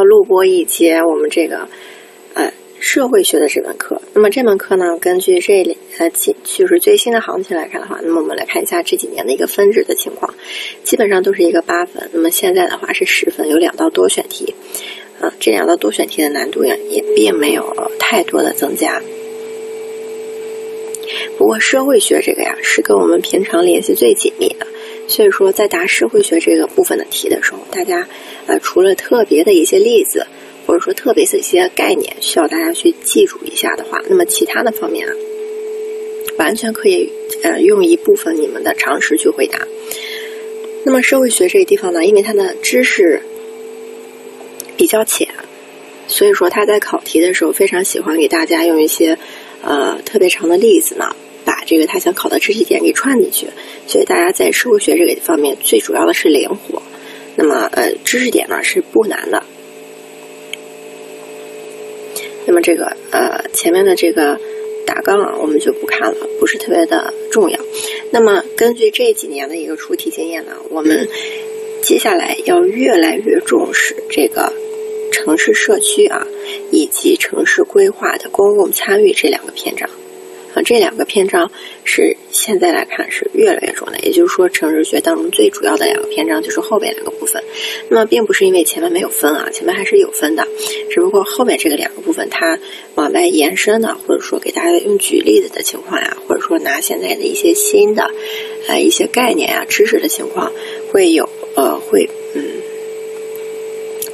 要录播一节我们这个呃社会学的这门课。那么这门课呢，根据这里呃就是最新的行情来看的话，那么我们来看一下这几年的一个分值的情况，基本上都是一个八分。那么现在的话是十分，有两道多选题，啊，这两道多选题的难度呀也并没有太多的增加。不过社会学这个呀是跟我们平常联系最紧密的。所以说，在答社会学这个部分的题的时候，大家呃除了特别的一些例子，或者说特别的一些概念需要大家去记住一下的话，那么其他的方面啊，完全可以呃用一部分你们的常识去回答。那么社会学这个地方呢，因为它的知识比较浅，所以说他在考题的时候非常喜欢给大家用一些呃特别长的例子呢。把这个他想考的知识点给串进去，所以大家在生物学这个方面最主要的是灵活。那么，呃，知识点呢是不难的。那么这个呃前面的这个大纲啊，我们就不看了，不是特别的重要。那么根据这几年的一个出题经验呢，我们接下来要越来越重视这个城市社区啊，以及城市规划的公共参与这两个篇章。啊，这两个篇章是现在来看是越来越重要的，也就是说，城市学当中最主要的两个篇章就是后边两个部分。那么，并不是因为前面没有分啊，前面还是有分的，只不过后面这个两个部分它往外延伸的，或者说给大家用举例子的情况呀，或者说拿现在的一些新的呃一些概念啊、知识的情况，会有呃会嗯。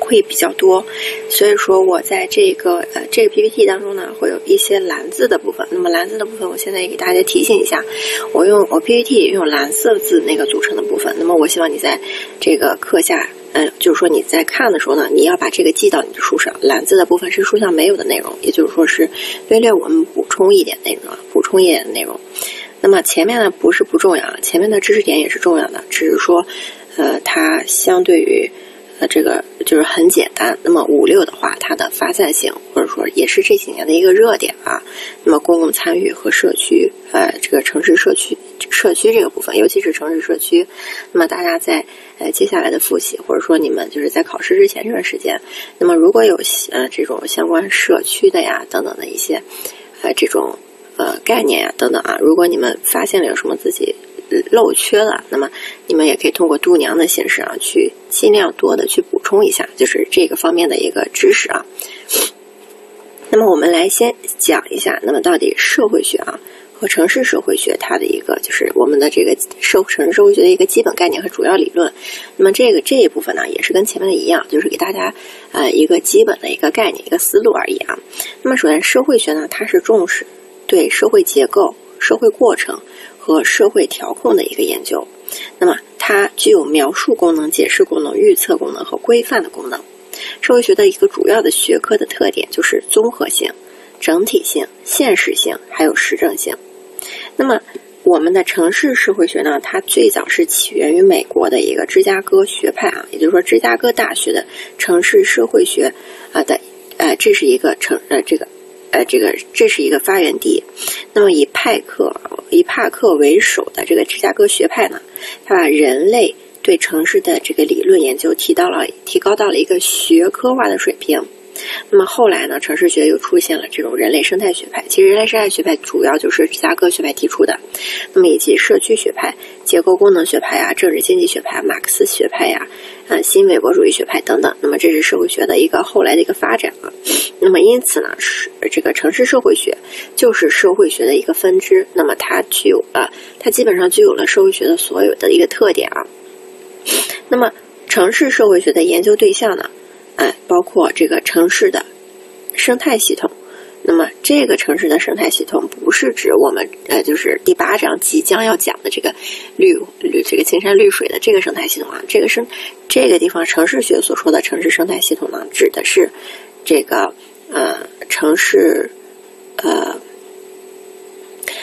会比较多，所以说我在这个呃这个 PPT 当中呢，会有一些蓝字的部分。那么蓝字的部分，我现在也给大家提醒一下，我用我 PPT 用蓝色字那个组成的部分。那么我希望你在这个课下，嗯，就是说你在看的时候呢，你要把这个记到你的书上。蓝字的部分是书上没有的内容，也就是说是略略我们补充一点内容啊，补充一点内容。那么前面呢不是不重要，前面的知识点也是重要的，只是说，呃，它相对于。那这个就是很简单。那么五六的话，它的发散性或者说也是这几年的一个热点啊。那么公共参与和社区，呃，这个城市社区社区这个部分，尤其是城市社区，那么大家在呃接下来的复习或者说你们就是在考试之前这段时间，那么如果有呃这种相关社区的呀等等的一些呃这种呃概念呀等等啊，如果你们发现了有什么自己。漏缺了，那么你们也可以通过度娘的形式啊，去尽量多的去补充一下，就是这个方面的一个知识啊。那么我们来先讲一下，那么到底社会学啊和城市社会学它的一个就是我们的这个社城市社会学的一个基本概念和主要理论。那么这个这一部分呢，也是跟前面的一样，就是给大家呃一个基本的一个概念、一个思路而已啊。那么首先，社会学呢，它是重视对社会结构、社会过程。和社会调控的一个研究，那么它具有描述功能、解释功能、预测功能和规范的功能。社会学的一个主要的学科的特点就是综合性、整体性、现实性，还有实证性。那么我们的城市社会学呢，它最早是起源于美国的一个芝加哥学派啊，也就是说芝加哥大学的城市社会学啊的呃，这是一个城呃这个。呃，这个这是一个发源地。那么以派克以帕克为首的这个芝加哥学派呢，他把人类对城市的这个理论研究提到了提高到了一个学科化的水平。那么后来呢，城市学又出现了这种人类生态学派。其实人类生态学派主要就是芝加哥学派提出的。那么以及社区学派、结构功能学派呀、政治经济学派、马克思学派呀、呃新美国主义学派等等。那么这是社会学的一个后来的一个发展啊。那么因此呢，是这个城市社会学就是社会学的一个分支。那么它具有了，它基本上具有了社会学的所有的一个特点啊。那么城市社会学的研究对象呢？哎，包括这个城市的生态系统。那么，这个城市的生态系统不是指我们呃，就是第八章即将要讲的这个绿绿这个青山绿水的这个生态系统啊。这个生这个地方城市学所说的城市生态系统呢，指的是这个呃城市呃，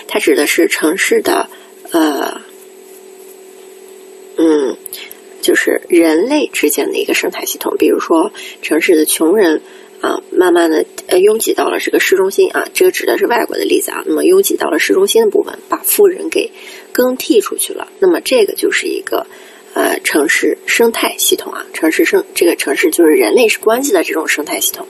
它指的是城市的呃嗯。就是人类之间的一个生态系统，比如说城市的穷人啊，慢慢的呃拥挤到了这个市中心啊，这个指的是外国的例子啊。那么拥挤到了市中心的部分，把富人给更替出去了。那么这个就是一个呃城市生态系统啊，城市生这个城市就是人类是关系的这种生态系统。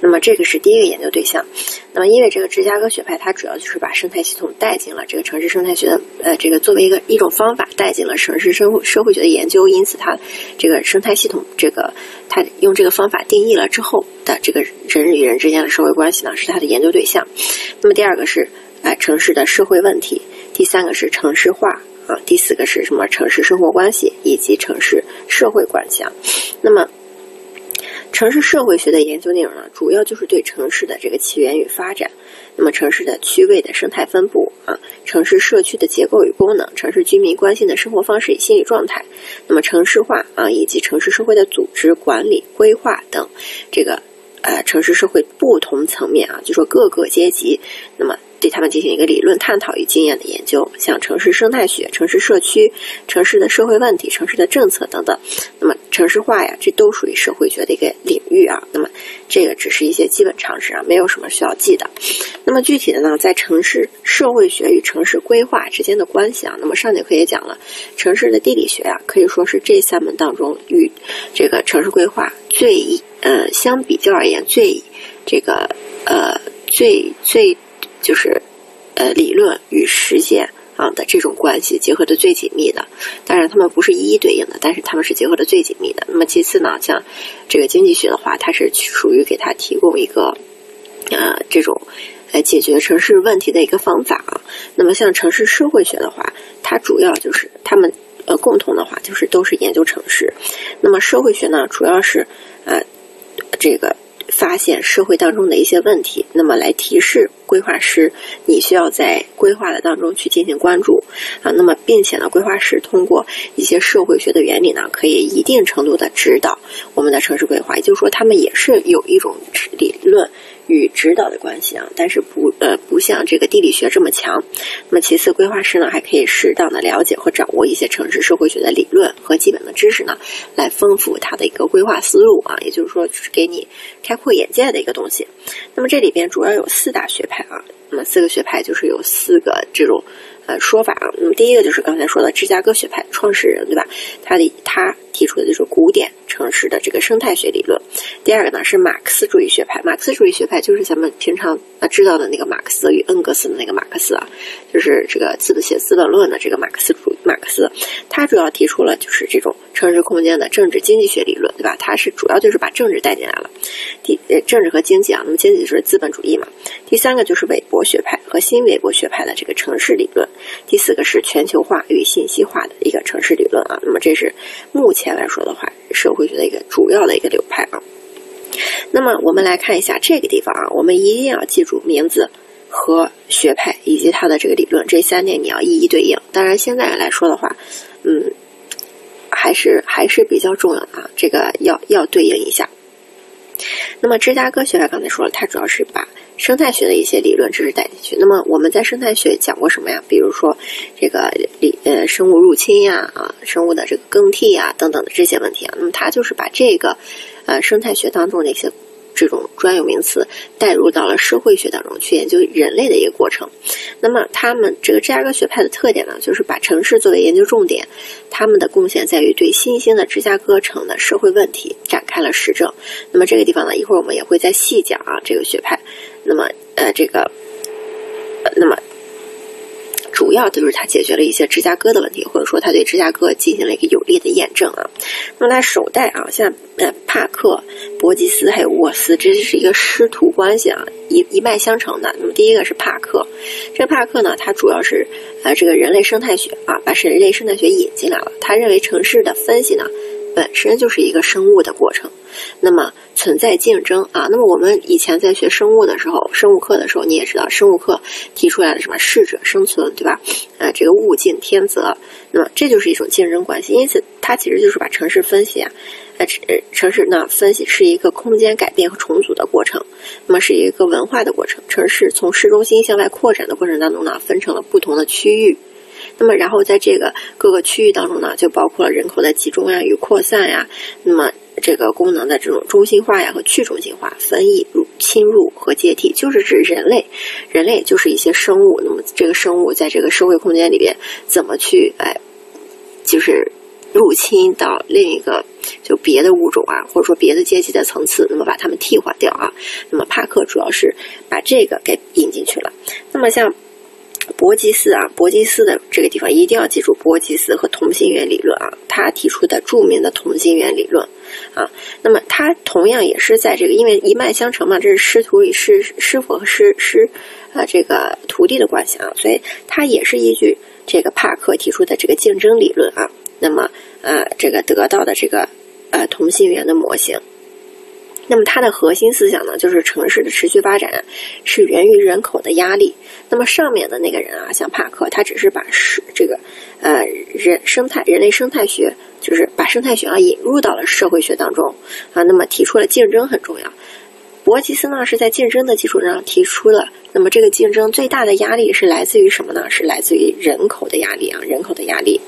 那么这个是第一个研究对象。那么因为这个芝加哥学派，它主要就是把生态系统带进了这个城市生态学的呃这个作为一个一种方法带进了城市生社会学的研究，因此它这个生态系统这个它用这个方法定义了之后的这个人与人之间的社会关系呢，是它的研究对象。那么第二个是哎城市的社会问题，第三个是城市化。啊，第四个是什么？城市生活关系以及城市社会关系啊。那么，城市社会学的研究内容呢，主要就是对城市的这个起源与发展，那么城市的区位的生态分布啊，城市社区的结构与功能，城市居民关心的生活方式与心理状态，那么城市化啊，以及城市社会的组织管理、规划等这个呃城市社会不同层面啊，就说各个阶级，那么。对他们进行一个理论探讨与经验的研究，像城市生态学、城市社区、城市的社会问题、城市的政策等等。那么城市化呀，这都属于社会学的一个领域啊。那么这个只是一些基本常识啊，没有什么需要记的。那么具体的呢，在城市社会学与城市规划之间的关系啊，那么上节课也讲了，城市的地理学啊，可以说是这三门当中与这个城市规划最呃相比较而言最这个呃最最。就是，呃，理论与实践啊的这种关系结合的最紧密的。当然，他们不是一一对应的，但是他们是结合的最紧密的。那么其次呢，像这个经济学的话，它是属于给他提供一个，呃，这种呃解决城市问题的一个方法啊。那么像城市社会学的话，它主要就是他们呃共同的话就是都是研究城市。那么社会学呢，主要是呃这个。发现社会当中的一些问题，那么来提示规划师，你需要在规划的当中去进行关注啊。那么，并且呢，规划师通过一些社会学的原理呢，可以一定程度的指导我们的城市规划。也就是说，他们也是有一种理论。与指导的关系啊，但是不呃不像这个地理学这么强。那么其次，规划师呢还可以适当的了解和掌握一些城市社会学的理论和基本的知识呢，来丰富他的一个规划思路啊，也就是说就是给你开阔眼界的一个东西。那么这里边主要有四大学派啊，那么四个学派就是有四个这种。呃，说法啊，那么第一个就是刚才说的芝加哥学派创始人，对吧？他的他提出的就是古典城市的这个生态学理论。第二个呢是马克思主义学派，马克思主义学派就是咱们平常啊知道的那个马克思与恩格斯的那个马克思啊，就是这个资写《资本论》的这个马克思主马克思，他主要提出了就是这种城市空间的政治经济学理论，对吧？他是主要就是把政治带进来了，第呃政治和经济啊，那么经济就是资本主义嘛。第三个就是韦伯学派和新韦伯学派的这个城市理论。第四个是全球化与信息化的一个城市理论啊，那么这是目前来说的话，社会学的一个主要的一个流派啊。那么我们来看一下这个地方啊，我们一定要记住名字和学派以及它的这个理论这三点，你要一一对应。当然现在来说的话，嗯，还是还是比较重要的啊，这个要要对应一下。那么芝加哥学派刚才说了，它主要是把生态学的一些理论知识带进去。那么我们在生态学讲过什么呀？比如说这个理呃生物入侵呀啊，生物的这个更替呀等等的这些问题啊。那么它就是把这个呃生态学当中的一些。这种专有名词带入到了社会学当中去研究人类的一个过程。那么，他们这个芝加哥学派的特点呢，就是把城市作为研究重点。他们的贡献在于对新兴的芝加哥城的社会问题展开了实证。那么，这个地方呢，一会儿我们也会再细讲啊，这个学派。那么，呃，这个，呃那么。主要就是他解决了一些芝加哥的问题，或者说他对芝加哥进行了一个有力的验证啊。那么他首代啊，像呃帕克、伯吉斯还有沃斯，这是一个师徒关系啊，一一脉相承的。那么第一个是帕克，这帕克呢，他主要是呃这个人类生态学啊，把人类生态学引进来了。他认为城市的分析呢。本身就是一个生物的过程，那么存在竞争啊。那么我们以前在学生物的时候，生物课的时候你也知道，生物课提出来的什么适者生存，对吧？呃，这个物竞天择，那么这就是一种竞争关系。因此，它其实就是把城市分析啊，呃，城市呢分析是一个空间改变和重组的过程，那么是一个文化的过程。城市从市中心向外扩展的过程当中呢，分成了不同的区域。那么，然后在这个各个区域当中呢，就包括了人口的集中呀与扩散呀，那么这个功能的这种中心化呀和去中心化、分异、入侵入和接替，就是指人类，人类就是一些生物。那么这个生物在这个社会空间里边怎么去哎，就是入侵到另一个就别的物种啊，或者说别的阶级的层次，那么把它们替换掉啊。那么帕克主要是把这个给引进去了。那么像伯吉斯啊，伯吉斯的这个地方一定要记住伯吉斯和同心圆理论啊，他提出的著名的同心圆理论啊。那么他同样也是在这个因为一脉相承嘛，这是师徒与师师傅和师师啊这个徒弟的关系啊，所以他也是依据这个帕克提出的这个竞争理论啊。那么，呃，这个得到的这个呃同心圆的模型，那么它的核心思想呢，就是城市的持续发展是源于人口的压力。那么上面的那个人啊，像帕克，他只是把是这个呃人生态人类生态学，就是把生态学啊引入到了社会学当中啊。那么提出了竞争很重要。伯吉斯呢是在竞争的基础上提出了，那么这个竞争最大的压力是来自于什么呢？是来自于人口的压力啊，人口的压力。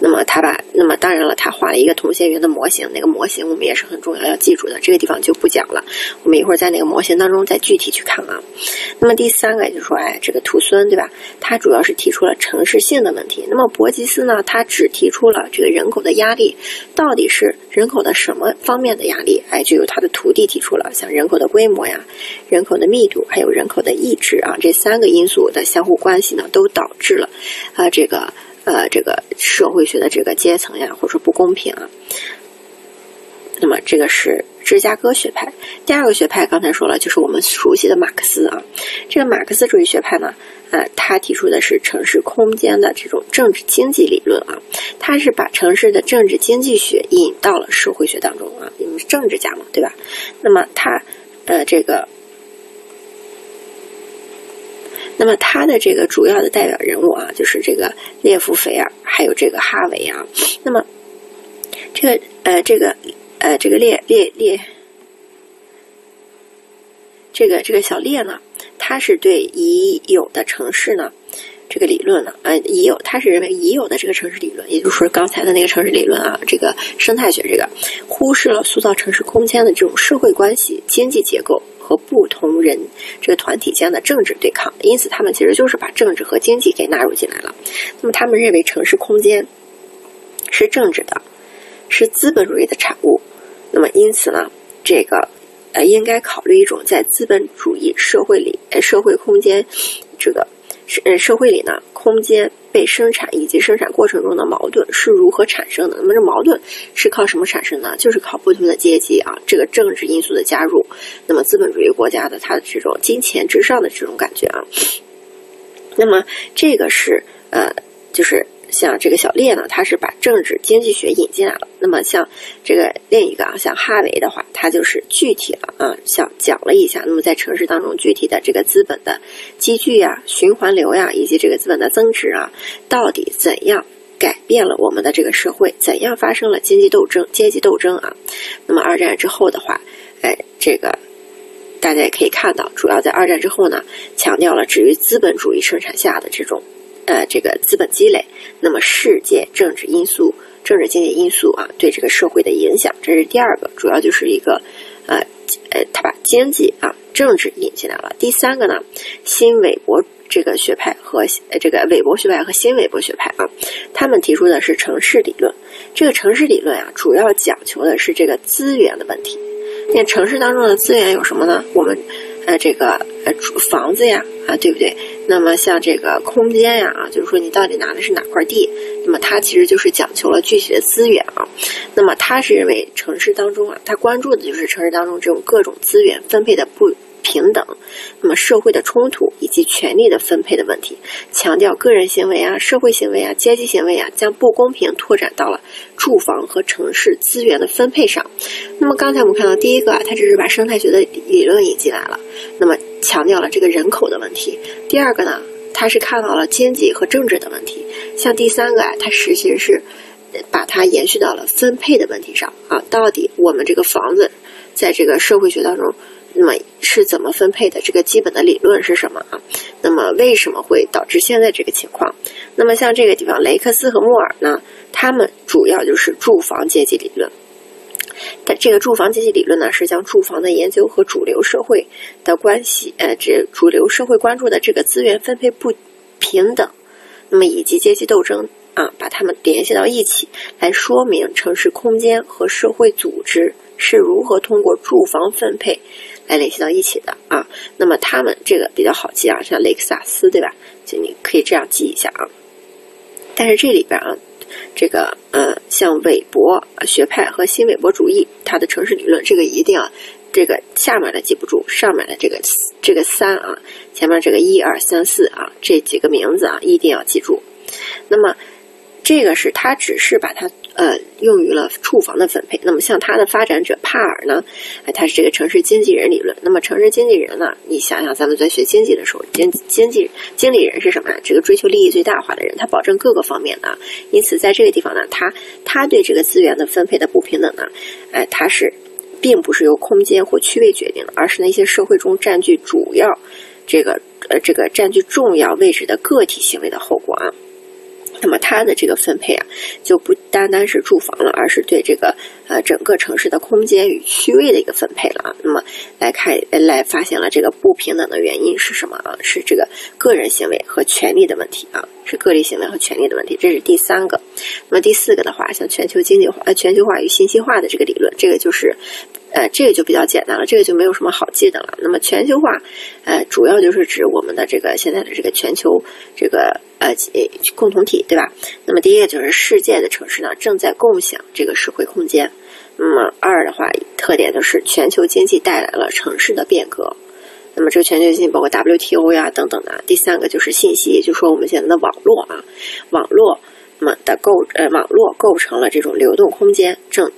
那么他把，那么当然了，他画了一个同心圆的模型，那个模型我们也是很重要要记住的，这个地方就不讲了，我们一会儿在那个模型当中再具体去看啊。那么第三个就是说，哎，这个图孙对吧？他主要是提出了城市性的问题。那么伯吉斯呢，他只提出了这个人口的压力，到底是人口的什么方面的压力？哎，就由他的徒弟提出了，像人口的规模呀、人口的密度，还有人口的意志啊，这三个因素的相互关系呢，都导致了啊这个。呃，这个社会学的这个阶层呀，或者说不公平啊。那么这个是芝加哥学派。第二个学派刚才说了，就是我们熟悉的马克思啊。这个马克思主义学派呢，呃，他提出的是城市空间的这种政治经济理论啊。他是把城市的政治经济学引到了社会学当中啊，因为政治家嘛，对吧？那么他呃，这个。那么他的这个主要的代表人物啊，就是这个列夫·菲尔，还有这个哈维啊。那么这个呃，这个呃，这个列列列，这个这个小列呢，他是对已有的城市呢，这个理论呢，呃，已有他是认为已有的这个城市理论，也就是说刚才的那个城市理论啊，这个生态学这个，忽视了塑造城市空间的这种社会关系、经济结构。和不同人这个团体间的政治对抗，因此他们其实就是把政治和经济给纳入进来了。那么他们认为城市空间是政治的，是资本主义的产物。那么因此呢，这个呃应该考虑一种在资本主义社会里，呃社会空间这个。呃，社会里呢，空间被生产以及生产过程中的矛盾是如何产生的？那么这矛盾是靠什么产生呢？就是靠不同的阶级啊，这个政治因素的加入。那么资本主义国家的它的这种金钱至上的这种感觉啊，那么这个是呃，就是。像这个小列呢，他是把政治经济学引进来了。那么像这个另一个啊，像哈维的话，他就是具体了啊，像讲了一下。那么在城市当中，具体的这个资本的积聚呀、循环流呀，以及这个资本的增值啊，到底怎样改变了我们的这个社会？怎样发生了经济斗争、阶级斗争啊？那么二战之后的话，哎，这个大家也可以看到，主要在二战之后呢，强调了止于资本主义生产下的这种。呃，这个资本积累，那么世界政治因素、政治经济因素啊，对这个社会的影响，这是第二个，主要就是一个，呃，呃，他把经济啊、政治引进来了。第三个呢，新韦伯这个学派和呃这个韦伯学派和新韦伯学派啊，他们提出的是城市理论。这个城市理论啊，主要讲求的是这个资源的问题。那城市当中的资源有什么呢？我们。呃，这个呃，房子呀，啊，对不对？那么像这个空间呀，啊，就是说你到底拿的是哪块地？那么它其实就是讲求了具体的资源啊。那么他是认为城市当中啊，他关注的就是城市当中这种各种资源分配的不。平等，那么社会的冲突以及权力的分配的问题，强调个人行为啊、社会行为啊、阶级行为啊，将不公平拓展到了住房和城市资源的分配上。那么刚才我们看到第一个啊，它只是把生态学的理论引进来了，那么强调了这个人口的问题。第二个呢，它是看到了经济和政治的问题。像第三个啊，它实际是把它延续到了分配的问题上啊，到底我们这个房子在这个社会学当中。那么是怎么分配的？这个基本的理论是什么啊？那么为什么会导致现在这个情况？那么像这个地方，雷克斯和莫尔呢？他们主要就是住房阶级理论。但这个住房阶级理论呢，是将住房的研究和主流社会的关系，呃，这主流社会关注的这个资源分配不平等，那么以及阶级斗争啊，把它们联系到一起，来说明城市空间和社会组织是如何通过住房分配来联系到一起的啊。那么他们这个比较好记啊，像雷克萨斯对吧？就你可以这样记一下啊。但是这里边啊，这个呃，像韦伯学派和新韦伯主义，它的城市理论，这个一定要。这个下面的记不住，上面的这个这个三啊，前面这个一二三四啊，这几个名字啊一定要记住。那么这个是它只是把它呃用于了住房的分配。那么像它的发展者帕尔呢，哎，他是这个城市经纪人理论。那么城市经纪人呢，你想想咱们在学经济的时候，经经济经理人是什么呀？这个追求利益最大化的人，他保证各个方面的。因此在这个地方呢，他他对这个资源的分配的不平等呢，哎，他是。并不是由空间或区位决定的，而是那些社会中占据主要这个呃这个占据重要位置的个体行为的后果啊。那么它的这个分配啊，就不单单是住房了，而是对这个呃整个城市的空间与区位的一个分配了啊。那么来看来发现了这个不平等的原因是什么啊？是这个个人行为和权利的问题啊，是个体行为和权利的问题。这是第三个。那么第四个的话，像全球经济化、呃全球化与信息化的这个理论，这个就是。呃，这个就比较简单了，这个就没有什么好记的了。那么全球化，呃，主要就是指我们的这个现在的这个全球这个呃共同体，对吧？那么第一个就是世界的城市呢正在共享这个社会空间。那么二的话，特点就是全球经济带来了城市的变革。那么这个全球经济包括 WTO 呀等等的。第三个就是信息，就说我们现在的网络啊，网络那么的构呃网络构成了这种流动空间正。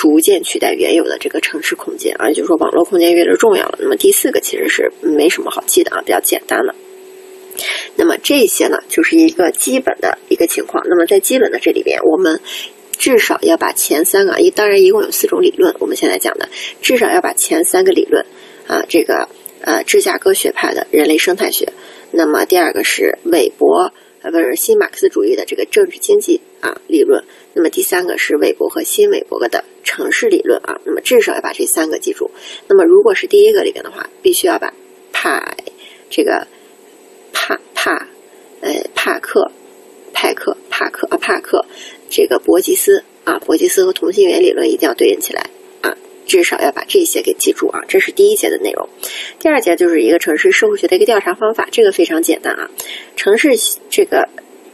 逐渐取代原有的这个城市空间啊，也就是说网络空间越来越重要了。那么第四个其实是没什么好记的啊，比较简单的。那么这些呢，就是一个基本的一个情况。那么在基本的这里边，我们至少要把前三个啊，一当然一共有四种理论，我们现在讲的至少要把前三个理论啊，这个呃芝加哥学派的人类生态学，那么第二个是韦伯啊不是新马克思主义的这个政治经济啊理论，那么第三个是韦伯和新韦伯的。城市理论啊，那么至少要把这三个记住。那么如果是第一个里边的话，必须要把派这个帕帕呃帕克派克帕克啊帕克这个伯吉斯啊伯吉斯和同心圆理论一定要对应起来，至少要把这些给记住啊。这是第一节的内容。第二节就是一个城市社会学的一个调查方法，这个非常简单啊。城市这个。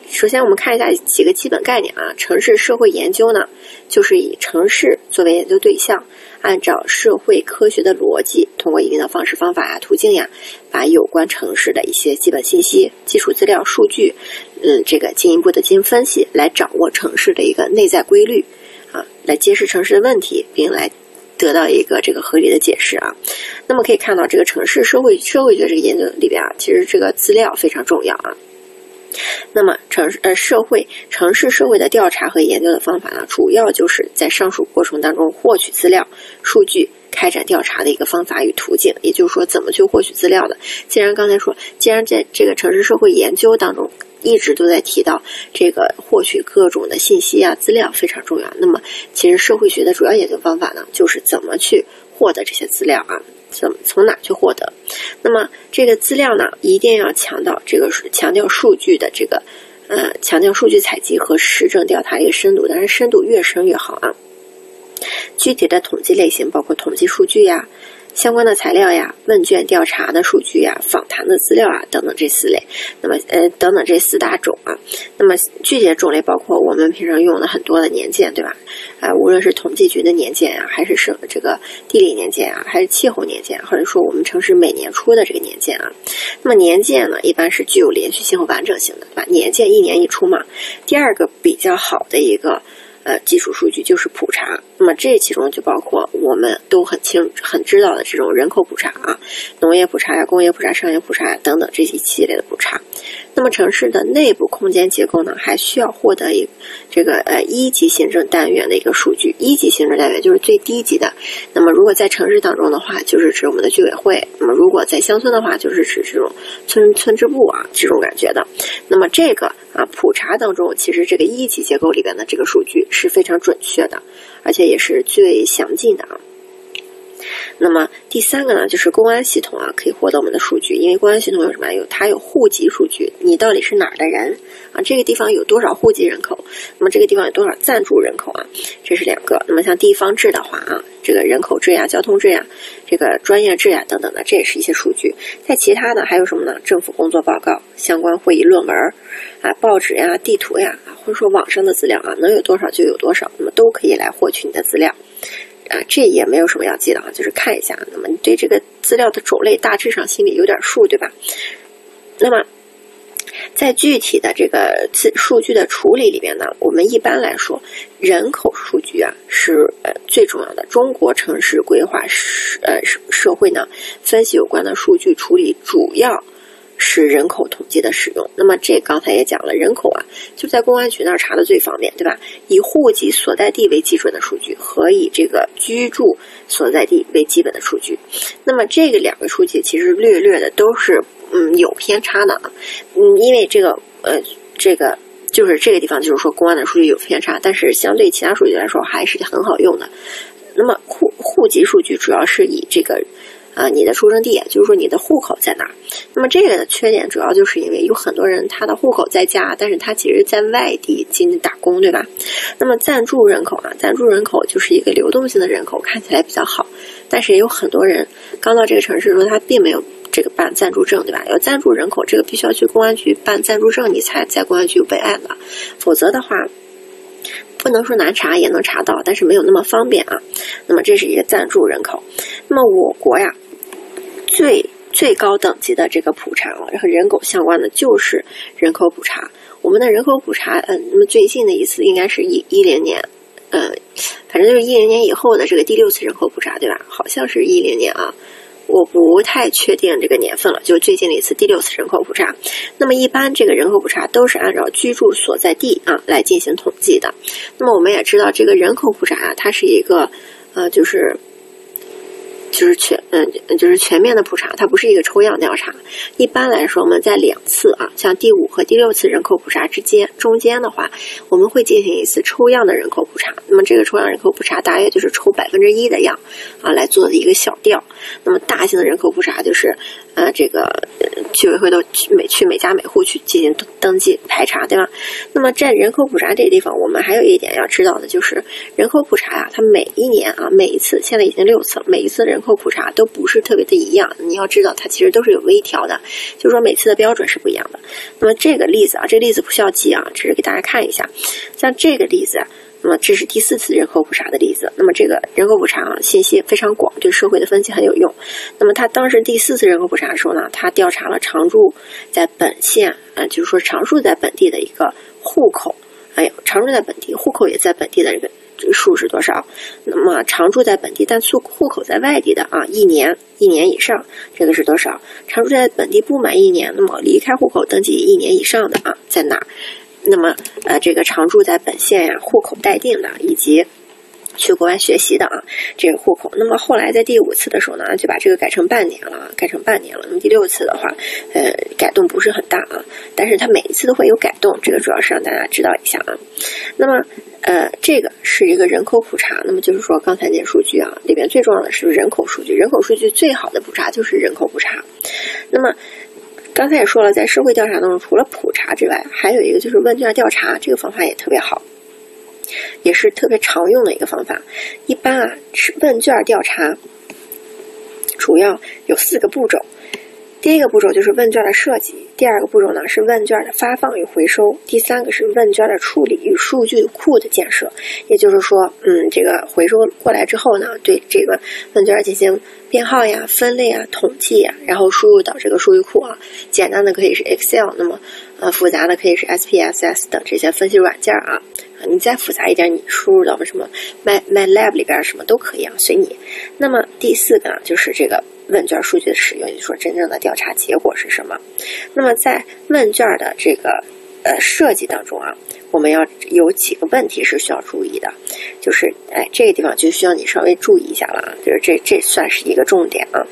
首先，我们看一下几个基本概念啊。城市社会研究呢，就是以城市作为研究对象，按照社会科学的逻辑，通过一定的方式、方法呀、途径呀，把有关城市的一些基本信息、基础资料、数据，嗯，这个进一步的进行分析，来掌握城市的一个内在规律啊，来揭示城市的问题，并来得到一个这个合理的解释啊。那么可以看到，这个城市社会社会学这个研究里边啊，其实这个资料非常重要啊。那么城呃社会城市社会的调查和研究的方法呢，主要就是在上述过程当中获取资料、数据、开展调查的一个方法与途径。也就是说，怎么去获取资料的？既然刚才说，既然在这个城市社会研究当中一直都在提到这个获取各种的信息啊资料非常重要，那么其实社会学的主要研究方法呢，就是怎么去获得这些资料啊。怎么从哪去获得？那么这个资料呢，一定要强调这个强调数据的这个，呃，强调数据采集和实证调查一个深度，当然深度越深越好啊。具体的统计类型包括统计数据呀。相关的材料呀、问卷调查的数据呀、访谈的资料啊等等这四类，那么呃等等这四大种啊，那么具体的种类包括我们平常用的很多的年鉴，对吧？啊，无论是统计局的年鉴啊，还是省这个地理年鉴啊，还是气候年鉴，或者说我们城市每年出的这个年鉴啊，那么年鉴呢，一般是具有连续性和完整性的，对吧？年鉴一年一出嘛。第二个比较好的一个。呃，基础数据就是普查，那么这其中就包括我们都很清、很知道的这种人口普查啊，农业普查呀、工业普查、商业普查等等这一系列的普查。那么城市的内部空间结构呢，还需要获得一这个呃一级行政单元的一个数据。一级行政单元就是最低级的。那么如果在城市当中的话，就是指我们的居委会；那么如果在乡村的话，就是指这种村村支部啊这种感觉的。那么这个啊普查当中，其实这个一级结构里边的这个数据。是非常准确的，而且也是最详尽的啊。那么第三个呢，就是公安系统啊，可以获得我们的数据，因为公安系统有什么？有它有户籍数据，你到底是哪儿的人啊？这个地方有多少户籍人口？那么这个地方有多少暂住人口啊？这是两个。那么像地方志的话啊，这个人口志呀、交通志呀、这个专业志呀等等的，这也是一些数据。在其他的还有什么呢？政府工作报告、相关会议论文啊、报纸呀、地图呀，或者说网上的资料啊，能有多少就有多少，那么都可以来获取你的资料。啊，这也没有什么要记的啊，就是看一下。那么你对这个资料的种类大致上心里有点数，对吧？那么在具体的这个资数据的处理里面呢，我们一般来说，人口数据啊是呃最重要的。中国城市规划社呃社会呢分析有关的数据处理主要。是人口统计的使用，那么这刚才也讲了，人口啊就在公安局那儿查的最方便，对吧？以户籍所在地为基准的数据和以这个居住所在地为基本的数据，那么这个两个数据其实略略的都是嗯有偏差的啊，嗯，因为这个呃这个就是这个地方就是说公安的数据有偏差，但是相对其他数据来说还是很好用的。那么户户籍数据主要是以这个。啊，你的出生地，就是说你的户口在哪儿？那么这个的缺点主要就是因为有很多人他的户口在家，但是他其实在外地进行打工，对吧？那么暂住人口啊，暂住人口就是一个流动性的人口，看起来比较好，但是也有很多人刚到这个城市的时候，他并没有这个办暂住证，对吧？要暂住人口，这个必须要去公安局办暂住证，你才在公安局备案的，否则的话，不能说难查，也能查到，但是没有那么方便啊。那么这是一个暂住人口，那么我国呀。最最高等级的这个普查啊，和人口相关的就是人口普查。我们的人口普查，嗯，那么最近的一次应该是一一零年，呃，反正就是一零年以后的这个第六次人口普查，对吧？好像是一零年啊，我不太确定这个年份了。就最近的一次第六次人口普查，那么一般这个人口普查都是按照居住所在地啊来进行统计的。那么我们也知道，这个人口普查啊，它是一个，呃，就是。就是全嗯，就是全面的普查，它不是一个抽样调查。一般来说，我们在两次啊，像第五和第六次人口普查之间中间的话，我们会进行一次抽样的人口普查。那么这个抽样人口普查大约就是抽百分之一的样啊来做的一个小调。那么大型的人口普查就是呃这个居委会都去每去每家每户去进行登记排查，对吧？那么在人口普查这个地方，我们还有一点要知道的就是人口普查啊，它每一年啊每一次现在已经六次了，每一次人。口普查都不是特别的一样，你要知道它其实都是有微调的，就是说每次的标准是不一样的。那么这个例子啊，这个例子不需要记啊，只是给大家看一下。像这个例子，那么这是第四次人口普查的例子。那么这个人口普查啊，信息非常广，对社会的分析很有用。那么他当时第四次人口普查的时候呢，他调查了常住在本县啊，就是说常住在本地的一个户口，哎，常住在本地，户口也在本地的这个。这个数是多少？那么常住在本地但户户口在外地的啊，一年一年以上，这个是多少？常住在本地不满一年，那么离开户口登记一年以上的啊，在哪儿？那么呃，这个常住在本县呀，户口待定的，以及。去国外学习的啊，这个户口。那么后来在第五次的时候呢，就把这个改成半年了，改成半年了。那么第六次的话，呃，改动不是很大啊，但是它每一次都会有改动，这个主要是让大家知道一下啊。那么，呃，这个是一个人口普查。那么就是说，刚才那数据啊，里边最重要的是人口数据。人口数据最好的普查就是人口普查。那么刚才也说了，在社会调查当中，除了普查之外，还有一个就是问卷调查，这个方法也特别好。也是特别常用的一个方法。一般啊，是问卷调查，主要有四个步骤。第一个步骤就是问卷的设计，第二个步骤呢是问卷的发放与回收，第三个是问卷的处理与数据库的建设。也就是说，嗯，这个回收过来之后呢，对这个问卷进行编号呀、分类啊、统计啊，然后输入到这个数据库啊。简单的可以是 Excel，那么呃复杂的可以是 SPSS 等这些分析软件啊。你再复杂一点，你输入到什么 My My Lab 里边什么都可以啊，随你。那么第四个呢，就是这个问卷数据的使用，就说真正的调查结果是什么？那么在问卷的这个呃设计当中啊，我们要有几个问题是需要注意的，就是哎这个地方就需要你稍微注意一下了啊，就是这这算是一个重点啊。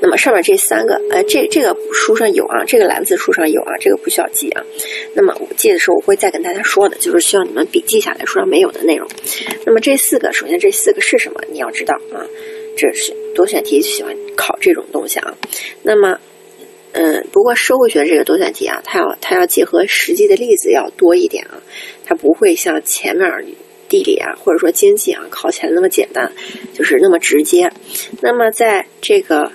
那么上面这三个，呃，这这个书上有啊，这个蓝字书上有啊，这个不需要记啊。那么我记的时候我会再跟大家说的，就是需要你们笔记下来，书上没有的内容。那么这四个，首先这四个是什么？你要知道啊，这是多选题喜欢考这种东西啊。那么，嗯，不过社会学这个多选题啊，它要它要结合实际的例子要多一点啊，它不会像前面地理啊或者说经济啊考起来那么简单，就是那么直接。那么在这个。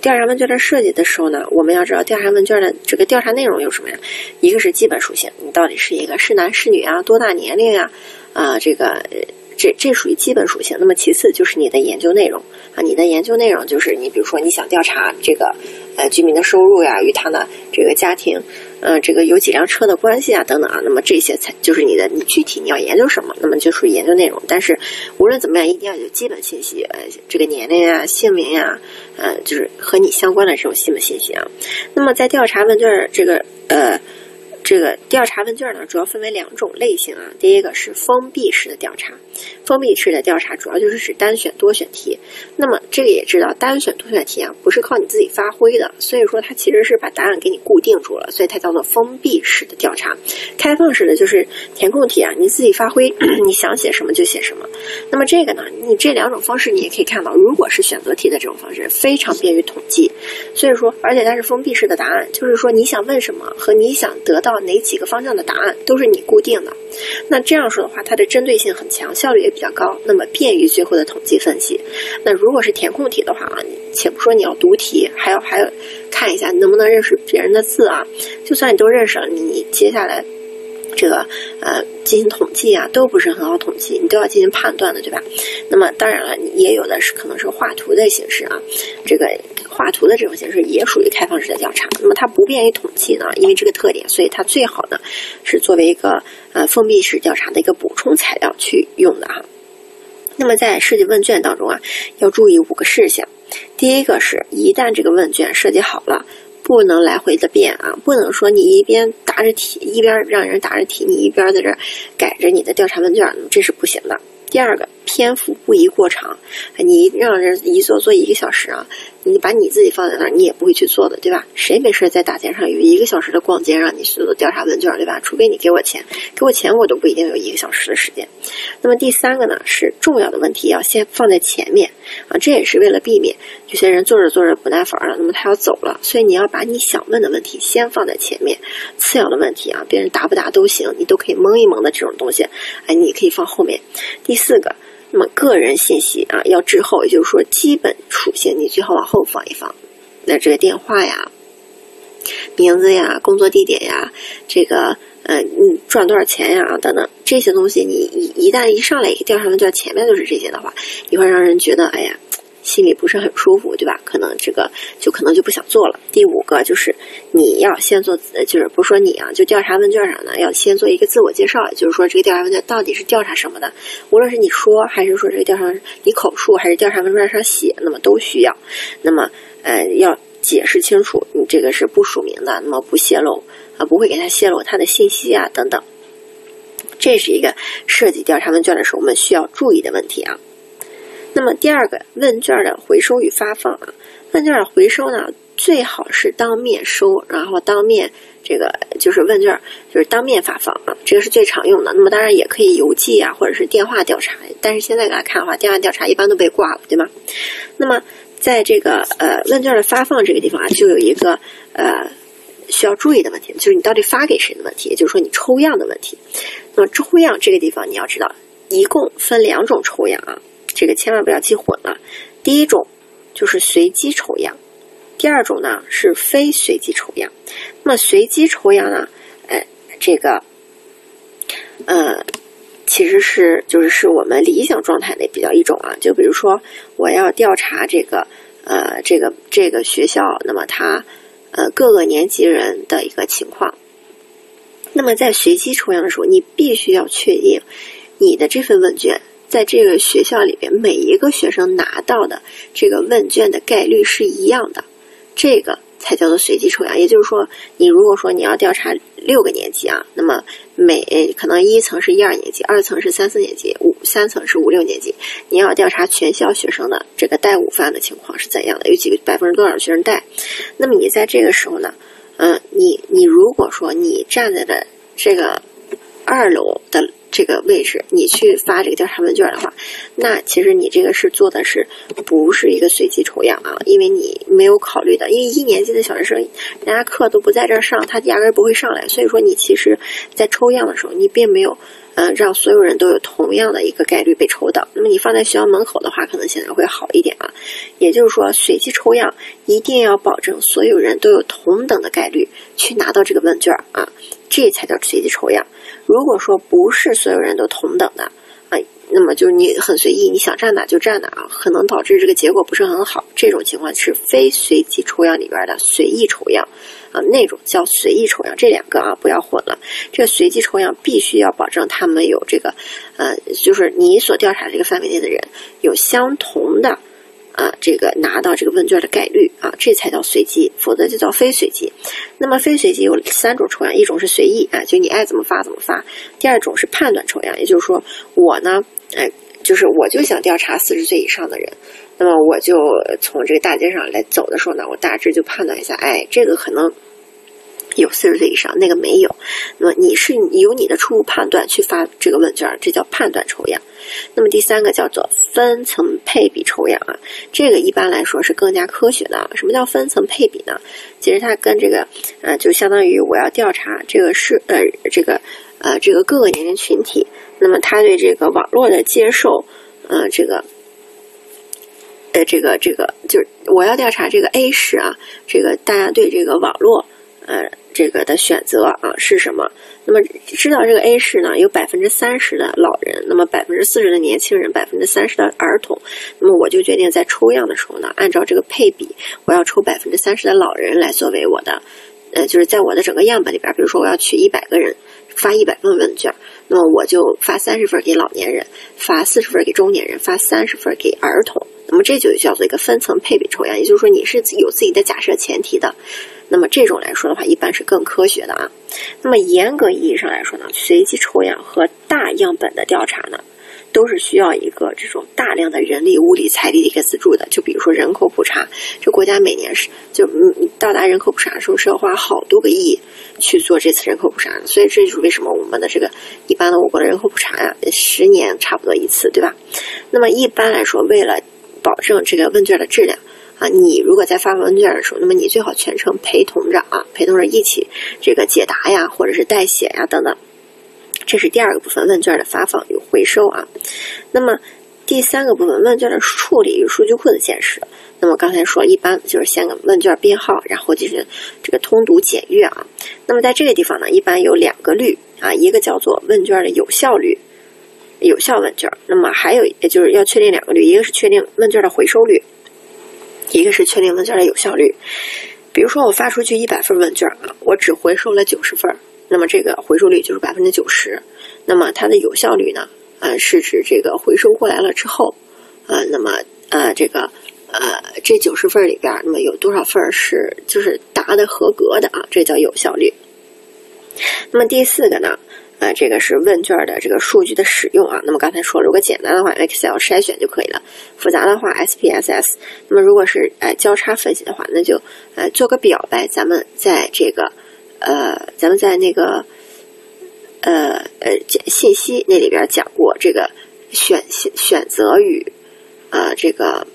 调查问卷的设计的时候呢，我们要知道调查问卷的这个调查内容有什么呀？一个是基本属性，你到底是一个是男是女啊，多大年龄啊？啊，这个这这属于基本属性。那么其次就是你的研究内容啊，你的研究内容就是你比如说你想调查这个呃居民的收入呀，与他的这个家庭。呃，这个有几辆车的关系啊，等等啊，那么这些才就是你的，你具体你要研究什么，那么就属于研究内容。但是无论怎么样，一定要有基本信息，呃，这个年龄啊、姓名呀，呃，就是和你相关的这种基本信息啊。那么在调查问卷这个呃。这个调查问卷呢，主要分为两种类型啊。第一个是封闭式的调查，封闭式的调查主要就是指单选多选题。那么这个也知道，单选多选题啊，不是靠你自己发挥的，所以说它其实是把答案给你固定住了，所以它叫做封闭式的调查。开放式的就是填空题啊，你自己发挥，你想写什么就写什么。那么这个呢，你这两种方式你也可以看到，如果是选择题的这种方式，非常便于统计。所以说，而且它是封闭式的答案，就是说你想问什么和你想得到。哪几个方向的答案都是你固定的，那这样说的话，它的针对性很强，效效率也比较高，那么便于最后的统计分析。那如果是填空题的话啊，且不说你要读题，还要还要看一下你能不能认识别人的字啊。就算你都认识了，你接下来这个呃进行统计啊，都不是很好统计，你都要进行判断的，对吧？那么当然了，也有的是可能是画图的形式啊，这个。画图的这种形式也属于开放式的调查，那么它不便于统计呢，因为这个特点，所以它最好呢是作为一个呃封闭式调查的一个补充材料去用的哈。那么在设计问卷当中啊，要注意五个事项。第一个是，一旦这个问卷设计好了，不能来回的变啊，不能说你一边答着题，一边让人答着题，你一边在这改着你的调查问卷，这是不行的。第二个。篇幅不宜过长，你让人一坐坐一个小时啊，你把你自己放在那儿，你也不会去做的，对吧？谁没事在大街上有一个小时的逛街让你去做调查问卷，对吧？除非你给我钱，给我钱我都不一定有一个小时的时间。那么第三个呢，是重要的问题要先放在前面啊，这也是为了避免有些人做着做着不耐烦了，那么他要走了，所以你要把你想问的问题先放在前面，次要的问题啊，别人答不答都行，你都可以蒙一蒙的这种东西，哎，你可以放后面。第四个。那么个人信息啊要滞后，也就是说基本属性你最好往后放一放。那这个电话呀、名字呀、工作地点呀、这个嗯，你赚多少钱呀等等这些东西，你一一旦一上来一调查问卷前面就是这些的话，你会让人觉得哎呀。心里不是很舒服，对吧？可能这个就可能就不想做了。第五个就是你要先做，就是不说你啊，就调查问卷上呢，要先做一个自我介绍，就是说这个调查问卷到底是调查什么的。无论是你说，还是说这个调查你口述，还是调查问卷上写，那么都需要。那么呃，要解释清楚，你这个是不署名的，那么不泄露啊，不会给他泄露他的信息啊等等。这是一个设计调查问卷的时候我们需要注意的问题啊。那么第二个问卷的回收与发放啊，问卷的回收呢，最好是当面收，然后当面这个就是问卷就是当面发放啊，这个是最常用的。那么当然也可以邮寄啊，或者是电话调查，但是现在来看的话，电话调查一般都被挂了，对吗？那么在这个呃问卷的发放这个地方啊，就有一个呃需要注意的问题，就是你到底发给谁的问题，也就是说你抽样的问题。那么抽样这个地方你要知道，一共分两种抽样啊。这个千万不要记混了。第一种就是随机抽样，第二种呢是非随机抽样。那么随机抽样呢，呃，这个，呃，其实是就是是我们理想状态的比较一种啊。就比如说，我要调查这个呃这个这个学校，那么它呃各个年级人的一个情况。那么在随机抽样的时候，你必须要确定你的这份问卷。在这个学校里边，每一个学生拿到的这个问卷的概率是一样的，这个才叫做随机抽样。也就是说，你如果说你要调查六个年级啊，那么每可能一层是一二年级，二层是三四年级，五三层是五六年级，你要调查全校学生的这个带午饭的情况是怎样的，有几个百分之多少学生带。那么你在这个时候呢，嗯，你你如果说你站在了这个二楼的。这个位置，你去发这个调查问卷的话，那其实你这个是做的是不是一个随机抽样啊？因为你没有考虑的，因为一年级的小学生，人家课都不在这儿上，他压根儿不会上来，所以说你其实在抽样的时候，你并没有。嗯，让所有人都有同样的一个概率被抽到。那么你放在学校门口的话，可能显得会好一点啊。也就是说，随机抽样一定要保证所有人都有同等的概率去拿到这个问卷啊，这才叫随机抽样。如果说不是所有人都同等的啊。那么就是你很随意，你想站哪就站哪啊，可能导致这个结果不是很好。这种情况是非随机抽样里边的随意抽样啊，那种叫随意抽样。这两个啊不要混了。这个随机抽样必须要保证他们有这个呃，就是你所调查这个范围内的人有相同的。啊，这个拿到这个问卷的概率啊，这才叫随机，否则就叫非随机。那么非随机有三种抽样，一种是随意啊，就你爱怎么发怎么发；第二种是判断抽样，也就是说我呢，哎，就是我就想调查四十岁以上的人，那么我就从这个大街上来走的时候呢，我大致就判断一下，哎，这个可能。有四十岁以上，那个没有。那么你是由你的初步判断去发这个问卷，这叫判断抽样。那么第三个叫做分层配比抽样啊，这个一般来说是更加科学的。什么叫分层配比呢？其实它跟这个呃，就相当于我要调查这个是呃这个呃这个各个年龄群体，那么他对这个网络的接受，呃这个呃这个这个就是我要调查这个 A 市啊，这个大家对这个网络呃。这个的选择啊是什么？那么知道这个 A 市呢，有百分之三十的老人，那么百分之四十的年轻人，百分之三十的儿童。那么我就决定在抽样的时候呢，按照这个配比，我要抽百分之三十的老人来作为我的，呃，就是在我的整个样本里边，比如说我要取一百个人，发一百份问卷，那么我就发三十份给老年人，发四十份给中年人，发三十份给儿童。那么这就叫做一个分层配比抽样，也就是说你是有自己的假设前提的。那么这种来说的话，一般是更科学的啊。那么严格意义上来说呢，随机抽样和大样本的调查呢，都是需要一个这种大量的人力、物力、财力的一个资助的。就比如说人口普查，这国家每年是就嗯到达人口普查的时候是要花好多个亿去做这次人口普查的。所以这就是为什么我们的这个一般的我国的人口普查呀，十年差不多一次，对吧？那么一般来说，为了保证这个问卷的质量。啊，你如果在发放问卷的时候，那么你最好全程陪同着啊，陪同着一起这个解答呀，或者是代写呀等等。这是第二个部分，问卷的发放与回收啊。那么第三个部分，问卷的处理与数据库的建设。那么刚才说，一般就是先给问卷编号，然后进行这个通读检阅啊。那么在这个地方呢，一般有两个率啊，一个叫做问卷的有效率，有效问卷。那么还有也就是要确定两个率，一个是确定问卷的回收率。一个是确定问卷的有效率，比如说我发出去一百份问卷啊，我只回收了九十份，那么这个回收率就是百分之九十。那么它的有效率呢？呃，是指这个回收过来了之后，呃，那么呃这个呃这九十份里边，那么有多少份是就是答的合格的啊？这叫有效率。那么第四个呢？呃，这个是问卷的这个数据的使用啊。那么刚才说，如果简单的话，Excel 筛选就可以了；复杂的话，SPSS。那么如果是呃交叉分析的话，那就呃做个表呗。咱们在这个呃，咱们在那个呃呃信息那里边讲过这个选选选择与呃这个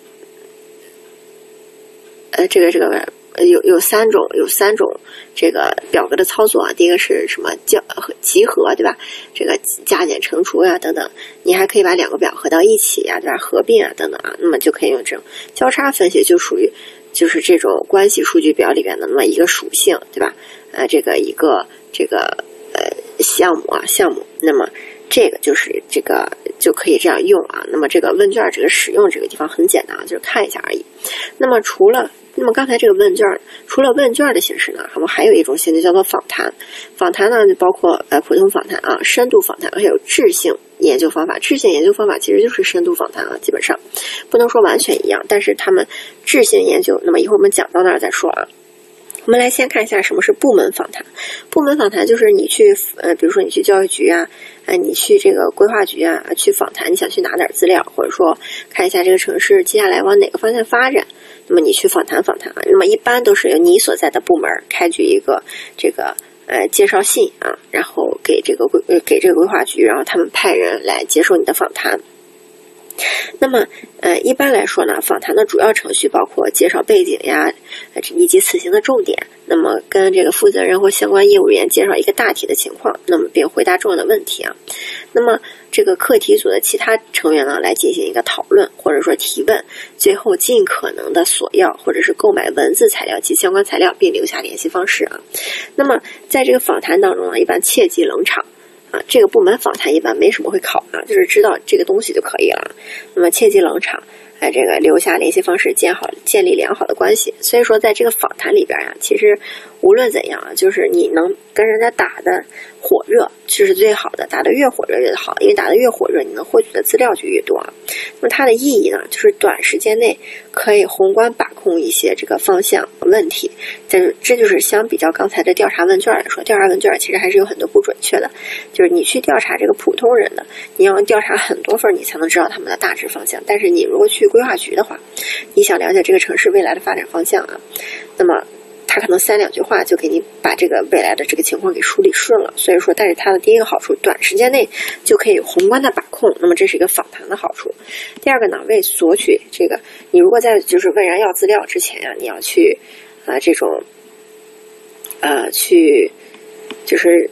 呃这个这个。有有三种，有三种这个表格的操作啊。第一个是什么？交集合，对吧？这个加减乘除呀，等等。你还可以把两个表合到一起呀，对吧？合并啊，等等啊。那么就可以用这种交叉分析，就属于就是这种关系数据表里边的那么一个属性，对吧？呃，这个一个这个呃项目啊，项目。那么这个就是这个就可以这样用啊。那么这个问卷这个使用这个地方很简单啊，就是看一下而已。那么除了那么刚才这个问卷，除了问卷的形式呢，我们还有一种形式叫做访谈。访谈呢，就包括呃普通访谈啊、深度访谈，还有质性研究方法。质性研究方法其实就是深度访谈啊，基本上不能说完全一样，但是他们质性研究。那么一会儿我们讲到那儿再说啊。我们来先看一下什么是部门访谈。部门访谈就是你去呃，比如说你去教育局啊，哎，你去这个规划局啊去访谈，你想去拿点资料，或者说看一下这个城市接下来往哪个方向发展。那么你去访谈访谈啊，那么一般都是由你所在的部门开具一个这个呃介绍信啊，然后给这个规呃给这个规划局，然后他们派人来接受你的访谈。那么，呃，一般来说呢，访谈的主要程序包括介绍背景呀，以及此行的重点。那么，跟这个负责人或相关业务员介绍一个大体的情况，那么并回答重要的问题啊。那么，这个课题组的其他成员呢，来进行一个讨论或者说提问，最后尽可能的索要或者是购买文字材料及相关材料，并留下联系方式啊。那么，在这个访谈当中呢，一般切忌冷场。啊，这个部门访谈一般没什么会考啊，就是知道这个东西就可以了。那么切忌冷场，哎，这个留下联系方式，建好建立良好的关系。所以说，在这个访谈里边呀，其实无论怎样啊，就是你能跟人家打的。火热这是最好的，打得越火热越好，因为打得越火热，你能获取的资料就越多。那么它的意义呢，就是短时间内可以宏观把控一些这个方向问题。这这就是相比较刚才的调查问卷来说，调查问卷其实还是有很多不准确的。就是你去调查这个普通人的，你要调查很多份，你才能知道他们的大致方向。但是你如果去规划局的话，你想了解这个城市未来的发展方向啊，那么。他可能三两句话就给你把这个未来的这个情况给梳理顺了，所以说，但是它的第一个好处，短时间内就可以宏观的把控，那么这是一个访谈的好处。第二个呢，为索取这个，你如果在就是问人要资料之前呀，你要去啊这种，呃去就是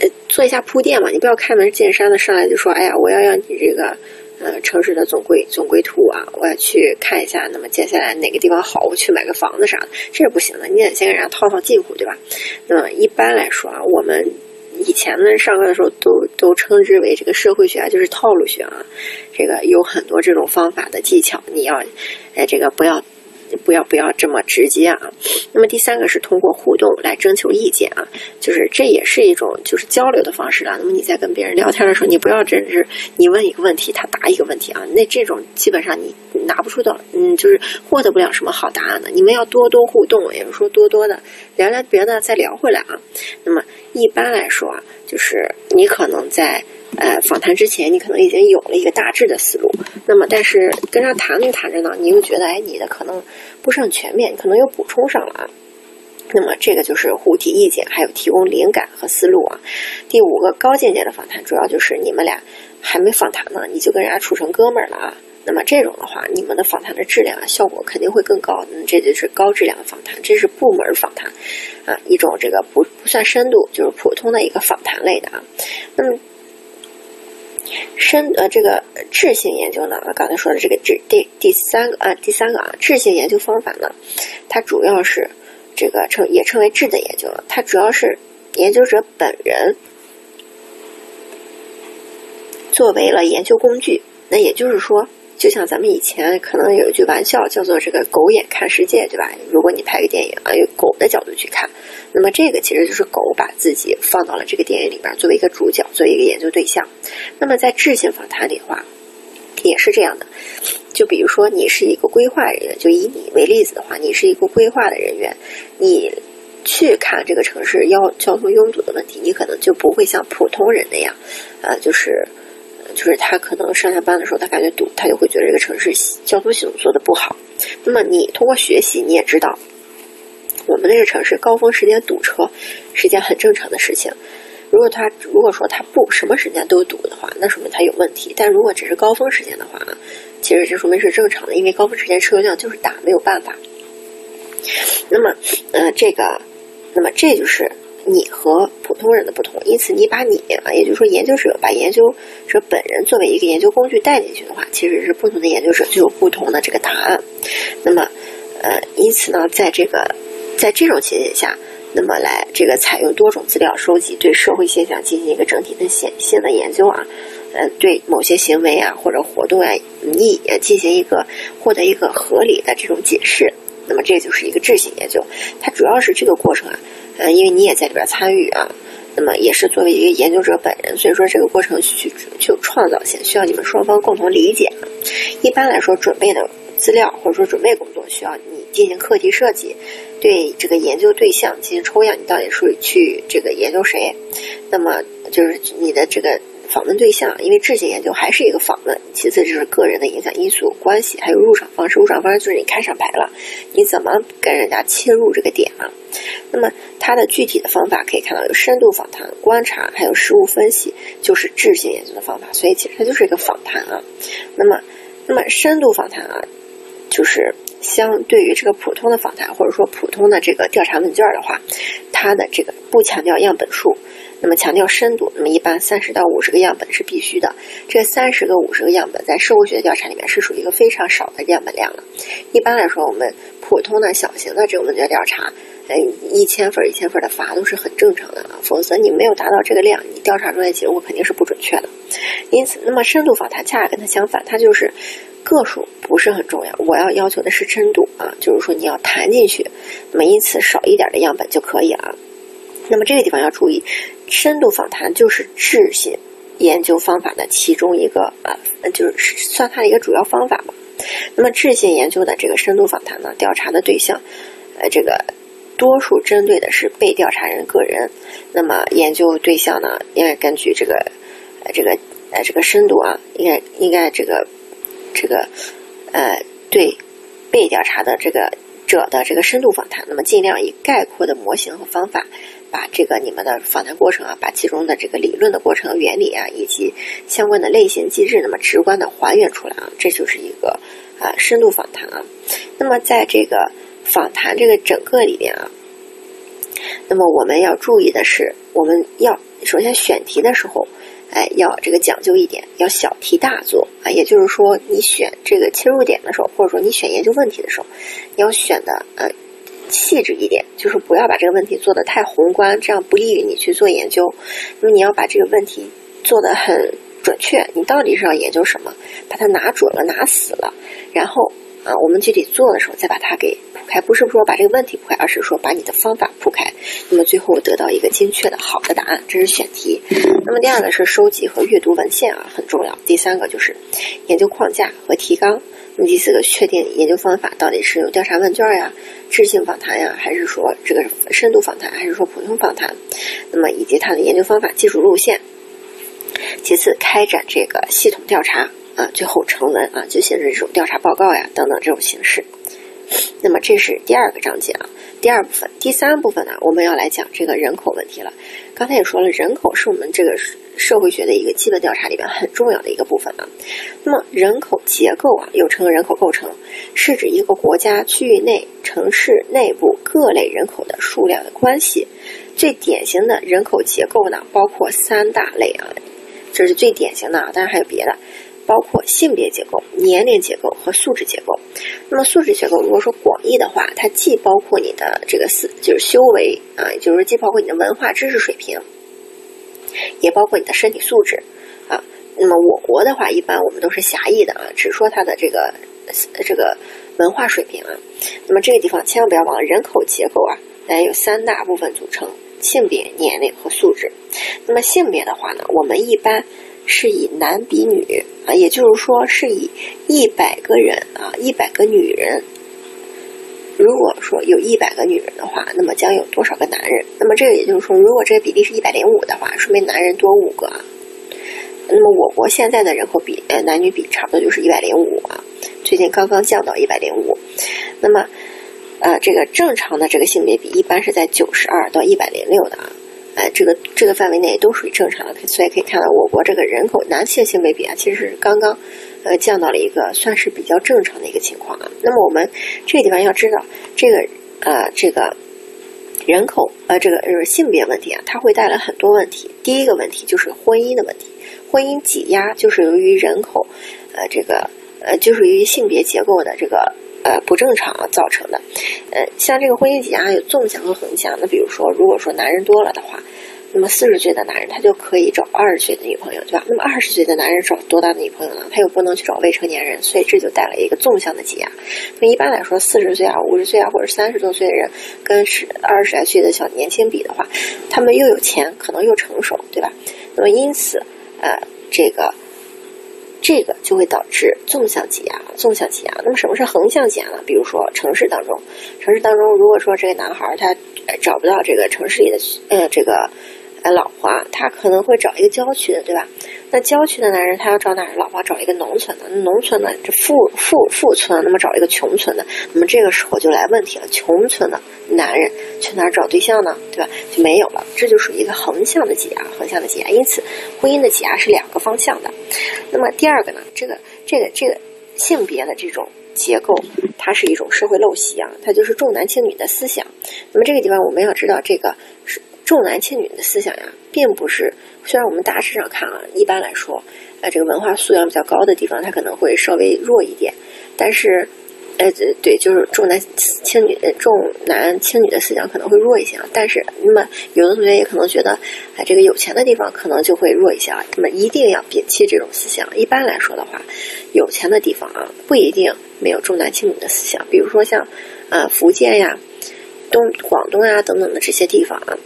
呃做一下铺垫嘛，你不要开门见山的上来就说，哎呀，我要要你这个。呃，城市的总规总规图啊，我要去看一下。那么接下来哪个地方好，我去买个房子啥的，这是不行的。你得先给人家套套近乎，对吧？那么一般来说啊，我们以前呢上课的时候都都称之为这个社会学啊，就是套路学啊。这个有很多这种方法的技巧，你要哎，这个不要。不要不要这么直接啊！那么第三个是通过互动来征求意见啊，就是这也是一种就是交流的方式了。那么你在跟别人聊天的时候，你不要真是你问一个问题，他答一个问题啊，那这种基本上你拿不出的，嗯，就是获得不了什么好答案的。你们要多多互动，也就是说多多的聊聊别的，再聊回来啊。那么一般来说啊，就是你可能在。呃，访谈之前你可能已经有了一个大致的思路，那么但是跟他谈着谈着呢，你又觉得哎，你的可能不是很全面，可能又补充上了啊。那么这个就是互提意见，还有提供灵感和思路啊。第五个高境界的访谈，主要就是你们俩还没访谈呢，你就跟人家处成哥们儿了啊。那么这种的话，你们的访谈的质量啊，效果肯定会更高。嗯，这就是高质量的访谈，这是部门访谈啊，一种这个不不算深度，就是普通的一个访谈类的啊。那么。深呃，这个质性研究呢，刚才说的这个质第第三个啊，第三个啊，质性研究方法呢，它主要是这个称也称为质的研究了，它主要是研究者本人作为了研究工具，那也就是说。就像咱们以前可能有一句玩笑叫做“这个狗眼看世界”，对吧？如果你拍个电影啊，用狗的角度去看，那么这个其实就是狗把自己放到了这个电影里边，作为一个主角，作为一个研究对象。那么在质性访谈里的话，也是这样的。就比如说你是一个规划人员，就以你为例子的话，你是一个规划的人员，你去看这个城市要交通拥堵的问题，你可能就不会像普通人那样，呃，就是。就是他可能上下班的时候，他感觉堵，他就会觉得这个城市交通系统做的不好。那么你通过学习，你也知道，我们那个城市高峰时间堵车是件很正常的事情。如果他如果说他不什么时间都堵的话，那说明他有问题。但如果只是高峰时间的话，其实这说明是正常的，因为高峰时间车流量就是大，没有办法。那么，呃，这个，那么这就是。你和普通人的不同，因此你把你啊，也就是说研究者把研究者本人作为一个研究工具带进去的话，其实是不同的研究者就有不同的这个答案。那么，呃，因此呢，在这个在这种情形下，那么来这个采用多种资料收集，对社会现象进行一个整体的显性的研究啊，呃，对某些行为啊或者活动啊，你也进行一个获得一个合理的这种解释。那么这就是一个质性研究，它主要是这个过程啊。呃，因为你也在里边参与啊，那么也是作为一个研究者本人，所以说这个过程具具有创造性，需要你们双方共同理解。一般来说，准备的资料或者说准备工作需要你进行课题设计，对这个研究对象进行抽样，你到底是去这个研究谁？那么就是你的这个访问对象，因为质性研究还是一个访问。其次就是个人的影响因素、关系，还有入场方式。入场方式就是你开上牌了，你怎么跟人家切入这个点啊？那么它的具体的方法可以看到有深度访谈、观察，还有实物分析，就是质性研究的方法。所以其实它就是一个访谈啊。那么，那么深度访谈啊，就是相对于这个普通的访谈，或者说普通的这个调查问卷的话，它的这个不强调样本数。那么强调深度，那么一般三十到五十个样本是必须的。这三十个、五十个样本在社会学的调查里面是属于一个非常少的样本量了。一般来说，我们普通的小型的这种问卷调查，呃，一千份、一千份的发都是很正常的啊。否则你没有达到这个量，你调查出来结果肯定是不准确的。因此，那么深度访谈恰恰跟它相反，它就是个数不是很重要，我要要求的是深度啊，就是说你要谈进去，那么因此少一点的样本就可以了。那么这个地方要注意。深度访谈就是质性研究方法的其中一个啊，就是算它的一个主要方法嘛。那么质性研究的这个深度访谈呢，调查的对象，呃，这个多数针对的是被调查人个人。那么研究对象呢，应该根据这个呃这个呃这个深度啊，应该应该这个这个呃对被调查的这个者的这个深度访谈，那么尽量以概括的模型和方法。把这个你们的访谈过程啊，把其中的这个理论的过程、原理啊，以及相关的类型机制，那么直观的还原出来啊，这就是一个啊深度访谈啊。那么在这个访谈这个整个里边啊，那么我们要注意的是，我们要首先选题的时候，哎，要这个讲究一点，要小题大做啊。也就是说，你选这个切入点的时候，或者说你选研究问题的时候，你要选的呃。细致一点，就是不要把这个问题做得太宏观，这样不利于你去做研究。那么你要把这个问题做得很准确，你到底是要研究什么？把它拿准了，拿死了，然后啊，我们具体做的时候再把它给铺开，不是说把这个问题铺开，而是说把你的方法铺开。那么最后得到一个精确的好的答案，这是选题。那么第二个是收集和阅读文献啊，很重要。第三个就是研究框架和提纲。那么第四个，确定研究方法到底是用调查问卷呀。质性访谈呀，还是说这个深度访谈，还是说普通访谈？那么以及它的研究方法、技术路线。其次，开展这个系统调查啊，最后成文啊，就写成这种调查报告呀等等这种形式。那么这是第二个章节啊，第二部分，第三部分呢，我们要来讲这个人口问题了。刚才也说了，人口是我们这个社会学的一个基本调查里边很重要的一个部分啊。那么人口结构啊，又称人口构成，是指一个国家区域内城市内部各类人口的数量的关系。最典型的人口结构呢，包括三大类啊，这是最典型的啊，当然还有别的。包括性别结构、年龄结构和素质结构。那么素质结构，如果说广义的话，它既包括你的这个思，就是修为啊，也就是既包括你的文化知识水平，也包括你的身体素质啊。那么我国的话，一般我们都是狭义的啊，只说它的这个这个文化水平啊。那么这个地方千万不要忘了，人口结构啊，来有三大部分组成：性别、年龄和素质。那么性别的话呢，我们一般。是以男比女啊，也就是说是以一百个人啊，一百个女人。如果说有一百个女人的话，那么将有多少个男人？那么这个也就是说，如果这个比例是一百零五的话，说明男人多五个啊。那么我国现在的人口比呃男女比差不多就是一百零五啊，最近刚刚降到一百零五。那么呃这个正常的这个性别比一般是在九十二到一百零六的啊。呃，这个这个范围内都属于正常的，所以可以看到我国这个人口男性性别比啊，其实是刚刚呃降到了一个算是比较正常的一个情况啊。那么我们这个地方要知道，这个呃这个人口呃这个就是性别问题啊，它会带来很多问题。第一个问题就是婚姻的问题，婚姻挤压就是由于人口呃这个呃就是由于性别结构的这个。呃，不正常造成的，呃，像这个婚姻挤压有纵向和横向。那比如说，如果说男人多了的话，那么四十岁的男人他就可以找二十岁的女朋友，对吧？那么二十岁的男人找多大的女朋友呢？他又不能去找未成年人，所以这就带来一个纵向的挤压。那一般来说，四十岁啊、五十岁啊或者三十多岁的人跟十二十来岁的小年轻比的话，他们又有钱，可能又成熟，对吧？那么因此，呃，这个。这个就会导致纵向挤压，纵向挤压。那么什么是横向挤压呢？比如说城市当中，城市当中，如果说这个男孩他找不到这个城市里的呃这个呃老婆，他可能会找一个郊区的，对吧？那郊区的男人他要找哪儿老婆？找一个农村的，农村的这富富富村，那么找一个穷村的，那么这个时候就来问题了，穷村的男人去哪儿找对象呢？对吧？就没有了，这就属于一个横向的挤压，横向的挤压。因此，婚姻的挤压是两个方向的。那么第二个呢？这个这个这个性别的这种结构，它是一种社会陋习啊，它就是重男轻女的思想。那么这个地方我们要知道，这个是重男轻女的思想呀，并不是。虽然我们大致上看啊，一般来说，呃，这个文化素养比较高的地方，它可能会稍微弱一点。但是，呃，对，就是重男轻女、重男轻女的思想可能会弱一些啊。但是，那么有的同学也可能觉得，哎，这个有钱的地方可能就会弱一些啊。那么一定要摒弃这种思想。一般来说的话，有钱的地方啊，不一定没有重男轻女的思想。比如说像，呃，福建呀、东广东呀等等的这些地方啊。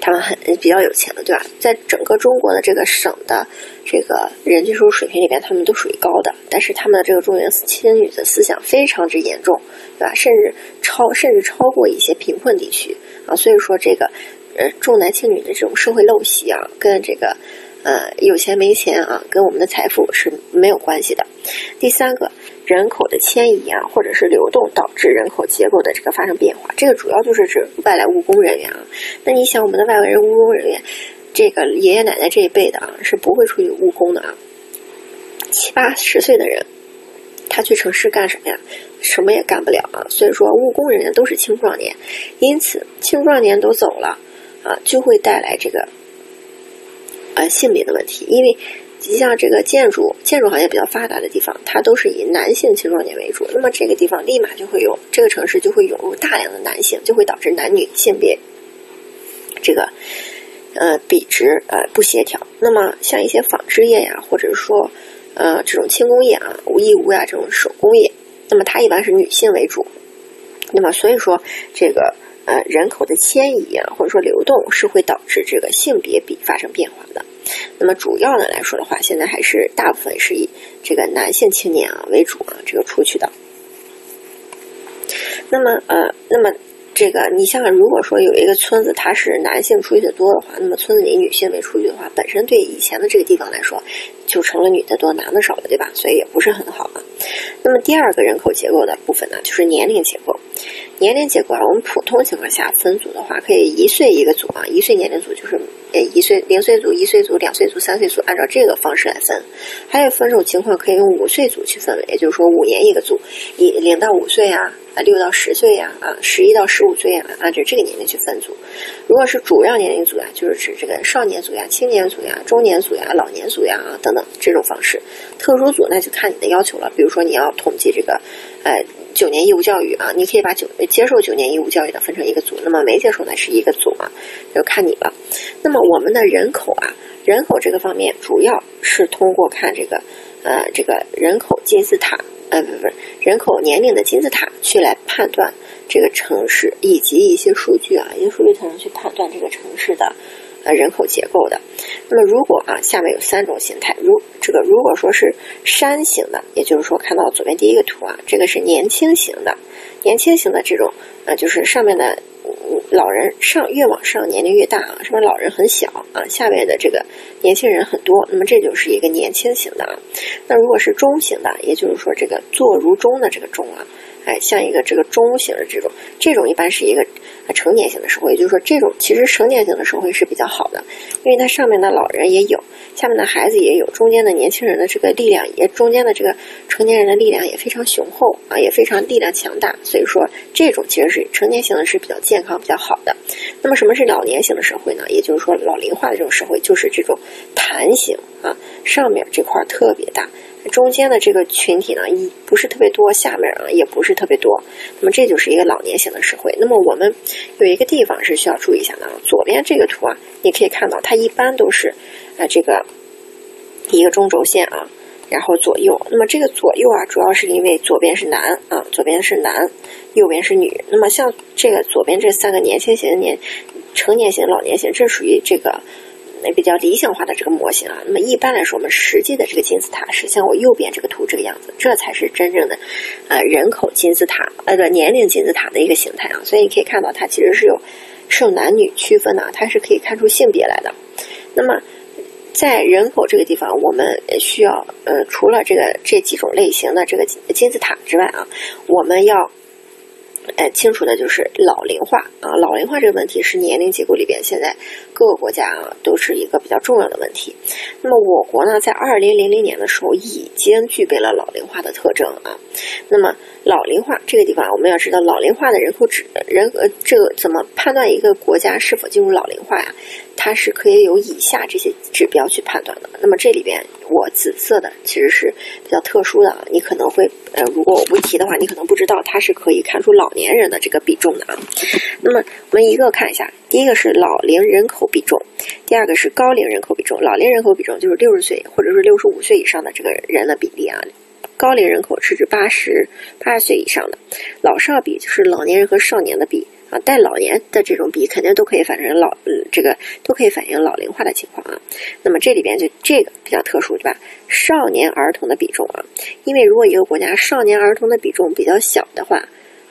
他们很比较有钱的，对吧？在整个中国的这个省的这个人均收入水平里边，他们都属于高的。但是他们的这个重男轻女的思想非常之严重，对吧？甚至超甚至超过一些贫困地区啊。所以说，这个呃重男轻女的这种社会陋习啊，跟这个呃有钱没钱啊，跟我们的财富是没有关系的。第三个。人口的迁移啊，或者是流动导致人口结构的这个发生变化，这个主要就是指外来务工人员啊。那你想，我们的外来人务工人员，这个爷爷奶奶这一辈的啊，是不会出去务工的啊。七八十岁的人，他去城市干什么呀？什么也干不了啊。所以说，务工人员都是青壮年，因此青壮年都走了啊，就会带来这个呃性别的问题，因为。你像这个建筑建筑行业比较发达的地方，它都是以男性青壮年为主，那么这个地方立马就会有这个城市就会涌入大量的男性，就会导致男女性别这个呃比值呃不协调。那么像一些纺织业呀，或者说呃这种轻工业啊、无义乌呀这种手工业，那么它一般是女性为主。那么所以说这个呃人口的迁移啊，或者说流动是会导致这个性别比发生变化的。那么主要的来说的话，现在还是大部分是以这个男性青年啊为主啊，这个出去的。那么呃，那么这个你像如果说有一个村子，它是男性出去的多的话，那么村子里女性没出去的话，本身对以前的这个地方来说，就成了女的多，男的少了，对吧？所以也不是很好啊。那么第二个人口结构的部分呢，就是年龄结构。年龄结构啊，我们普通情况下分组的话，可以一岁一个组啊，一岁年龄组就是。呃，一岁、零岁组、一岁组、两岁组、三岁组，按照这个方式来分。还有分种情况，可以用五岁组去分为，也就是说五年一个组，一零到五岁啊，啊六到十岁呀，啊十一到十五岁啊，按照这个年龄去分组。如果是主要年龄组呀，就是指这个少年组呀、青年组呀、中年组呀、老年组呀等等这种方式。特殊组那就看你的要求了，比如说你要统计这个，呃。九年义务教育啊，你可以把九接受九年义务教育的分成一个组，那么没接受的是一个组啊，就看你了。那么我们的人口啊，人口这个方面主要是通过看这个呃这个人口金字塔，呃不不人口年龄的金字塔去来判断这个城市以及一些数据啊，一些数据才能去判断这个城市的。人口结构的，那么如果啊，下面有三种形态，如这个如果说是山型的，也就是说看到左边第一个图啊，这个是年轻型的，年轻型的这种啊，就是上面的老人上越往上年龄越大啊，上面老人很小啊，下面的这个年轻人很多，那么这就是一个年轻型的啊。那如果是中型的，也就是说这个坐如钟的这个钟啊。哎，像一个这个中型的这种，这种一般是一个成年型的社会，也就是说，这种其实成年型的社会是比较好的，因为它上面的老人也有，下面的孩子也有，中间的年轻人的这个力量也，中间的这个成年人的力量也非常雄厚啊，也非常力量强大，所以说这种其实是成年型的是比较健康、比较好的。那么什么是老年型的社会呢？也就是说，老龄化的这种社会就是这种弹性啊，上面这块特别大。中间的这个群体呢，一不是特别多，下面啊也不是特别多，那么这就是一个老年型的社会。那么我们有一个地方是需要注意一下的，左边这个图啊，你可以看到它一般都是啊这个一个中轴线啊，然后左右。那么这个左右啊，主要是因为左边是男啊，左边是男，右边是女。那么像这个左边这三个年轻型的、年成年型、老年型，这属于这个。那比较理想化的这个模型啊，那么一般来说，我们实际的这个金字塔是像我右边这个图这个样子，这才是真正的，呃，人口金字塔，呃，不，年龄金字塔的一个形态啊。所以你可以看到，它其实是有是有男女区分的，它是可以看出性别来的。那么在人口这个地方，我们需要呃，除了这个这几种类型的这个金字塔之外啊，我们要。哎，清楚的就是老龄化啊，老龄化这个问题是年龄结构里边现在各个国家啊都是一个比较重要的问题。那么我国呢，在二零零零年的时候已经具备了老龄化的特征啊。那么老龄化这个地方，我们要知道老龄化的人口指人呃，这个怎么判断一个国家是否进入老龄化呀？它是可以有以下这些指标去判断的。那么这里边我紫色的其实是比较特殊的啊，你可能会呃，如果我不提的话，你可能不知道它是可以看出老年人的这个比重的啊。那么我们一个看一下，第一个是老龄人口比重，第二个是高龄人口比重。老龄人口比重就是六十岁或者是六十五岁以上的这个人的比例啊。高龄人口是指八十八十岁以上的。老少比就是老年人和少年的比。啊，带老年的这种比肯定都可以反映老，嗯，这个都可以反映老龄化的情况啊。那么这里边就这个比较特殊，对吧？少年儿童的比重啊，因为如果一个国家少年儿童的比重比较小的话，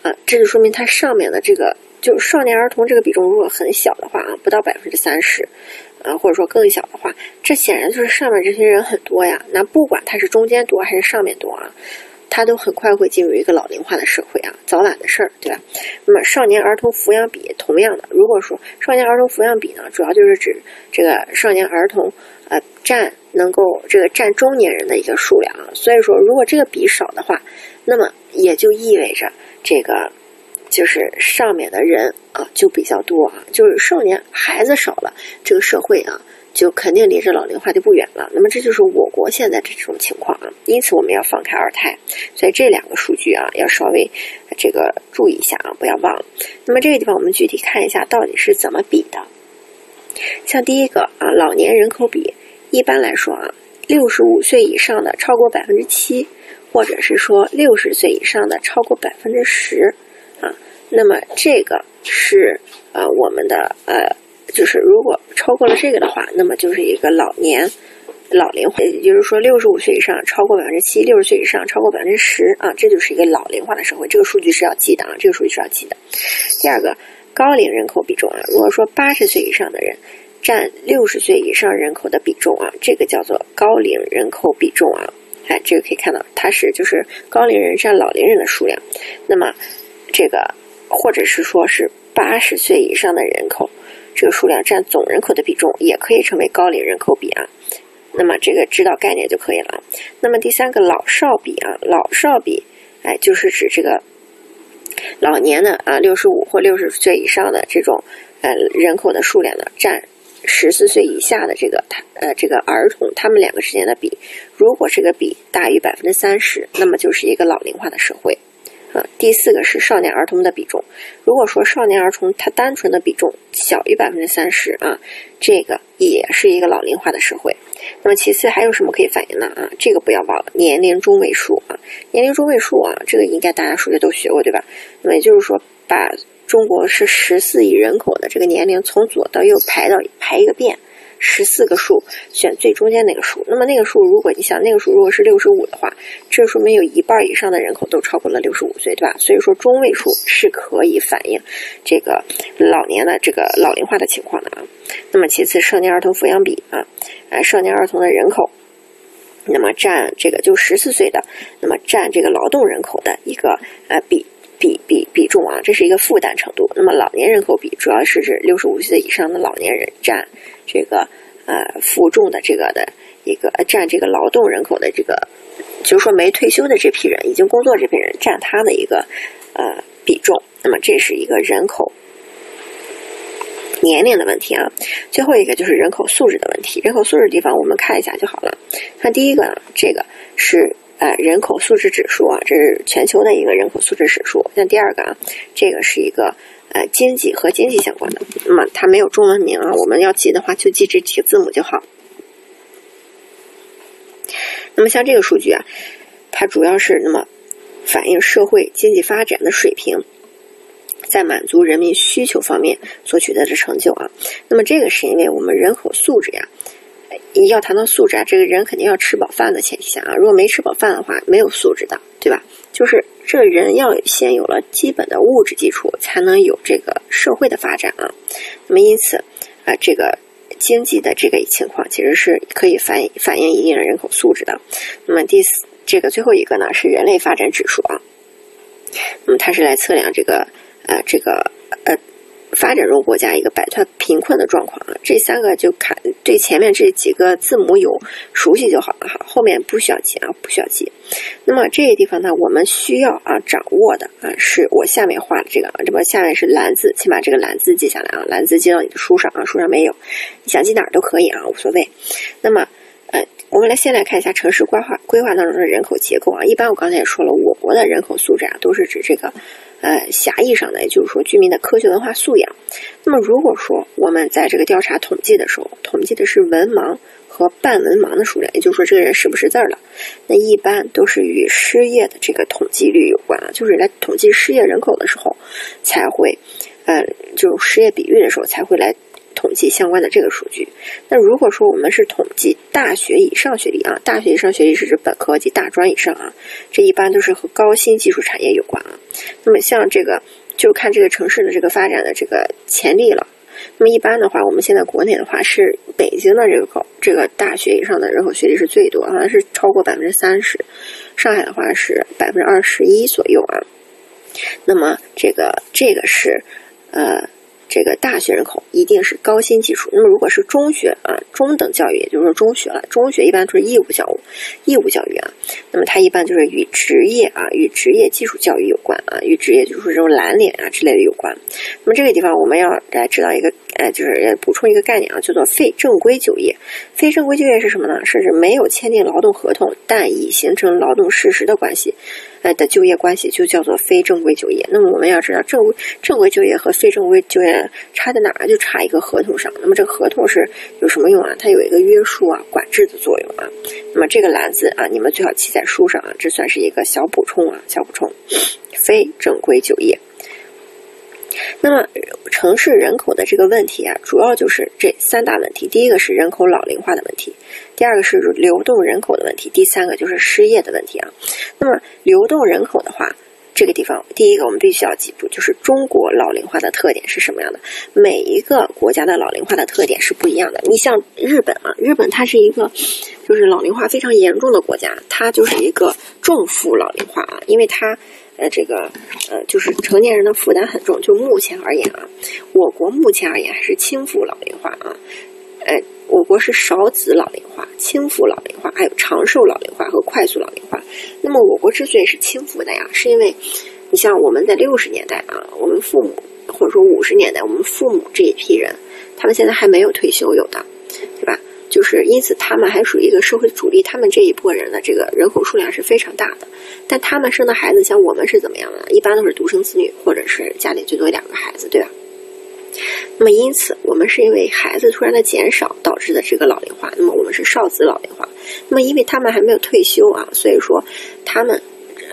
啊，这就说明它上面的这个就少年儿童这个比重如果很小的话啊，不到百分之三十，啊，或者说更小的话，这显然就是上面这些人很多呀。那不管它是中间多还是上面多啊。它都很快会进入一个老龄化的社会啊，早晚的事儿，对吧？那么少年儿童抚养比同样的，如果说少年儿童抚养比呢，主要就是指这个少年儿童呃占能够这个占中年人的一个数量啊。所以说，如果这个比少的话，那么也就意味着这个就是上面的人啊就比较多啊，就是少年孩子少了，这个社会啊。就肯定离这老龄化就不远了。那么这就是我国现在这种情况啊。因此我们要放开二胎，所以这两个数据啊要稍微这个注意一下啊，不要忘了。那么这个地方我们具体看一下到底是怎么比的。像第一个啊，老年人口比，一般来说啊，六十五岁以上的超过百分之七，或者是说六十岁以上的超过百分之十啊。那么这个是呃我们的呃。就是如果超过了这个的话，那么就是一个老年老龄化，也就是说六十五岁以上超过百分之七，六十岁以上超过百分之十啊，这就是一个老龄化的社会。这个数据是要记的啊，这个数据是要记的。第二个高龄人口比重啊，如果说八十岁以上的人占六十岁以上人口的比重啊，这个叫做高龄人口比重啊。哎，这个可以看到，它是就是高龄人占老龄人的数量。那么这个或者是说是八十岁以上的人口。这个数量占总人口的比重也可以称为高龄人口比啊，那么这个知道概念就可以了。那么第三个老少比啊，老少比，哎，就是指这个老年的啊，六十五或六十岁以上的这种呃人口的数量呢，占十四岁以下的这个他呃这个儿童他们两个之间的比，如果这个比大于百分之三十，那么就是一个老龄化的社会。啊，第四个是少年儿童的比重。如果说少年儿童他单纯的比重小于百分之三十啊，这个也是一个老龄化的社会。那么其次还有什么可以反映呢？啊，这个不要忘了年龄中位数啊，年龄中位数啊，这个应该大家数学都学过对吧？那么也就是说，把中国是十四亿人口的这个年龄从左到右排到排一个遍。十四个数，选最中间那个数。那么那个数，如果你想那个数如果是六十五的话，这说明有一半以上的人口都超过了六十五岁，对吧？所以说中位数是可以反映这个老年的这个老龄化的情况的啊。那么其次，少年儿童抚养比啊，啊，少年儿童的人口，那么占这个就十四岁的，那么占这个劳动人口的一个呃比比比比重啊，这是一个负担程度。那么老年人口比主要是指六十五岁以上的老年人占。这个呃负重的这个的一个占这个劳动人口的这个，就是说没退休的这批人，已经工作这批人占他的一个呃比重。那么这是一个人口年龄的问题啊。最后一个就是人口素质的问题。人口素质地方我们看一下就好了。看第一个，这个是呃人口素质指数啊，这是全球的一个人口素质指数。那第二个啊，这个是一个。呃，经济和经济相关的，那么它没有中文名啊，我们要记的话就记这几个字母就好。那么像这个数据啊，它主要是那么反映社会经济发展的水平，在满足人民需求方面所取得的成就啊。那么这个是因为我们人口素质呀，要谈到素质啊，这个人肯定要吃饱饭的前提下啊，如果没吃饱饭的话，没有素质的，对吧？就是。这人要先有了基本的物质基础，才能有这个社会的发展啊。那么因此，啊，这个经济的这个情况，其实是可以反反映一定的人口素质的。那么第四，这个最后一个呢是人类发展指数啊，那么它是来测量这个呃这个呃。发展中国家一个摆脱贫困的状况啊，这三个就看对前面这几个字母有熟悉就好了哈，后面不需要记啊，不需要记。那么这个地方呢，我们需要啊掌握的啊，是我下面画的这个啊，这不下面是蓝字，请把这个蓝字记下来啊，蓝字记到你的书上啊，书上没有，你想记哪儿都可以啊，无所谓。那么呃，我们来先来看一下城市规划规划当中的人口结构啊，一般我刚才也说了，我国的人口素质啊，都是指这个。呃，狭义上的，也就是说居民的科学文化素养。那么，如果说我们在这个调查统计的时候，统计的是文盲和半文盲的数量，也就是说这个人识不识字了，那一般都是与失业的这个统计率有关啊。就是来统计失业人口的时候，才会，呃，就失业比率的时候才会来。统计相关的这个数据。那如果说我们是统计大学以上学历啊，大学以上学历是指本科及大专以上啊，这一般都是和高新技术产业有关啊。那么像这个，就看这个城市的这个发展的这个潜力了。那么一般的话，我们现在国内的话是北京的这个高这个大学以上的人口学历是最多，好像是超过百分之三十。上海的话是百分之二十一左右啊。那么这个这个是呃。这个大学人口一定是高新技术。那么如果是中学啊，中等教育，也就是说中学了，中学一般都是义务教育，义务教育啊。那么它一般就是与职业啊，与职业技术教育有关啊，与职业就是这种蓝领啊之类的有关。那么这个地方我们要来知道一个，呃，就是补充一个概念啊，叫做非正规就业。非正规就业是什么呢？是指没有签订劳动合同，但已形成劳动事实的关系。的就业关系就叫做非正规就业。那么我们要知道正规正规就业和非正规就业差在哪儿？就差一个合同上。那么这个合同是有什么用啊？它有一个约束啊、管制的作用啊。那么这个篮子啊，你们最好记在书上啊。这算是一个小补充啊，小补充。非正规就业。那么城市人口的这个问题啊，主要就是这三大问题。第一个是人口老龄化的问题，第二个是流动人口的问题，第三个就是失业的问题啊。那么流动人口的话，这个地方第一个我们必须要记住，就是中国老龄化的特点是什么样的？每一个国家的老龄化的特点是不一样的。你像日本啊，日本它是一个就是老龄化非常严重的国家，它就是一个重负老龄化啊，因为它。呃，这个呃，就是成年人的负担很重。就目前而言啊，我国目前而言还是轻负老龄化啊。呃，我国是少子老龄化、轻负老龄化，还有长寿老龄化和快速老龄化。那么，我国之所以是轻负的呀，是因为你像我们在六十年代啊，我们父母或者说五十年代，我们父母这一批人，他们现在还没有退休，有的，对吧？就是因此，他们还属于一个社会主力，他们这一波人的这个人口数量是非常大的。但他们生的孩子像我们是怎么样的？一般都是独生子女，或者是家里最多两个孩子，对吧？那么因此，我们是因为孩子突然的减少导致的这个老龄化。那么我们是少子老龄化。那么因为他们还没有退休啊，所以说他们，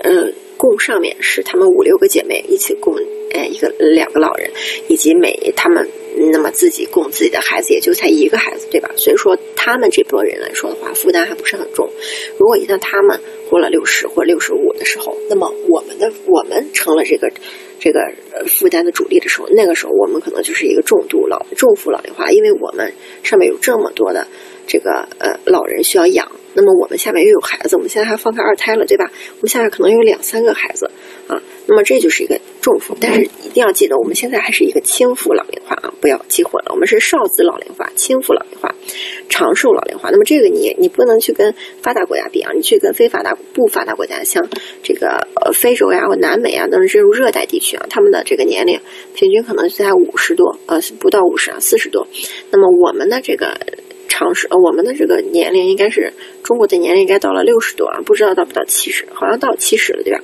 呃，供上面是他们五六个姐妹一起供，呃，一个两个老人，以及每他们。那么自己供自己的孩子也就才一个孩子，对吧？所以说他们这波人来说的话，负担还不是很重。如果一旦他们过了六十或六十五的时候，那么我们的我们成了这个这个负担的主力的时候，那个时候我们可能就是一个重度老重负老龄化，因为我们上面有这么多的这个呃老人需要养。那么我们下面又有孩子，我们现在还放开二胎了，对吧？我们下面可能有两三个孩子啊。那么这就是一个重负，但是一定要记得，我们现在还是一个轻负老龄化啊，不要记混了。我们是少子老龄化、轻负老龄化、长寿老龄化。那么这个你你不能去跟发达国家比啊，你去跟非发达不发达国家，像这个呃非洲呀或南美啊等这种热带地区啊，他们的这个年龄平均可能在五十多，呃不到五十啊，四十多。那么我们的这个。常识，呃，我们的这个年龄应该是中国的年龄应该到了六十多啊，不知道到不到七十，好像到七十了，对吧？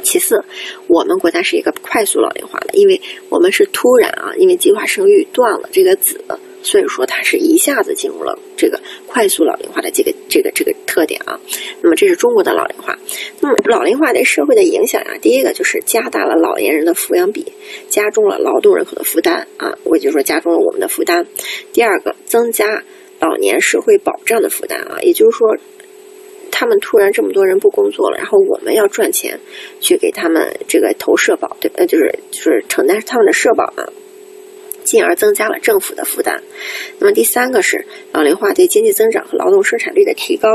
其次，我们国家是一个快速老龄化的，因为我们是突然啊，因为计划生育断了这个子，所以说它是一下子进入了这个快速老龄化的这个这个这个特点啊。那么这是中国的老龄化。那么老龄化对社会的影响啊，第一个就是加大了老年人的抚养比，加重了劳动人口的负担啊，我就说加重了我们的负担。第二个，增加。老年社会保障的负担啊，也就是说，他们突然这么多人不工作了，然后我们要赚钱去给他们这个投社保，对，呃，就是就是承担他们的社保啊。进而增加了政府的负担。那么第三个是老龄化对经济增长和劳动生产率的提高。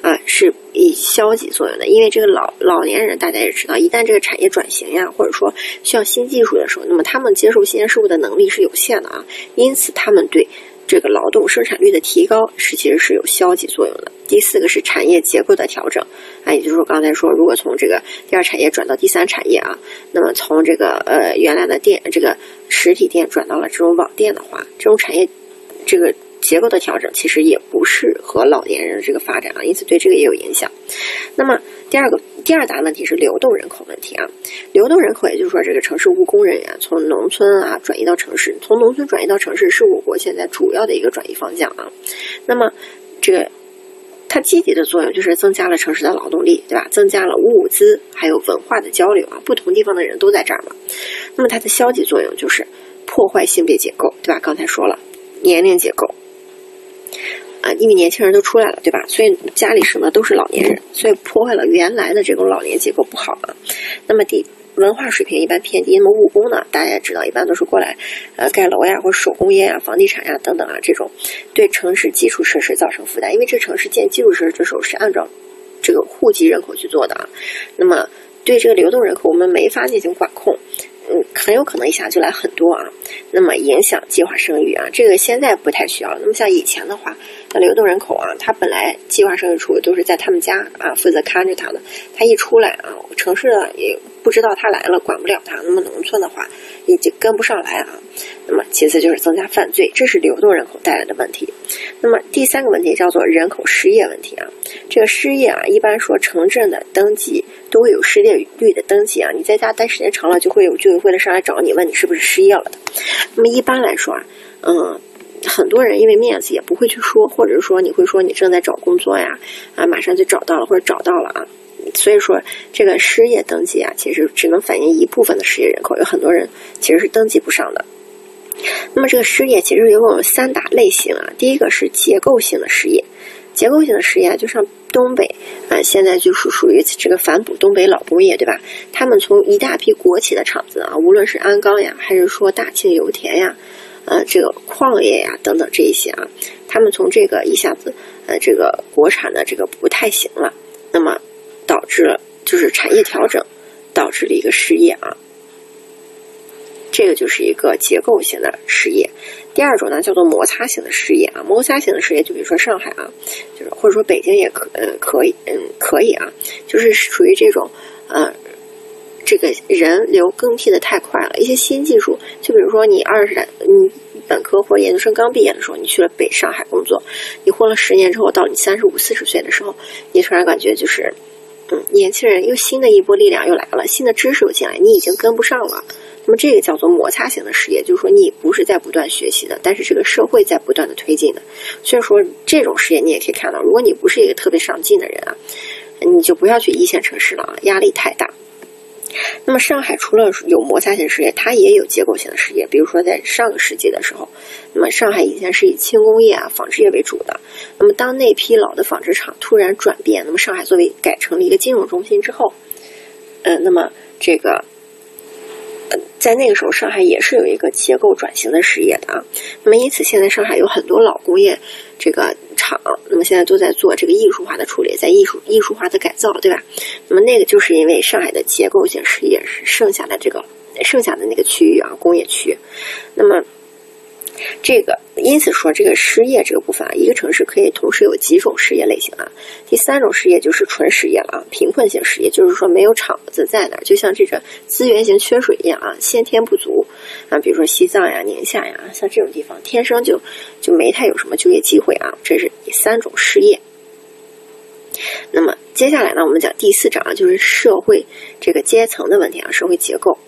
啊，是以消极作用的，因为这个老老年人大家也知道，一旦这个产业转型呀，或者说需要新技术的时候，那么他们接受新鲜事物的能力是有限的啊，因此他们对这个劳动生产率的提高是其实是有消极作用的。第四个是产业结构的调整啊，也就是说刚才说，如果从这个第二产业转到第三产业啊，那么从这个呃原来的店这个实体店转到了这种网店的话，这种产业这个。结构的调整其实也不适合老年人的这个发展啊，因此对这个也有影响。那么第二个第二大问题是流动人口问题啊，流动人口也就是说这个城市务工人员从农村啊转移到城市，从农村转移到城市是我国现在主要的一个转移方向啊。那么这个它积极的作用就是增加了城市的劳动力，对吧？增加了物资还有文化的交流啊，不同地方的人都在这儿嘛。那么它的消极作用就是破坏性别结构，对吧？刚才说了年龄结构。啊，因为年轻人都出来了，对吧？所以家里什么都是老年人，所以破坏了原来的这种老年结构不好啊。那么第文化水平一般偏低，那么务工呢，大家也知道，一般都是过来呃盖楼呀，或者手工业呀、房地产呀等等啊，这种对城市基础设施造成负担。因为这城市建基础设施的时候是按照这个户籍人口去做的啊，那么对这个流动人口我们没法进行管控。嗯，很有可能一下就来很多啊，那么影响计划生育啊，这个现在不太需要。那么像以前的话，那流动人口啊，他本来计划生育处都是在他们家啊，负责看着他的，他一出来啊，城市也不知道他来了，管不了他。那么农村的话，也就跟不上来啊。那么其次就是增加犯罪，这是流动人口带来的问题。那么第三个问题叫做人口失业问题啊，这个失业啊，一般说城镇的登记。都会有失业率的登记啊，你在家待时间长了，就会有居委会的上来找你，问你是不是失业了的。那么一般来说啊，嗯，很多人因为面子也不会去说，或者说你会说你正在找工作呀，啊，马上就找到了或者找到了啊。所以说这个失业登记啊，其实只能反映一部分的失业人口，有很多人其实是登记不上的。那么这个失业其实有三大类型啊，第一个是结构性的失业。结构性的失业，就像东北啊，现在就是属于这个反哺东北老工业，对吧？他们从一大批国企的厂子啊，无论是鞍钢呀，还是说大庆油田呀，呃，这个矿业呀等等这一些啊，他们从这个一下子呃，这个国产的这个不太行了，那么导致了就是产业调整，导致了一个失业啊。这个就是一个结构性的失业，第二种呢叫做摩擦型的失业啊，摩擦型的失业就比如说上海啊，就是或者说北京也可嗯可以嗯可以啊，就是属于这种呃这个人流更替的太快了，一些新技术，就比如说你二十来嗯本科或者研究生刚毕业的时候，你去了北上海工作，你混了十年之后，到你三十五四十岁的时候，你突然感觉就是嗯年轻人又新的一波力量又来了，新的知识又进来，你已经跟不上了。那么这个叫做摩擦型的事业，就是说你不是在不断学习的，但是这个社会在不断的推进的。所以说这种事业你也可以看到，如果你不是一个特别上进的人啊，你就不要去一线城市了啊，压力太大。那么上海除了有摩擦型事业，它也有结构性的事业。比如说在上个世纪的时候，那么上海以前是以轻工业啊、纺织业为主的。那么当那批老的纺织厂突然转变，那么上海作为改成了一个金融中心之后，呃，那么这个。在那个时候，上海也是有一个结构转型的事业的啊。那么，因此现在上海有很多老工业这个厂，那么现在都在做这个艺术化的处理，在艺术艺术化的改造，对吧？那么那个就是因为上海的结构性实业是剩下的这个剩下的那个区域啊，工业区。那么。这个，因此说这个失业这个部分啊，一个城市可以同时有几种失业类型啊。第三种失业就是纯失业了啊，贫困性失业，就是说没有厂子在那儿，就像这个资源型缺水一样啊，先天不足啊。比如说西藏呀、宁夏呀，像这种地方，天生就就没太有什么就业机会啊。这是第三种失业。那么接下来呢，我们讲第四章啊，就是社会这个阶层的问题啊，社会结构。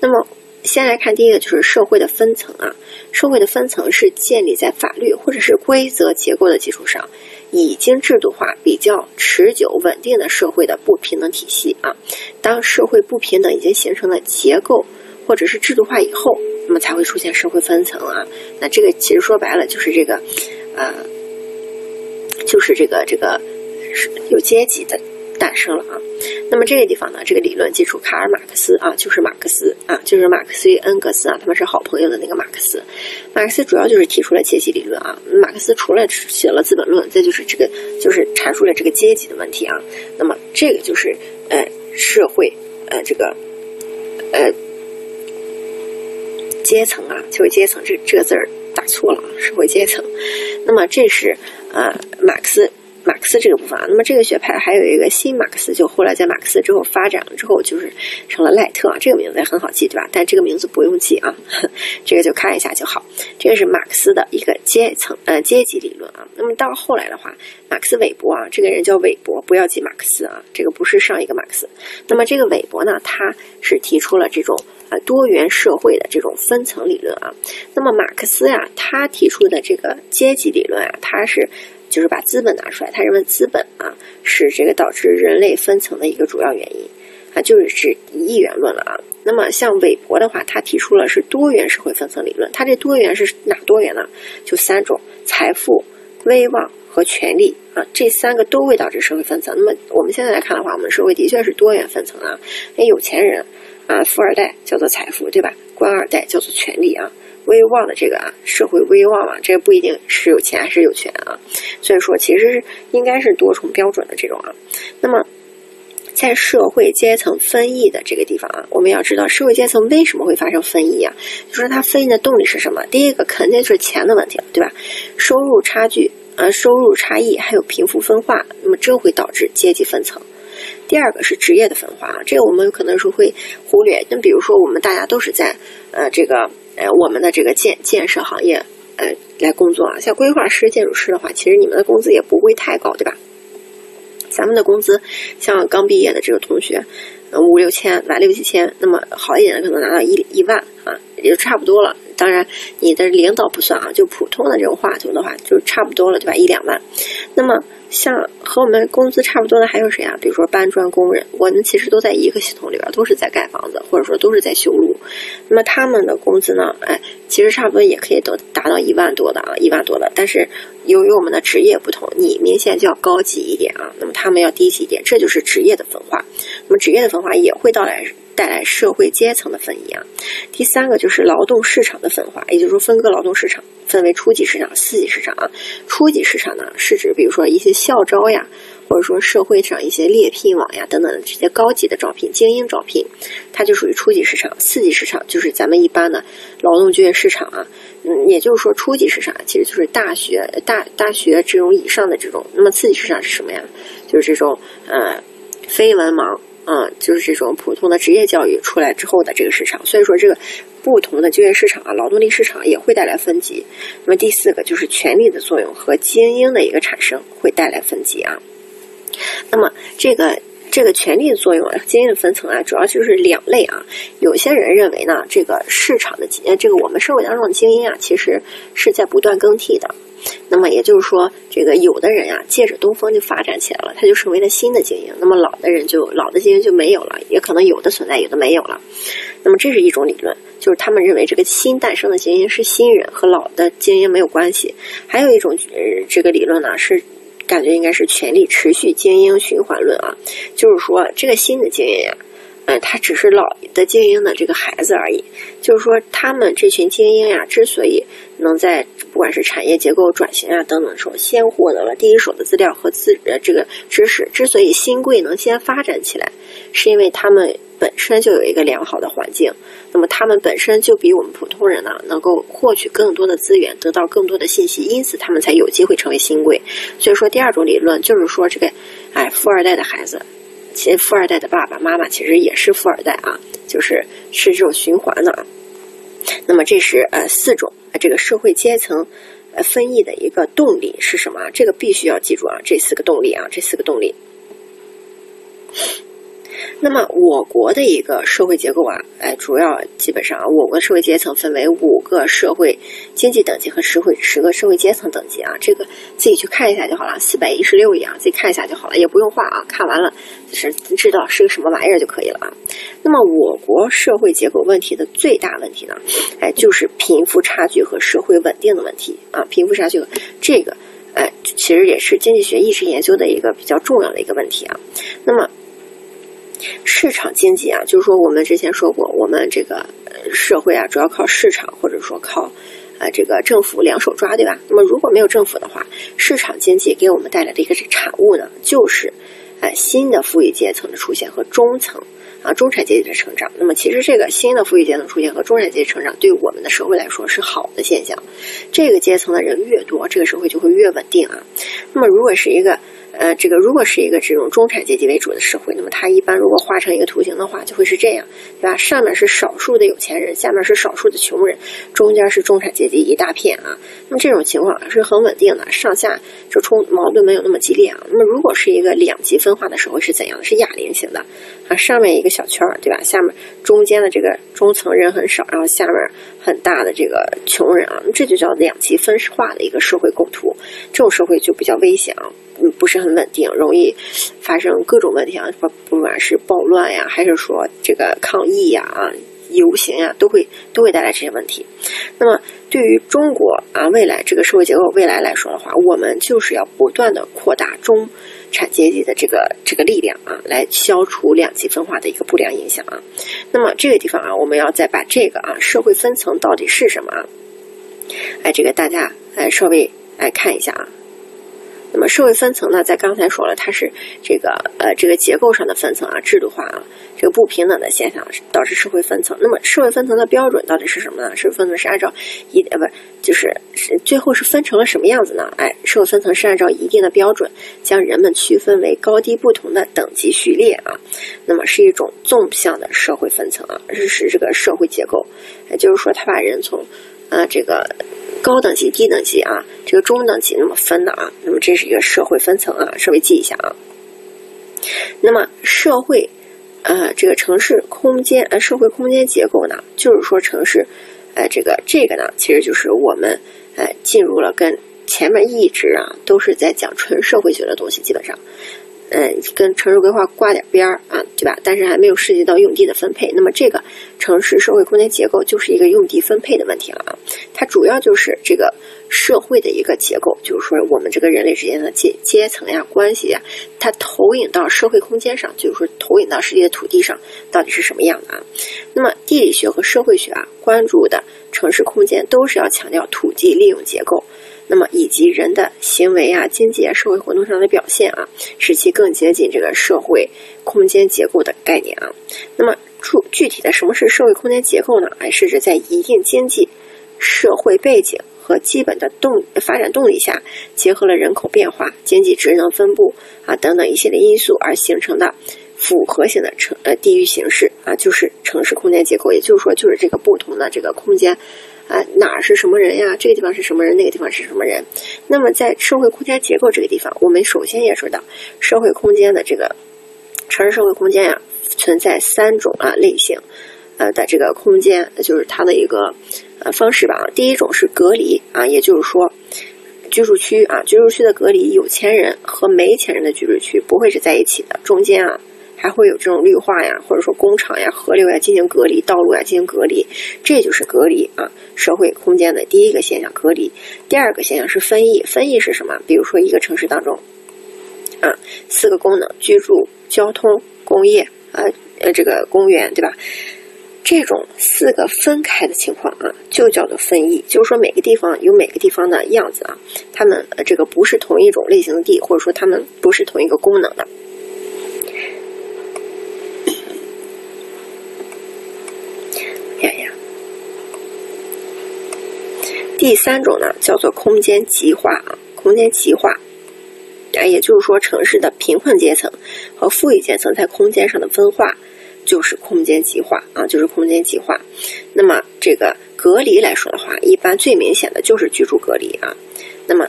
那么先来看第一个，就是社会的分层啊。社会的分层是建立在法律或者是规则结构的基础上，已经制度化、比较持久稳定的社会的不平等体系啊。当社会不平等已经形成了结构或者是制度化以后，那么才会出现社会分层啊。那这个其实说白了就是这个，呃，就是这个这个有阶级的诞生了啊。那么这个地方呢，这个理论基础卡尔马克思啊，就是马克思啊，就是马克思与恩格斯啊，他们是好朋友的那个马克思。马克思主要就是提出了阶级理论啊。马克思除了写了《资本论》，再就是这个就是阐述了这个阶级的问题啊。那么这个就是呃社会呃这个呃阶层啊，社会阶层这这个字儿打错了啊，社会阶层。那么这是呃马克思。马克思这个部分啊，那么这个学派还有一个新马克思，就后来在马克思之后发展了之后，就是成了赖特啊，这个名字也很好记，对吧？但这个名字不用记啊，这个就看一下就好。这个是马克思的一个阶层呃阶级理论啊。那么到后来的话，马克思韦伯啊，这个人叫韦伯，不要记马克思啊，这个不是上一个马克思。那么这个韦伯呢，他是提出了这种啊多元社会的这种分层理论啊。那么马克思呀，他提出的这个阶级理论啊，他是。就是把资本拿出来，他认为资本啊是这个导致人类分层的一个主要原因啊，就是指一元论了啊。那么像韦伯的话，他提出了是多元社会分层理论。他这多元是哪多元呢？就三种：财富、威望和权力啊，这三个都会导致社会分层。那么我们现在来看的话，我们社会的确是多元分层啊。那有钱人啊，富二代叫做财富，对吧？官二代叫做权力啊。威望的这个啊，社会威望啊，这个不一定是有钱还是有权啊，所以说其实是应该是多重标准的这种啊。那么在社会阶层分异的这个地方啊，我们要知道社会阶层为什么会发生分异啊？就说它分异的动力是什么？第一个肯定是钱的问题了，对吧？收入差距啊，收入差异还有贫富分化，那么这会导致阶级分层。第二个是职业的分化啊，这个我们可能是会忽略。那比如说我们大家都是在呃这个。呃，我们的这个建建设行业，呃，来工作啊，像规划师、建筑师的话，其实你们的工资也不会太高，对吧？咱们的工资，像刚毕业的这个同学，五六千，拿，六七千，那么好一点的可能拿到一一万啊，也就差不多了。当然，你的领导不算啊，就普通的这种话头的话，就差不多了，对吧？一两万，那么。像和我们工资差不多的还有谁啊？比如说搬砖工人，我们其实都在一个系统里边，都是在盖房子，或者说都是在修路。那么他们的工资呢？哎，其实差不多也可以都达到一万多的啊，一万多的。但是由于我们的职业不同，你明显就要高级一点啊，那么他们要低级一点，这就是职业的分化。那么职业的分化也会到来带来社会阶层的分异啊。第三个就是劳动市场的分化，也就是说分割劳动市场。分为初级市场、四级市场啊。初级市场呢，是指比如说一些校招呀，或者说社会上一些猎聘网呀等等这些高级的招聘、精英招聘，它就属于初级市场。四级市场就是咱们一般的劳动就业市场啊。嗯，也就是说，初级市场其实就是大学、大大学这种以上的这种。那么次级市场是什么呀？就是这种呃非文盲。嗯，就是这种普通的职业教育出来之后的这个市场，所以说这个不同的就业市场啊，劳动力市场也会带来分级。那么第四个就是权力的作用和精英的一个产生会带来分级啊。那么这个这个权力的作用啊，精英的分层啊，主要就是两类啊。有些人认为呢，这个市场的呃，这个我们社会当中的精英啊，其实是在不断更替的。那么也就是说，这个有的人呀，借着东风就发展起来了，他就成为了新的精英。那么老的人就老的精英就没有了，也可能有的存在，有的没有了。那么这是一种理论，就是他们认为这个新诞生的精英是新人，和老的精英没有关系。还有一种呃这个理论呢，是感觉应该是权力持续精英循环论啊，就是说这个新的精英呀。嗯，他只是老的精英的这个孩子而已。就是说，他们这群精英呀，之所以能在不管是产业结构转型啊等等时候，先获得了第一手的资料和资呃这个知识，之所以新贵能先发展起来，是因为他们本身就有一个良好的环境。那么，他们本身就比我们普通人呢，能够获取更多的资源，得到更多的信息，因此他们才有机会成为新贵。所以说，第二种理论就是说，这个哎，富二代的孩子。其实富二代的爸爸妈妈其实也是富二代啊，就是是这种循环的啊。那么这是呃四种啊这个社会阶层呃分异的一个动力是什么？这个必须要记住啊，这四个动力啊，这四个动力。那么我国的一个社会结构啊，哎，主要基本上啊，我国社会阶层分为五个社会经济等级和十会十个社会阶层等级啊，这个自己去看一下就好了，四百一十六页啊，自己看一下就好了，也不用画啊，看完了就是知道是个什么玩意儿就可以了啊。那么我国社会结构问题的最大问题呢，哎，就是贫富差距和社会稳定的问题啊，贫富差距这个哎，其实也是经济学一直研究的一个比较重要的一个问题啊。那么市场经济啊，就是说我们之前说过，我们这个社会啊，主要靠市场或者说靠呃这个政府两手抓，对吧？那么如果没有政府的话，市场经济给我们带来的一个产物呢，就是呃新的富裕阶层的出现和中层。啊，中产阶级的成长，那么其实这个新的富裕阶层出现和中产阶级成长，对我们的社会来说是好的现象。这个阶层的人越多，这个社会就会越稳定啊。那么如果是一个。呃，这个如果是一个这种中产阶级为主的社会，那么它一般如果画成一个图形的话，就会是这样，对吧？上面是少数的有钱人，下面是少数的穷人，中间是中产阶级一大片啊。那么这种情况是很稳定的，上下就冲矛盾没有那么激烈啊。那么如果是一个两极分化的社会是怎样的？是哑铃型的啊，上面一个小圈儿，对吧？下面中间的这个中层人很少，然后下面很大的这个穷人啊，这就叫两极分化的一个社会构图。这种社会就比较危险啊。嗯，不是很稳定，容易发生各种问题啊，不不管是暴乱呀，还是说这个抗议呀、啊游行呀，都会都会带来这些问题。那么，对于中国啊未来这个社会结构未来来说的话，我们就是要不断的扩大中产阶级的这个这个力量啊，来消除两极分化的一个不良影响啊。那么这个地方啊，我们要再把这个啊社会分层到底是什么啊？哎，这个大家哎稍微来看一下啊。那么社会分层呢，在刚才说了，它是这个呃这个结构上的分层啊，制度化啊，这个不平等的现象导致社会分层。那么社会分层的标准到底是什么呢？社会分层是按照一呃不就是是最后是分成了什么样子呢？哎，社会分层是按照一定的标准将人们区分为高低不同的等级序列啊。那么是一种纵向的社会分层啊，是是这个社会结构，也就是说，他把人从呃这个。高等级、低等级啊，这个中等级那么分的啊，那么这是一个社会分层啊，稍微记一下啊。那么社会，呃，这个城市空间呃，社会空间结构呢，就是说城市，呃，这个这个呢，其实就是我们呃进入了跟前面一直啊都是在讲纯社会学的东西，基本上。嗯，跟城市规划挂点边儿啊，对吧？但是还没有涉及到用地的分配。那么这个城市社会空间结构就是一个用地分配的问题了啊。它主要就是这个社会的一个结构，就是说我们这个人类之间的阶阶层呀、关系呀，它投影到社会空间上，就是说投影到实际的土地上，到底是什么样的啊？那么地理学和社会学啊，关注的城市空间都是要强调土地利用结构。那么以及人的行为啊、经济啊、社会活动上的表现啊，使其更接近这个社会空间结构的概念啊。那么具具体的什么是社会空间结构呢？哎，是指在一定经济社会背景和基本的动发展动力下，结合了人口变化、经济职能分布啊等等一系列因素而形成的复合型的城呃地域形式啊，就是城市空间结构。也就是说，就是这个不同的这个空间。啊，哪儿是什么人呀？这个地方是什么人？那个地方是什么人？那么在社会空间结构这个地方，我们首先也说到社会空间的这个城市社会空间呀，存在三种啊类型，呃的这个空间，就是它的一个呃方式吧。第一种是隔离啊，也就是说居住区啊，居住区的隔离，有钱人和没钱人的居住区不会是在一起的，中间啊。还会有这种绿化呀，或者说工厂呀、河流呀进行隔离，道路呀进行隔离，这就是隔离啊，社会空间的第一个现象，隔离。第二个现象是分异，分异是什么？比如说一个城市当中，啊，四个功能：居住、交通、工业啊，呃，这个公园，对吧？这种四个分开的情况啊，就叫做分异，就是说每个地方有每个地方的样子啊，他们这个不是同一种类型的地，或者说他们不是同一个功能的。第三种呢，叫做空间极化啊，空间极化，啊，也就是说，城市的贫困阶层和富裕阶层在空间上的分化，就是空间极化啊，就是空间极化。那么，这个隔离来说的话，一般最明显的就是居住隔离啊。那么，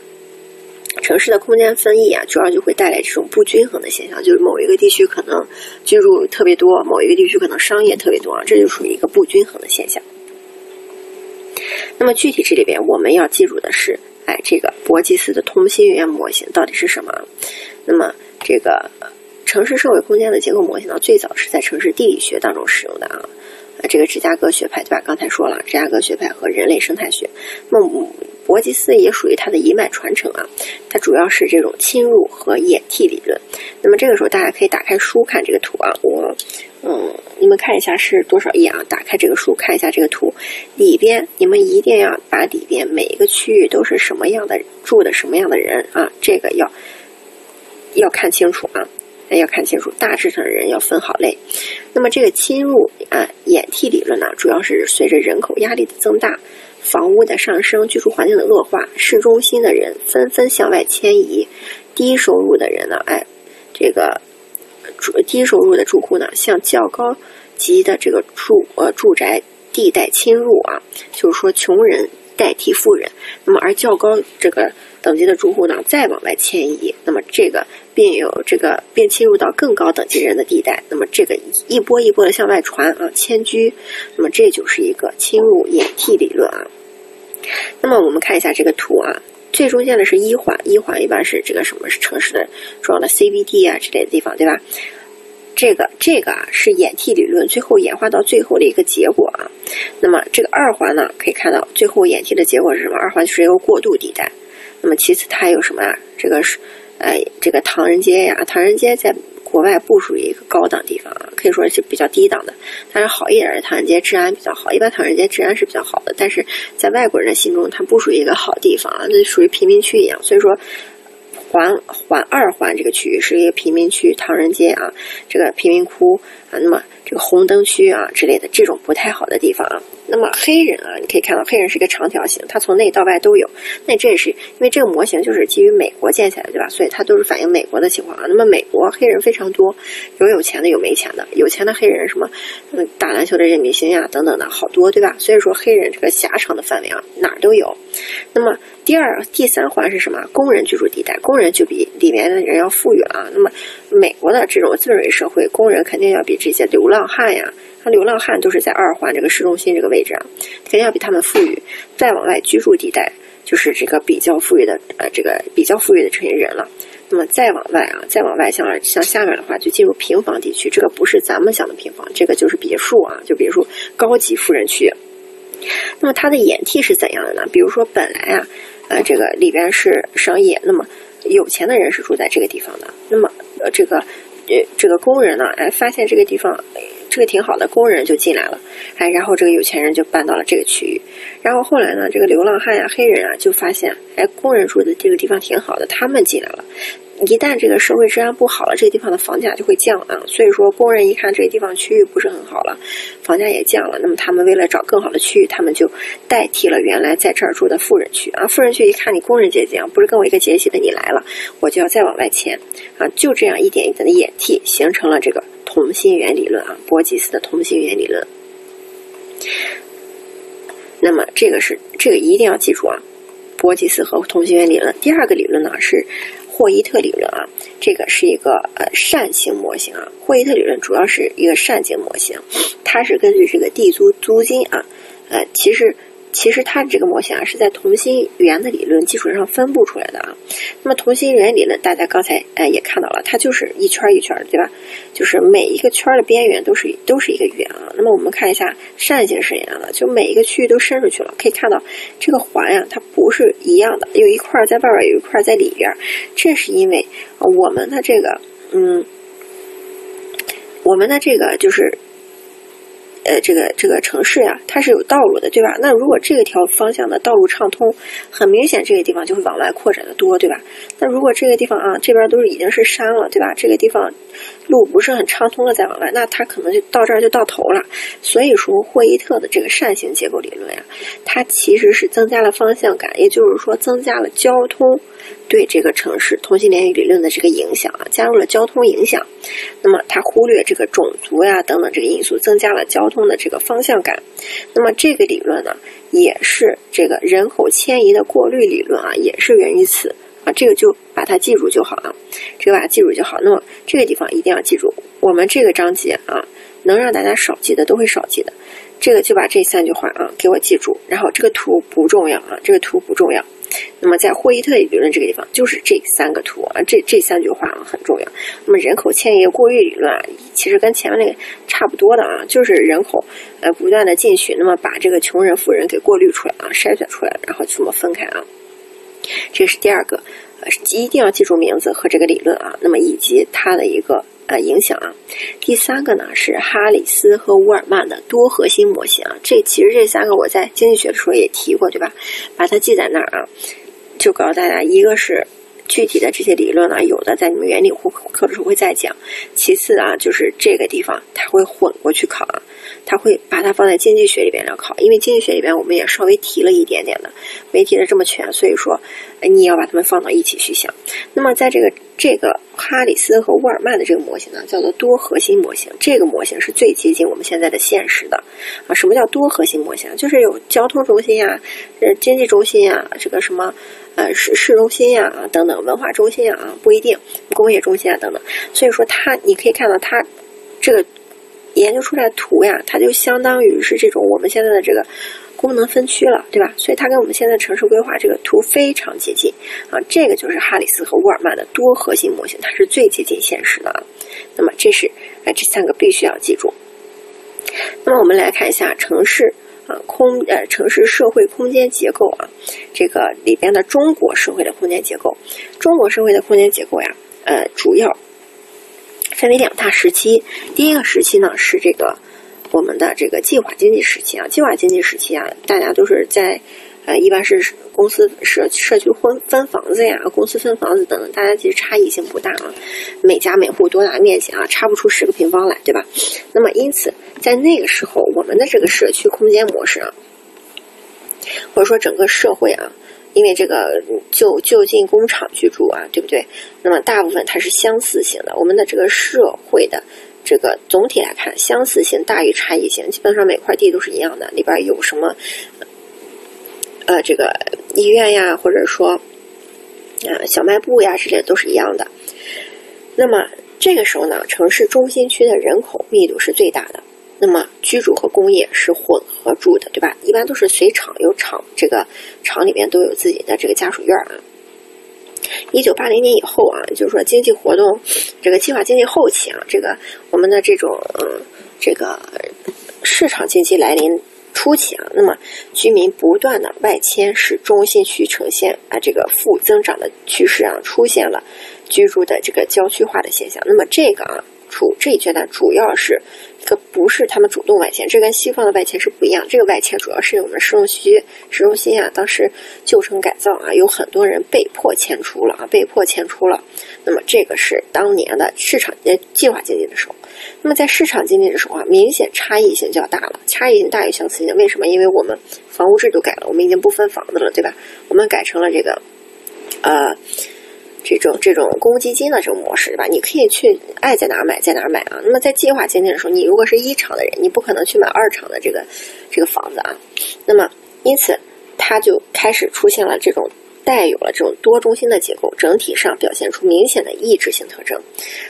城市的空间分异啊，主要就会带来这种不均衡的现象，就是某一个地区可能居住特别多，某一个地区可能商业特别多啊，这就属于一个不均衡的现象。那么具体这里边我们要记住的是，哎，这个伯吉斯的通心圆模型到底是什么？那么这个城市社会空间的结构模型呢，最早是在城市地理学当中使用的啊。这个芝加哥学派，对吧？刚才说了，芝加哥学派和人类生态学。那么伯吉斯也属于它的一脉传承啊，它主要是这种侵入和演替理论。那么这个时候大家可以打开书看这个图啊，我嗯，你们看一下是多少页啊？打开这个书看一下这个图，里边你们一定要把里边每一个区域都是什么样的住的什么样的人啊，这个要要看清楚啊。要看清楚，大致上的人要分好类。那么这个侵入啊演替理论呢，主要是随着人口压力的增大、房屋的上升、居住环境的恶化，市中心的人纷纷向外迁移，低收入的人呢，哎，这个住低收入的住户呢，向较高级的这个住呃住宅地带侵入啊，就是说穷人代替富人。那么而较高这个等级的住户呢，再往外迁移，那么这个。并有这个，并侵入到更高等级人的地带，那么这个一波一波的向外传啊，迁居，那么这就是一个侵入演替理论啊。那么我们看一下这个图啊，最中间的是一环，一环一般是这个什么是城市的重要的 CBD 啊之类的地方，对吧？这个这个啊是演替理论最后演化到最后的一个结果啊。那么这个二环呢，可以看到最后演替的结果是什么？二环就是一个过渡地带。那么其次它还有什么啊？这个是。哎，这个唐人街呀，唐人街在国外不属于一个高档地方啊，可以说是比较低档的。但是好一点的唐人街治安比较好，一般唐人街治安是比较好的，但是在外国人的心中，它不属于一个好地方啊，那属于贫民区一样。所以说，环环二环这个区域是一个贫民区，唐人街啊，这个贫民窟啊，那么这个红灯区啊之类的这种不太好的地方啊。那么黑人啊，你可以看到黑人是一个长条形，它从内到外都有。那这也是因为这个模型就是基于美国建起来的，对吧？所以它都是反映美国的情况啊。那么美国黑人非常多，有有钱的，有没钱的。有钱的黑人什么，嗯，打篮球的这些明星呀，等等的好多，对吧？所以说黑人这个狭长的范围啊，哪儿都有。那么第二、第三环是什么？工人居住地带，工人就比里面的人要富裕啊。那么美国的这种资本主义社会，工人肯定要比这些流浪浪汉呀。那流浪汉都是在二环这个市中心这个位置啊，肯定要比他们富裕。再往外居住地带就是这个比较富裕的呃，这个比较富裕的这些人了。那么再往外啊，再往外向向下面的话，就进入平房地区。这个不是咱们想的平房，这个就是别墅啊，就别墅高级富人区。那么它的演替是怎样的呢？比如说本来啊，呃，这个里边是商业，那么有钱的人是住在这个地方的。那么呃，这个，这个工人呢，哎，发现这个地方。这个挺好的，工人就进来了，哎，然后这个有钱人就搬到了这个区域，然后后来呢，这个流浪汉呀、黑人啊就发现，哎，工人住的这个地方挺好的，他们进来了。一旦这个社会治安不好了，这个地方的房价就会降啊。所以说，工人一看这个地方区域不是很好了，房价也降了，那么他们为了找更好的区域，他们就代替了原来在这儿住的富人区啊。富人区一看你工人阶级啊，不是跟我一个阶级的，你来了，我就要再往外迁啊。就这样一点一点的演替，形成了这个同心圆理论啊，波吉斯的同心圆理论。那么这个是这个一定要记住啊，波吉斯和同心圆理论。第二个理论呢是。霍伊特理论啊，这个是一个呃扇形模型啊。霍伊特理论主要是一个扇形模型，它是根据这个地租租金啊，呃，其实。其实它这个模型啊，是在同心圆的理论基础上分布出来的啊。那么同心圆理论，大家刚才哎也看到了，它就是一圈一圈的，对吧？就是每一个圈的边缘都是都是一个圆啊。那么我们看一下扇形是一样的，就每一个区域都伸出去了，可以看到这个环呀，它不是一样的，有一块在外边，有一块在里边。这是因为我们的这个嗯，我们的这个就是。呃，这个这个城市呀，它是有道路的，对吧？那如果这个条方向的道路畅通，很明显这个地方就会往外扩展的多，对吧？那如果这个地方啊，这边都是已经是山了，对吧？这个地方路不是很畅通了，再往外，那它可能就到这儿就到头了。所以说，霍伊特的这个扇形结构理论呀，它其实是增加了方向感，也就是说增加了交通。对这个城市同心联谊理论的这个影响啊，加入了交通影响，那么它忽略这个种族呀等等这个因素，增加了交通的这个方向感。那么这个理论呢，也是这个人口迁移的过滤理论啊，也是源于此啊。这个就把它记住就好了，这个把它记住就好。那么这个地方一定要记住，我们这个章节啊，能让大家少记的都会少记的。这个就把这三句话啊给我记住，然后这个图不重要啊，这个图不重要。那么在霍伊特理论这个地方，就是这三个图啊，这这三句话啊很重要。那么人口迁移过滤理论啊，其实跟前面那个差不多的啊，就是人口呃不断的进去，那么把这个穷人富人给过滤出来啊，筛选出来，然后这么分开啊。这是第二个，呃，一定要记住名字和这个理论啊，那么以及它的一个。呃，影响啊。第三个呢是哈里斯和沃尔曼的多核心模型啊。这其实这三个我在经济学的时候也提过，对吧？把它记在那儿啊，就告诉大家，一个是具体的这些理论呢，有的在你们原理户课的时候会再讲。其次啊，就是这个地方它会混过去考啊，它会把它放在经济学里边来考，因为经济学里边我们也稍微提了一点点的，没提的这么全，所以说你也要把它们放到一起去想。那么在这个。这个哈里斯和沃尔曼的这个模型呢，叫做多核心模型。这个模型是最接近我们现在的现实的啊。什么叫多核心模型？就是有交通中心呀、呃经济中心呀、这个什么呃市市中心呀等等，文化中心啊不一定，工业中心啊等等。所以说它你可以看到它这个研究出来的图呀，它就相当于是这种我们现在的这个。功能分区了，对吧？所以它跟我们现在城市规划这个图非常接近啊。这个就是哈里斯和沃尔曼的多核心模型，它是最接近现实的。那么这是啊，这三个必须要记住。那么我们来看一下城市啊空呃城市社会空间结构啊，这个里边的中国社会的空间结构。中国社会的空间结构呀，呃，主要分为两大时期。第一个时期呢是这个。我们的这个计划经济时期啊，计划经济时期啊，大家都是在，呃，一般是公司社社区分分房子呀，公司分房子等等，大家其实差异性不大啊，每家每户多大面积啊，差不出十个平方来，对吧？那么因此，在那个时候，我们的这个社区空间模式啊，或者说整个社会啊，因为这个就就近工厂居住啊，对不对？那么大部分它是相似性的，我们的这个社会的。这个总体来看，相似性大于差异性，基本上每块地都是一样的，里边有什么，呃，这个医院呀，或者说，啊，小卖部呀之类都是一样的。那么这个时候呢，城市中心区的人口密度是最大的，那么居住和工业是混合住的，对吧？一般都是随厂有厂，这个厂里面都有自己的这个家属院啊。一九八零年以后啊，就是说经济活动，这个计划经济后期啊，这个我们的这种嗯，这个市场经济来临初期啊，那么居民不断的外迁，使中心区呈现啊这个负增长的趋势啊，出现了居住的这个郊区化的现象。那么这个啊。主这一阶段主要是，这不是他们主动外迁，这跟西方的外迁是不一样。这个外迁主要是我们市中区、市中心啊，当时旧城改造啊，有很多人被迫迁出了啊，被迫迁出了。那么这个是当年的市场呃计划经济的时候。那么在市场经济的时候啊，明显差异性较大了，差异性大于相似性。为什么？因为我们房屋制度改了，我们已经不分房子了，对吧？我们改成了这个，呃。这种这种公积金的这种模式，对吧？你可以去爱在哪儿买在哪儿买啊。那么在计划经济的时候，你如果是一厂的人，你不可能去买二厂的这个这个房子啊。那么因此，它就开始出现了这种带有了这种多中心的结构，整体上表现出明显的抑制性特征。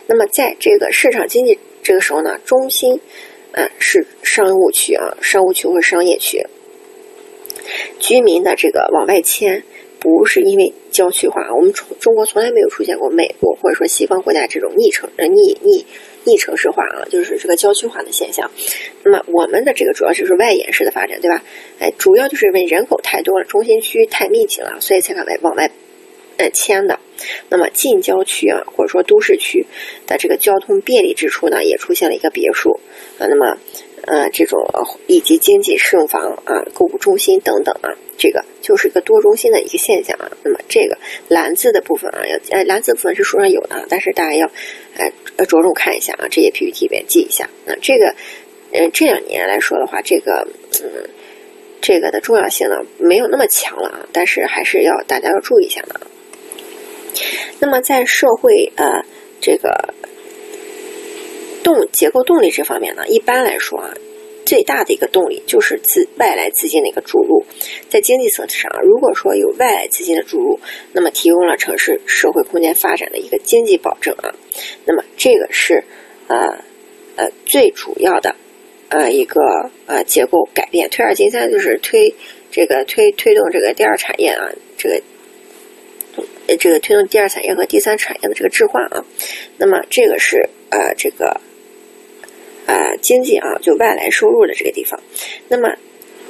那么在这个市场经济这个时候呢，中心啊是商务区啊，商务区或者商业区，居民的这个往外迁。不是因为郊区化，我们中中国从来没有出现过美国或者说西方国家这种逆城呃逆逆逆城市化啊，就是这个郊区化的现象。那么我们的这个主要就是外延式的发展，对吧？哎，主要就是因为人口太多了，中心区太密集了，所以才往外往外呃迁的。那么近郊区啊，或者说都市区的这个交通便利之处呢，也出现了一个别墅啊。那么呃，这种以及经济适用房啊、购物中心等等啊，这个就是一个多中心的一个现象啊。那么这个蓝字的部分啊，要呃蓝字部分是书上有的啊，但是大家要呃着重看一下啊，这些 PPT 里面记一下。那这个嗯这两年来说的话，这个嗯这个的重要性呢没有那么强了啊，但是还是要大家要注意一下的。那么在社会呃这个。动结构动力这方面呢，一般来说啊，最大的一个动力就是资外来资金的一个注入。在经济层次上啊，如果说有外来资金的注入，那么提供了城市社会空间发展的一个经济保证啊，那么这个是呃呃最主要的呃一个呃结构改变。推二进三就是推这个推推动这个第二产业啊，这个这个推动第二产业和第三产业的这个置换啊。那么这个是呃这个呃经济啊，就外来收入的这个地方。那么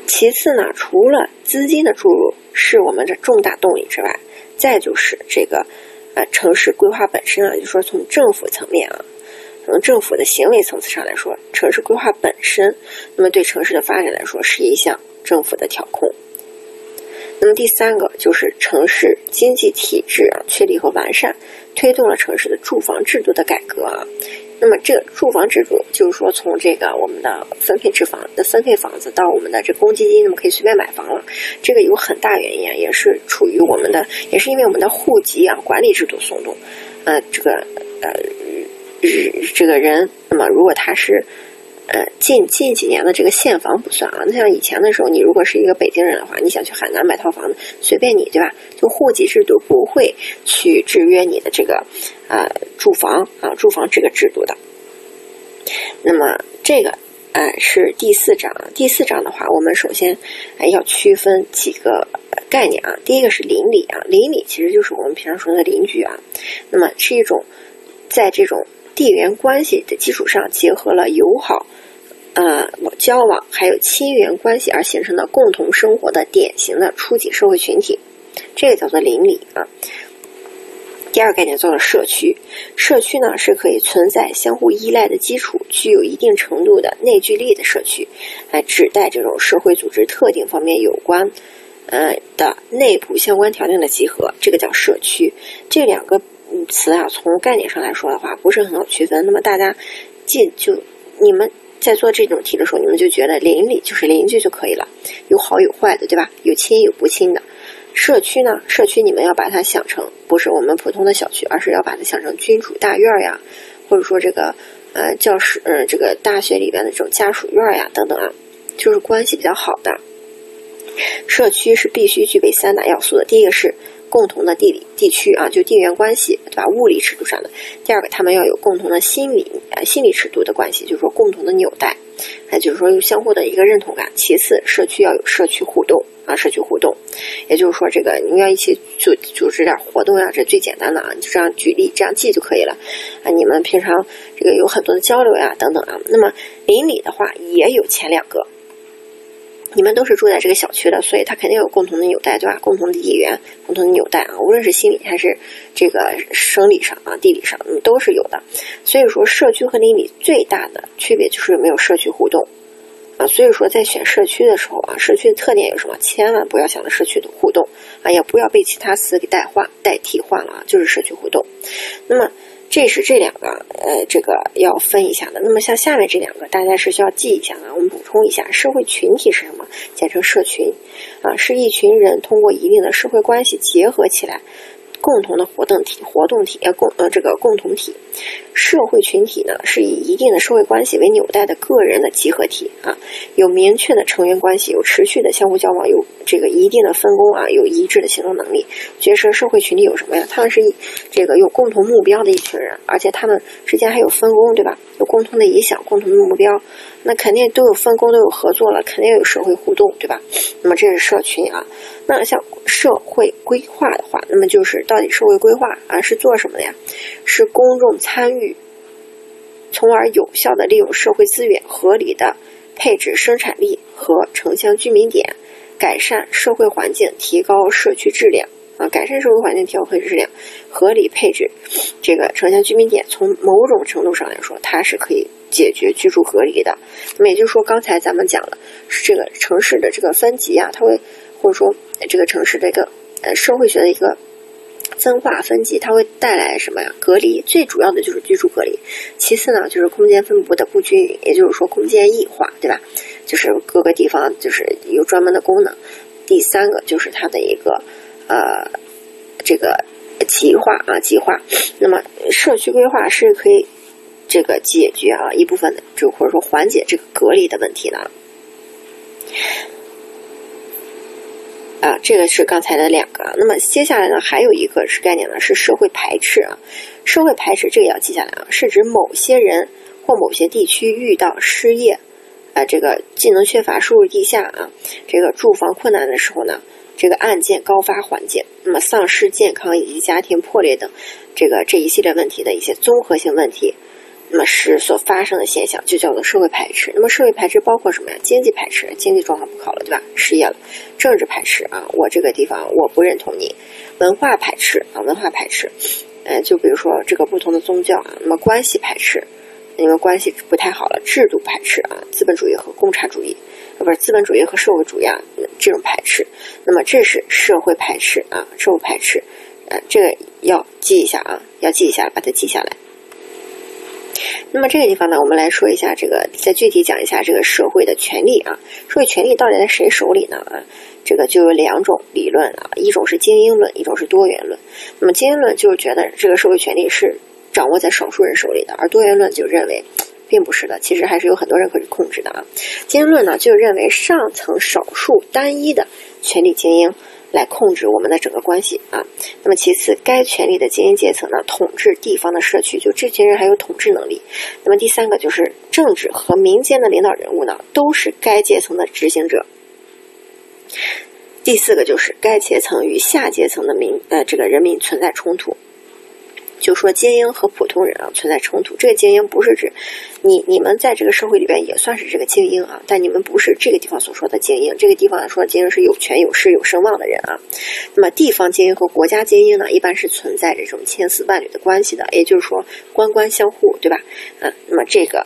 其次呢，除了资金的注入是我们的重大动力之外，再就是这个呃城市规划本身啊，就说从政府层面啊。从政府的行为层次上来说，城市规划本身，那么对城市的发展来说是一项政府的调控。那么第三个就是城市经济体制啊确立和完善，推动了城市的住房制度的改革啊。那么这住房制度就是说从这个我们的分配住房的分配房子到我们的这公积金，那么可以随便买房了。这个有很大原因啊，也是处于我们的，也是因为我们的户籍啊管理制度松动，呃，这个呃。这个人，那么如果他是，呃，近近几年的这个现房不算啊。那像以前的时候，你如果是一个北京人的话，你想去海南买套房子，随便你，对吧？就户籍制度不会去制约你的这个，呃，住房啊，住房这个制度的。那么这个，呃，是第四章。第四章的话，我们首先，哎，要区分几个概念啊。第一个是邻里啊，邻里其实就是我们平常说的邻居啊。那么是一种，在这种。地缘关系的基础上，结合了友好，呃，交往还有亲缘关系而形成的共同生活的典型的初级社会群体，这个叫做邻里啊。第二个概念叫做社区，社区呢是可以存在相互依赖的基础，具有一定程度的内聚力的社区，来指代这种社会组织特定方面有关，呃的内部相关条件的集合，这个叫社区。这两个。词啊，从概念上来说的话，不是很好区分。那么大家记就你们在做这种题的时候，你们就觉得邻里就是邻居就可以了，有好有坏的，对吧？有亲有不亲的。社区呢，社区你们要把它想成不是我们普通的小区，而是要把它想成君主大院呀，或者说这个呃教师呃这个大学里边的这种家属院呀等等啊，就是关系比较好的。社区是必须具备三大要素的，第一个是。共同的地理地区啊，就地缘关系，对吧？物理尺度上的。第二个，他们要有共同的心理呃心理尺度的关系，就是说共同的纽带，哎，就是说有相互的一个认同感。其次，社区要有社区互动啊，社区互动，也就是说，这个你们要一起组组织点活动呀，这最简单的啊，就这样举例这样记就可以了啊。你们平常这个有很多的交流呀，等等啊。那么邻里的话，也有前两个。你们都是住在这个小区的，所以它肯定有共同的纽带，对吧？共同的地缘，共同的纽带啊，无论是心理还是这个生理上啊、地理上，都是有的。所以说，社区和邻里最大的区别就是有没有社区互动啊。所以说，在选社区的时候啊，社区的特点有什么？千万不要想着社区的互动啊，也不要被其他词给代换、代替换了啊，就是社区互动。那么。这是这两个，呃，这个要分一下的。那么像下面这两个，大家是需要记一下的。我们补充一下，社会群体是什么？简称社群，啊，是一群人通过一定的社会关系结合起来。共同的活动体、活动体呃共呃这个共同体，社会群体呢是以一定的社会关系为纽带的个人的集合体啊，有明确的成员关系，有持续的相互交往，有这个一定的分工啊，有一致的行动能力。角色社会群体有什么呀？他们是这个有共同目标的一群人，而且他们之间还有分工，对吧？有共同的理想、共同的目标，那肯定都有分工，都有合作了，肯定有社会互动，对吧？那么这是社群啊。那像社会规划的话，那么就是到底社会规划啊是做什么的呀？是公众参与，从而有效的利用社会资源，合理的配置生产力和城乡居民点，改善社会环境，提高社区质量啊，改善社会环境，提高配置质量，合理配置这个城乡居民点，从某种程度上来说，它是可以解决居住隔离的。那么也就是说，刚才咱们讲了，是这个城市的这个分级啊，它会或者说。这个城市的一个呃社会学的一个分化分级，它会带来什么呀？隔离最主要的就是居住隔离，其次呢就是空间分布的不均匀，也就是说空间异化，对吧？就是各个地方就是有专门的功能。第三个就是它的一个呃这个计划啊计划。那么社区规划是可以这个解决啊一部分的，就或者说缓解这个隔离的问题的。啊，这个是刚才的两个。那么接下来呢，还有一个是概念呢，是社会排斥啊。社会排斥这个要记下来啊，是指某些人或某些地区遇到失业啊，这个技能缺乏、收入低下啊，这个住房困难的时候呢，这个案件高发环境，那么丧失健康以及家庭破裂等，这个这一系列问题的一些综合性问题。那么是所发生的现象，就叫做社会排斥。那么社会排斥包括什么呀？经济排斥，经济状况不好了，对吧？失业了。政治排斥啊，我这个地方我不认同你。文化排斥啊，文化排斥。呃，就比如说这个不同的宗教啊，那么关系排斥，因为关系不太好了。制度排斥啊，资本主义和共产主义，不是资本主义和社会主义啊，这种排斥。那么这是社会排斥啊，社会排斥。呃，这个要记一下啊，要记一下，把它记下来。那么这个地方呢，我们来说一下这个，再具体讲一下这个社会的权利啊。社会权利到底在谁手里呢？啊，这个就有两种理论啊，一种是精英论，一种是多元论。那么精英论就是觉得这个社会权利是掌握在少数人手里的，而多元论就认为并不是的，其实还是有很多人可以控制的啊。精英论呢就认为上层少数单一的权力精英。来控制我们的整个关系啊。那么其次，该权力的精英阶层呢，统治地方的社区，就这群人还有统治能力。那么第三个就是政治和民间的领导人物呢，都是该阶层的执行者。第四个就是该阶层与下阶层的民呃这个人民存在冲突。就说精英和普通人啊存在冲突，这个精英不是指你你们在这个社会里边也算是这个精英啊，但你们不是这个地方所说的精英。这个地方说精英是有权有势有声望的人啊。那么地方精英和国家精英呢，一般是存在着这种千丝万缕的关系的，也就是说官官相护，对吧？嗯，那么这个。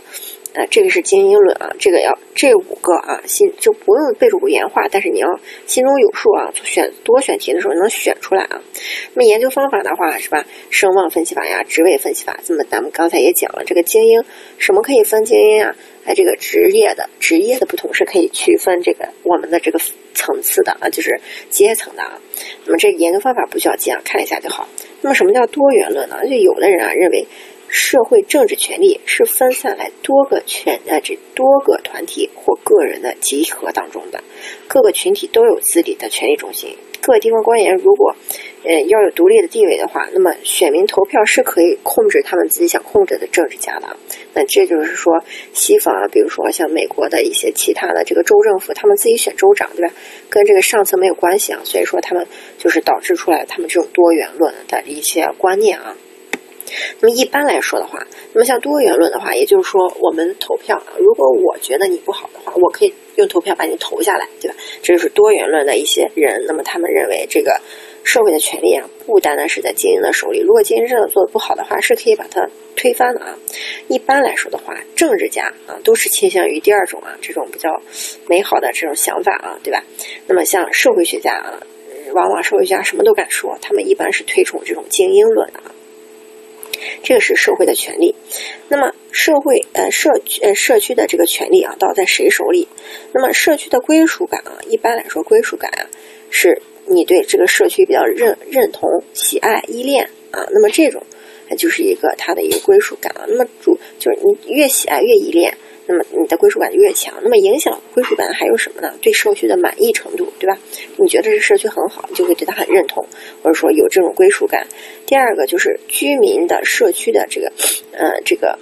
啊，这个是精英论啊，这个要这五个啊，心就不用背住五言话，但是你要心中有数啊，选多选题的时候能选出来啊。那么研究方法的话是吧，声望分析法呀，职位分析法，这么咱们刚才也讲了，这个精英什么可以分精英啊？哎，这个职业的职业的不同是可以区分这个我们的这个层次的啊，就是阶层的啊。那么这个研究方法不需要记啊，看一下就好。那么什么叫多元论呢？就有的人啊认为。社会政治权利是分散在多个权呃这多个团体或个人的集合当中的，各个群体都有自己的权力中心。各个地方官员如果呃要有独立的地位的话，那么选民投票是可以控制他们自己想控制的政治家的。那这就是说，西方啊，比如说像美国的一些其他的这个州政府，他们自己选州长，对吧？跟这个上层没有关系啊。所以说，他们就是导致出来他们这种多元论的一些观念啊。那么一般来说的话，那么像多元论的话，也就是说，我们投票啊，如果我觉得你不好的话，我可以用投票把你投下来，对吧？这就是多元论的一些人，那么他们认为这个社会的权利啊，不单单是在精英的手里，如果精英真的做的不好的话，是可以把它推翻的啊。一般来说的话，政治家啊，都是倾向于第二种啊，这种比较美好的这种想法啊，对吧？那么像社会学家啊，往往社会学家什么都敢说，他们一般是推崇这种精英论啊。这个是社会的权利，那么社会呃社呃社区的这个权利啊，到底在谁手里？那么社区的归属感啊，一般来说归属感啊，是你对这个社区比较认认同、喜爱、依恋啊，那么这种就是一个它的一个归属感啊。那么主就是你越喜爱越依恋。那么你的归属感就越强。那么影响归属感还有什么呢？对社区的满意程度，对吧？你觉得这社区很好，你就会对它很认同，或者说有这种归属感。第二个就是居民的社区的这个，呃，这个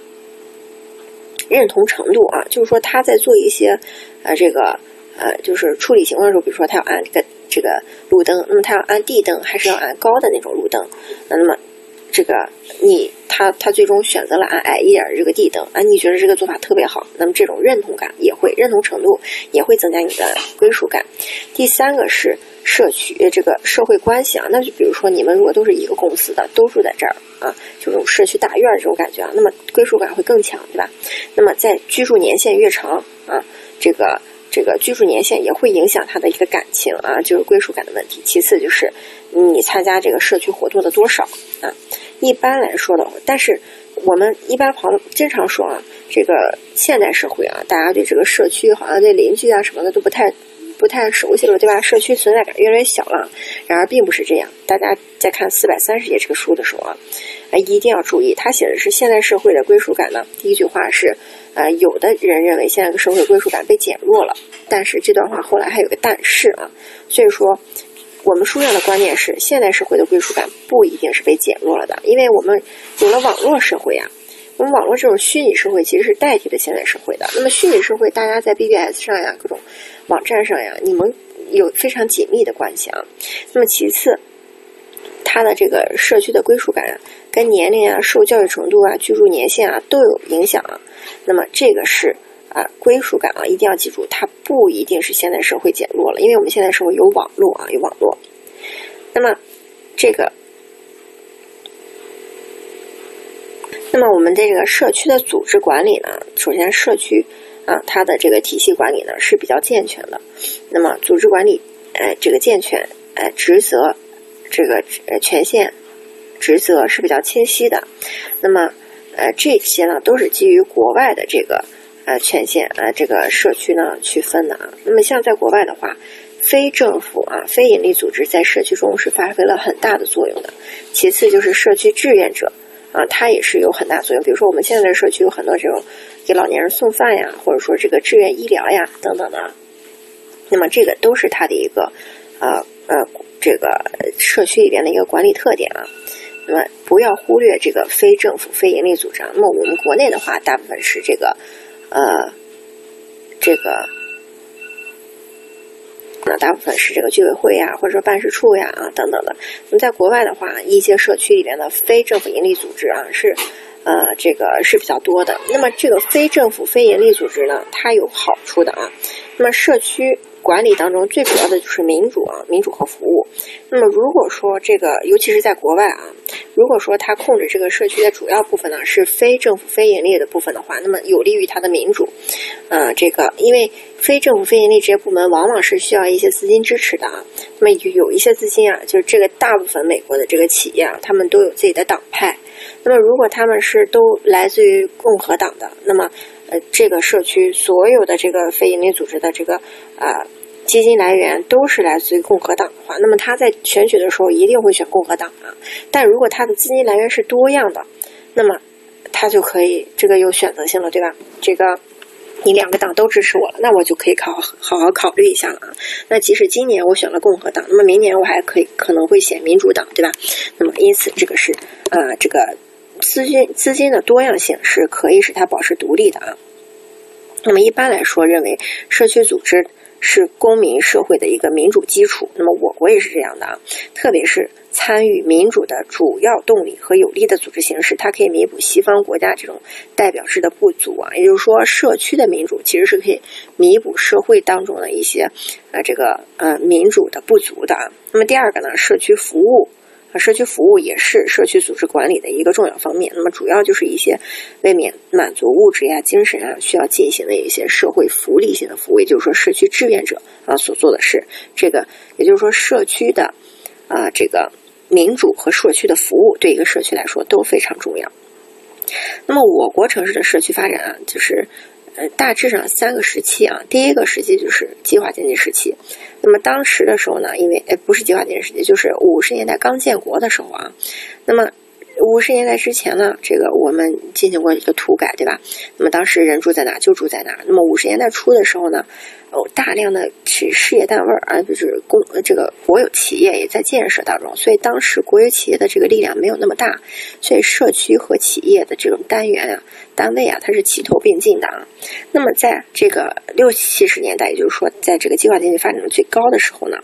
认同程度啊，就是说他在做一些，呃，这个，呃，就是处理情况的时候，比如说他要安这个这个路灯，那么他要安地灯，还是要安高的那种路灯？那么。这个你他他最终选择了按矮一点的这个地灯啊，你觉得这个做法特别好，那么这种认同感也会认同程度也会增加你的归属感。第三个是社区这个社会关系啊，那就比如说你们如果都是一个公司的，都住在这儿啊，就这种社区大院这种感觉啊，那么归属感会更强，对吧？那么在居住年限越长啊，这个。这个居住年限也会影响他的一个感情啊，就是归属感的问题。其次就是你参加这个社区活动的多少啊。一般来说的话，但是我们一般朋友经常说啊，这个现代社会啊，大家对这个社区好像对邻居啊什么的都不太。不太熟悉了，对吧？社区存在感越来越小了。然而并不是这样。大家在看四百三十页这个书的时候啊，哎，一定要注意，它写的是现代社会的归属感呢。第一句话是，呃，有的人认为现在的社会归属感被减弱了。但是这段话后来还有个但是啊，所以说我们书上的观念是，现代社会的归属感不一定是被减弱了的，因为我们有了网络社会啊。我们网络这种虚拟社会其实是代替了现代社会的。那么虚拟社会，大家在 BBS 上呀，各种网站上呀，你们有非常紧密的关系啊。那么其次，它的这个社区的归属感啊跟年龄啊、受教育程度啊、居住年限啊都有影响啊。那么这个是啊归属感啊，一定要记住，它不一定是现代社会减弱了，因为我们现在社会有网络啊，有网络。那么这个。那么我们的这个社区的组织管理呢，首先社区啊，它的这个体系管理呢是比较健全的。那么组织管理，呃，这个健全，呃，职责，这个权限，职责是比较清晰的。那么，呃，这些呢都是基于国外的这个呃权限，呃，这个社区呢区分的啊。那么像在国外的话，非政府啊、非营利组织在社区中是发挥了很大的作用的。其次就是社区志愿者。啊，它也是有很大作用。比如说，我们现在的社区有很多这种给老年人送饭呀，或者说这个志愿医疗呀等等的。那么，这个都是它的一个呃呃这个社区里边的一个管理特点啊。那么，不要忽略这个非政府、非营利组织。那么，我们国内的话，大部分是这个呃这个。那大部分是这个居委会呀，或者说办事处呀啊等等的。那么在国外的话，一些社区里边的非政府营利组织啊是，呃，这个是比较多的。那么这个非政府非营利组织呢，它有好处的啊。那么社区。管理当中最主要的就是民主啊，民主和服务。那么如果说这个，尤其是在国外啊，如果说他控制这个社区的主要部分呢是非政府非盈利的部分的话，那么有利于他的民主。呃，这个因为非政府非盈利这些部门往往是需要一些资金支持的啊。那么有一些资金啊，就是这个大部分美国的这个企业啊，他们都有自己的党派。那么如果他们是都来自于共和党的，那么。呃，这个社区所有的这个非营利组织的这个呃基金来源都是来自于共和党的话，那么他在选举的时候一定会选共和党啊。但如果他的资金来源是多样的，那么他就可以这个有选择性了，对吧？这个你两个党都支持我了，那我就可以考好好考虑一下了啊。那即使今年我选了共和党，那么明年我还可以可能会选民主党，对吧？那么因此这个是呃这个。资金资金的多样性是可以使它保持独立的啊。那么一般来说，认为社区组织是公民社会的一个民主基础。那么我国也是这样的啊，特别是参与民主的主要动力和有力的组织形式，它可以弥补西方国家这种代表制的不足啊。也就是说，社区的民主其实是可以弥补社会当中的一些啊这个呃民主的不足的啊。那么第二个呢，社区服务。社区服务也是社区组织管理的一个重要方面。那么，主要就是一些为免满足物质呀、精神啊需要进行的一些社会福利性的服务，也就是说，社区志愿者啊所做的事。这个也就是说，社区的啊这个民主和社区的服务对一个社区来说都非常重要。那么，我国城市的社区发展啊，就是。呃，大致上三个时期啊，第一个时期就是计划经济时期。那么当时的时候呢，因为哎不是计划经济时期，就是五十年代刚建国的时候啊，那么。五十年代之前呢，这个我们进行过一个土改，对吧？那么当时人住在哪就住在哪。那么五十年代初的时候呢，哦大量的是事业单位啊，就是公这个国有企业也在建设当中，所以当时国有企业的这个力量没有那么大，所以社区和企业的这种单元啊、单位啊，它是齐头并进的啊。那么在这个六七十年代，也就是说，在这个计划经济发展的最高的时候呢。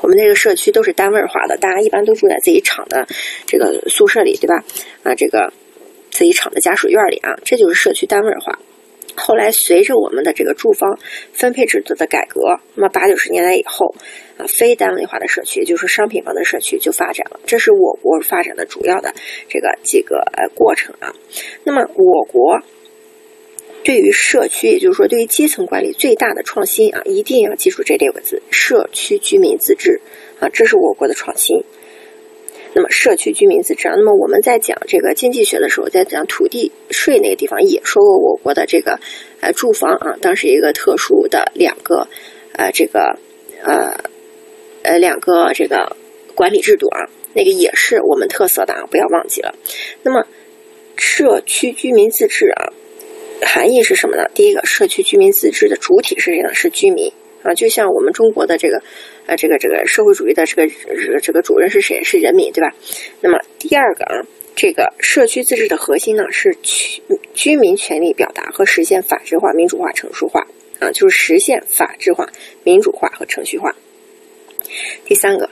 我们这个社区都是单位化的，大家一般都住在自己厂的这个宿舍里，对吧？啊，这个自己厂的家属院里啊，这就是社区单位化。后来随着我们的这个住房分配制度的改革，那么八九十年代以后啊，非单位化的社区，就是商品房的社区就发展了。这是我国发展的主要的这个几个呃过程啊。那么我国。对于社区，也就是说，对于基层管理最大的创新啊，一定要记住这六个字：社区居民自治啊，这是我国的创新。那么，社区居民自治啊，那么我们在讲这个经济学的时候，在讲土地税那个地方也说过，我国的这个呃住房啊，当时一个特殊的两个呃这个呃呃两个这个管理制度啊，那个也是我们特色的啊，不要忘记了。那么，社区居民自治啊。含义是什么呢？第一个，社区居民自治的主体是谁呢？是居民啊，就像我们中国的这个，呃，这个这个社会主义的这个这个主人是谁？是人民，对吧？那么第二个啊，这个社区自治的核心呢是居居民权利表达和实现法治化、民主化、程序化啊，就是实现法治化、民主化和程序化。第三个，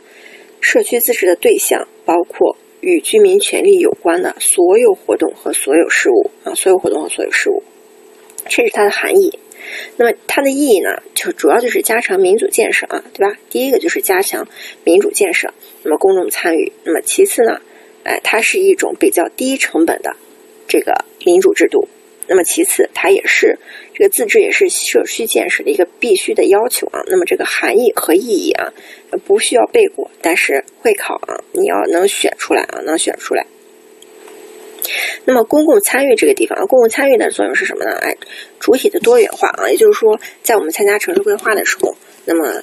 社区自治的对象包括与居民权利有关的所有活动和所有事务啊，所有活动和所有事务，这是它的含义。那么它的意义呢，就主要就是加强民主建设啊，对吧？第一个就是加强民主建设，那么公众参与。那么其次呢，哎，它是一种比较低成本的这个民主制度。那么其次，它也是这个自治也是社区建设的一个必须的要求啊。那么这个含义和意义啊，不需要背过，但是会考啊，你要能选出来啊，能选出来。那么，公共参与这个地方，公共参与的作用是什么呢？哎，主体的多元化啊，也就是说，在我们参加城市规划的时候，那么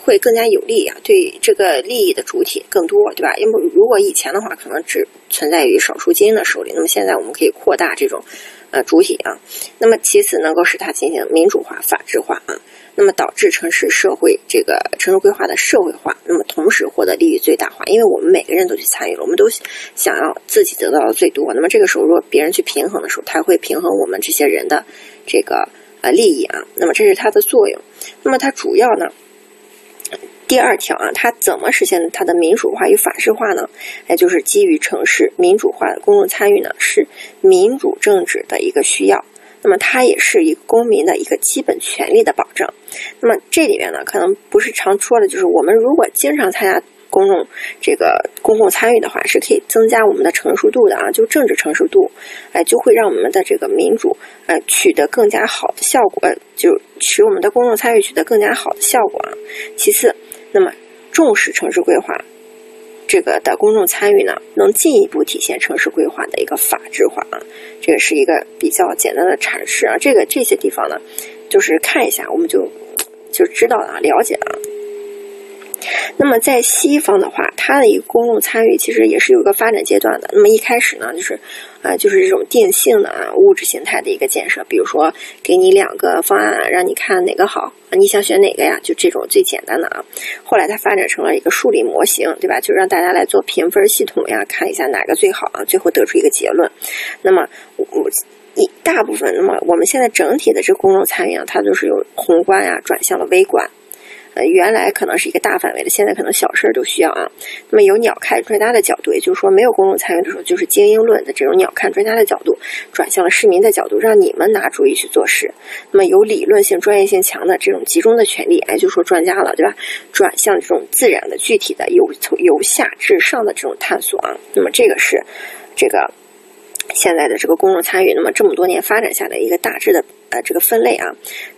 会更加有利啊，对这个利益的主体更多，对吧？因为如果以前的话，可能只存在于少数精英的手里，那么现在我们可以扩大这种呃主体啊。那么其次，能够使它进行民主化、法治化啊。那么导致城市社会这个城市规划的社会化，那么同时获得利益最大化，因为我们每个人都去参与了，我们都想要自己得到的最多。那么这个时候，如果别人去平衡的时候，他会平衡我们这些人的这个呃利益啊。那么这是它的作用。那么它主要呢，第二条啊，它怎么实现它的民主化与法治化呢？也就是基于城市民主化的公众参与呢，是民主政治的一个需要。那么它也是一个公民的一个基本权利的保障。那么这里面呢，可能不是常说的，就是我们如果经常参加公众这个公共参与的话，是可以增加我们的成熟度的啊，就政治成熟度，哎，就会让我们的这个民主呃取得更加好的效果，就使我们的公众参与取得更加好的效果啊。其次，那么重视城市规划。这个的公众参与呢，能进一步体现城市规划的一个法治化啊，这个是一个比较简单的阐释啊。这个这些地方呢，就是看一下我们就就知道了，了解了。那么在西方的话，它的一个公众参与其实也是有一个发展阶段的。那么一开始呢，就是啊，就是这种定性的啊物质形态的一个建设，比如说给你两个方案，让你看哪个好，你想选哪个呀？就这种最简单的啊。后来它发展成了一个数理模型，对吧？就让大家来做评分系统呀，看一下哪个最好啊，最后得出一个结论。那么我一大部分，那么我们现在整体的这公众参与啊，它就是由宏观啊转向了微观。呃，原来可能是一个大范围的，现在可能小事儿都需要啊。那么由鸟看专家的角度，也就是说没有公众参与的时候，就是精英论的这种鸟看专家的角度，转向了市民的角度，让你们拿主意去做事。那么有理论性、专业性强的这种集中的权利，哎，就说专家了，对吧？转向这种自然的、具体的，由从由下至上的这种探索啊。那么这个是这个。现在的这个公众参与，那么这么多年发展下来一个大致的这个分类啊，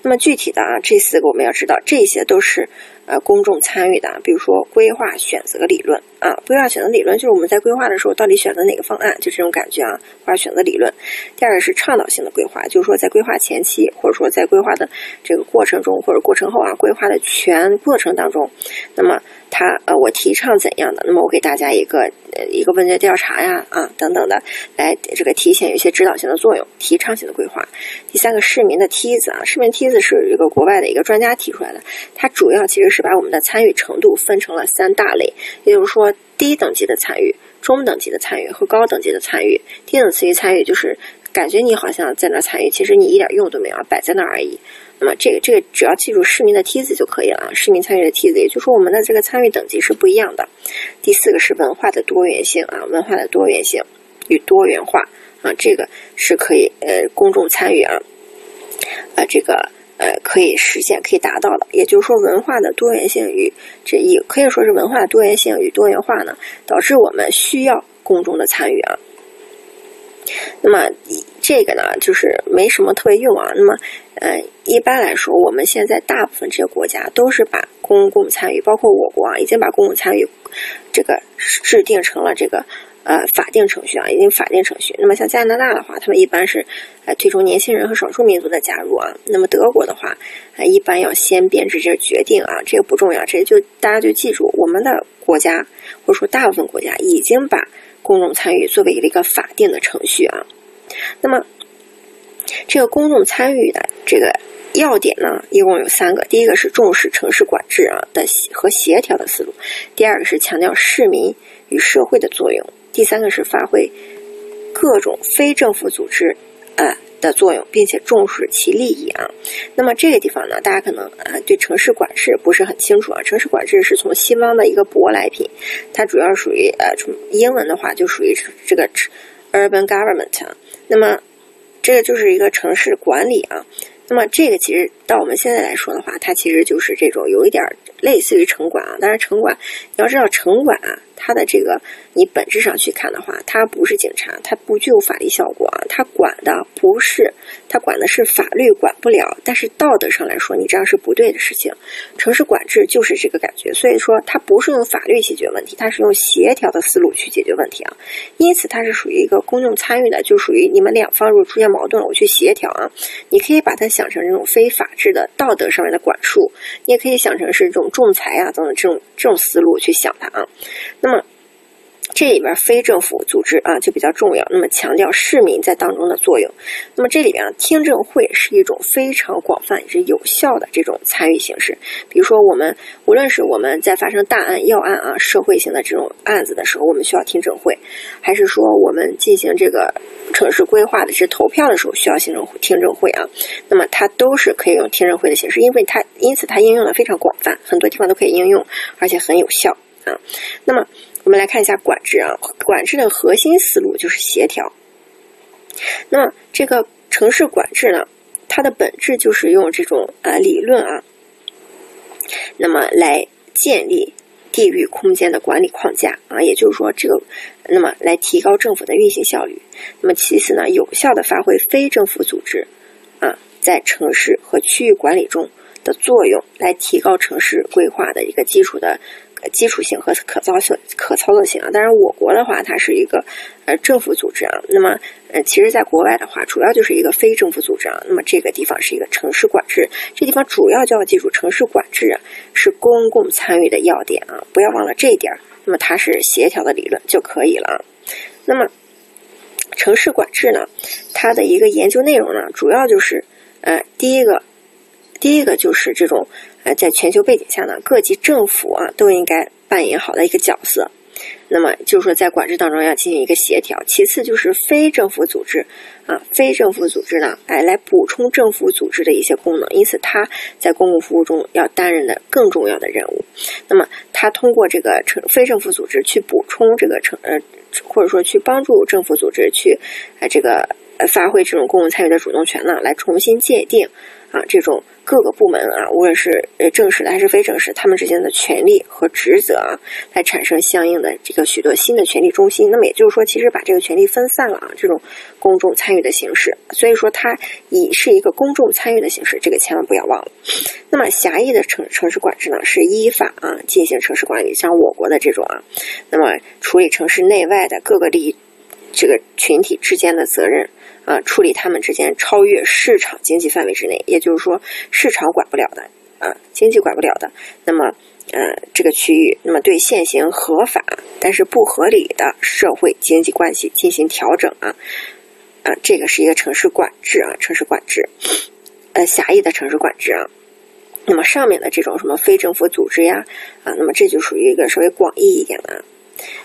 那么具体的啊这四个我们要知道，这些都是呃公众参与的，比如说规划选择理论啊，规划选择理论就是我们在规划的时候到底选择哪个方案，就这种感觉啊，规划选择理论。第二个是倡导性的规划，就是说在规划前期或者说在规划的这个过程中或者过程后啊，规划的全过程当中，那么。他呃，我提倡怎样的？那么我给大家一个呃一个问卷调查呀啊等等的，来这个体现有一些指导性的作用，提倡性的规划。第三个市民的梯子啊，市民梯子是一个国外的一个专家提出来的，它主要其实是是把我们的参与程度分成了三大类，也就是说低等级的参与、中等级的参与和高等级的参与。低等级参与就是感觉你好像在那参与，其实你一点用都没有，摆在那而已。那么这个这个只要记住市民的梯子就可以了啊，市民参与的梯子，也就是说我们的这个参与等级是不一样的。第四个是文化的多元性啊，文化的多元性与多元化啊，这个是可以呃公众参与啊，啊这个呃可以实现可以达到的。也就是说文化的多元性与这也可以说是文化多元性与多元化呢，导致我们需要公众的参与啊。那么这个呢，就是没什么特别用啊。那么，呃，一般来说，我们现在大部分这些国家都是把公共参与，包括我国啊，已经把公共参与这个制定成了这个呃法定程序啊，已经法定程序。那么像加拿大的话，他们一般是呃推崇年轻人和少数民族的加入啊。那么德国的话，呃，一般要先编制这个决定啊，这个不重要，这就大家就记住，我们的国家或者说大部分国家已经把。公众参与作为一个法定的程序啊，那么这个公众参与的这个要点呢，一共有三个。第一个是重视城市管制啊的和协调的思路；第二个是强调市民与社会的作用；第三个是发挥各种非政府组织，呃的作用，并且重视其利益啊。那么这个地方呢，大家可能啊对城市管制不是很清楚啊。城市管制是从西方的一个舶来品，它主要属于呃从英文的话就属于这个 urban government 啊。那么这个就是一个城市管理啊。那么这个其实到我们现在来说的话，它其实就是这种有一点类似于城管啊。当然城管，你要知道城管啊。它的这个，你本质上去看的话，它不是警察，它不具有法律效果啊。它管的不是，它管的是法律管不了，但是道德上来说，你这样是不对的事情。城市管制就是这个感觉，所以说它不是用法律解决问题，它是用协调的思路去解决问题啊。因此，它是属于一个公众参与的，就属于你们两方如果出现矛盾了，我去协调啊。你可以把它想成这种非法制的道德上面的管束，你也可以想成是这种仲裁啊等等这种这种思路去想它啊。那。这里边非政府组织啊就比较重要，那么强调市民在当中的作用。那么这里边听证会是一种非常广泛也是有效的这种参与形式。比如说我们无论是我们在发生大案要案啊社会性的这种案子的时候，我们需要听证会，还是说我们进行这个城市规划的这投票的时候需要行政听证会啊？那么它都是可以用听证会的形式，因为它因此它应用的非常广泛，很多地方都可以应用，而且很有效啊。那么。我们来看一下管制啊，管制的核心思路就是协调。那么这个城市管制呢，它的本质就是用这种啊理论啊，那么来建立地域空间的管理框架啊，也就是说这个，那么来提高政府的运行效率。那么其次呢，有效的发挥非政府组织啊在城市和区域管理中的作用，来提高城市规划的一个基础的。基础性和可操性、可操作性啊，当然我国的话，它是一个呃政府组织啊。那么，呃，其实在国外的话，主要就是一个非政府组织啊。那么这个地方是一个城市管制，这地方主要就要记住，城市管制啊是公共参与的要点啊，不要忘了这一点。那么它是协调的理论就可以了。那么城市管制呢，它的一个研究内容呢，主要就是呃，第一个，第一个就是这种。在全球背景下呢，各级政府啊都应该扮演好的一个角色。那么就是说，在管制当中要进行一个协调。其次就是非政府组织啊，非政府组织呢，哎，来补充政府组织的一些功能。因此，它在公共服务中要担任的更重要的任务。那么，它通过这个成非政府组织去补充这个成呃，或者说去帮助政府组织去呃这个发挥这种公共参与的主动权呢，来重新界定啊这种。各个部门啊，无论是呃正式的还是非正式，他们之间的权利和职责啊，来产生相应的这个许多新的权力中心。那么也就是说，其实把这个权力分散了啊，这种公众参与的形式。所以说，它以是一个公众参与的形式，这个千万不要忘了。那么狭义的城城市管制呢，是依法啊进行城市管理，像我国的这种啊，那么处理城市内外的各个利益这个群体之间的责任。啊，处理他们之间超越市场经济范围之内，也就是说市场管不了的啊，经济管不了的，那么呃这个区域，那么对现行合法但是不合理的社会经济关系进行调整啊啊，这个是一个城市管制啊，城市管制，呃狭义的城市管制啊，那么上面的这种什么非政府组织呀啊，那么这就属于一个稍微广义一点的，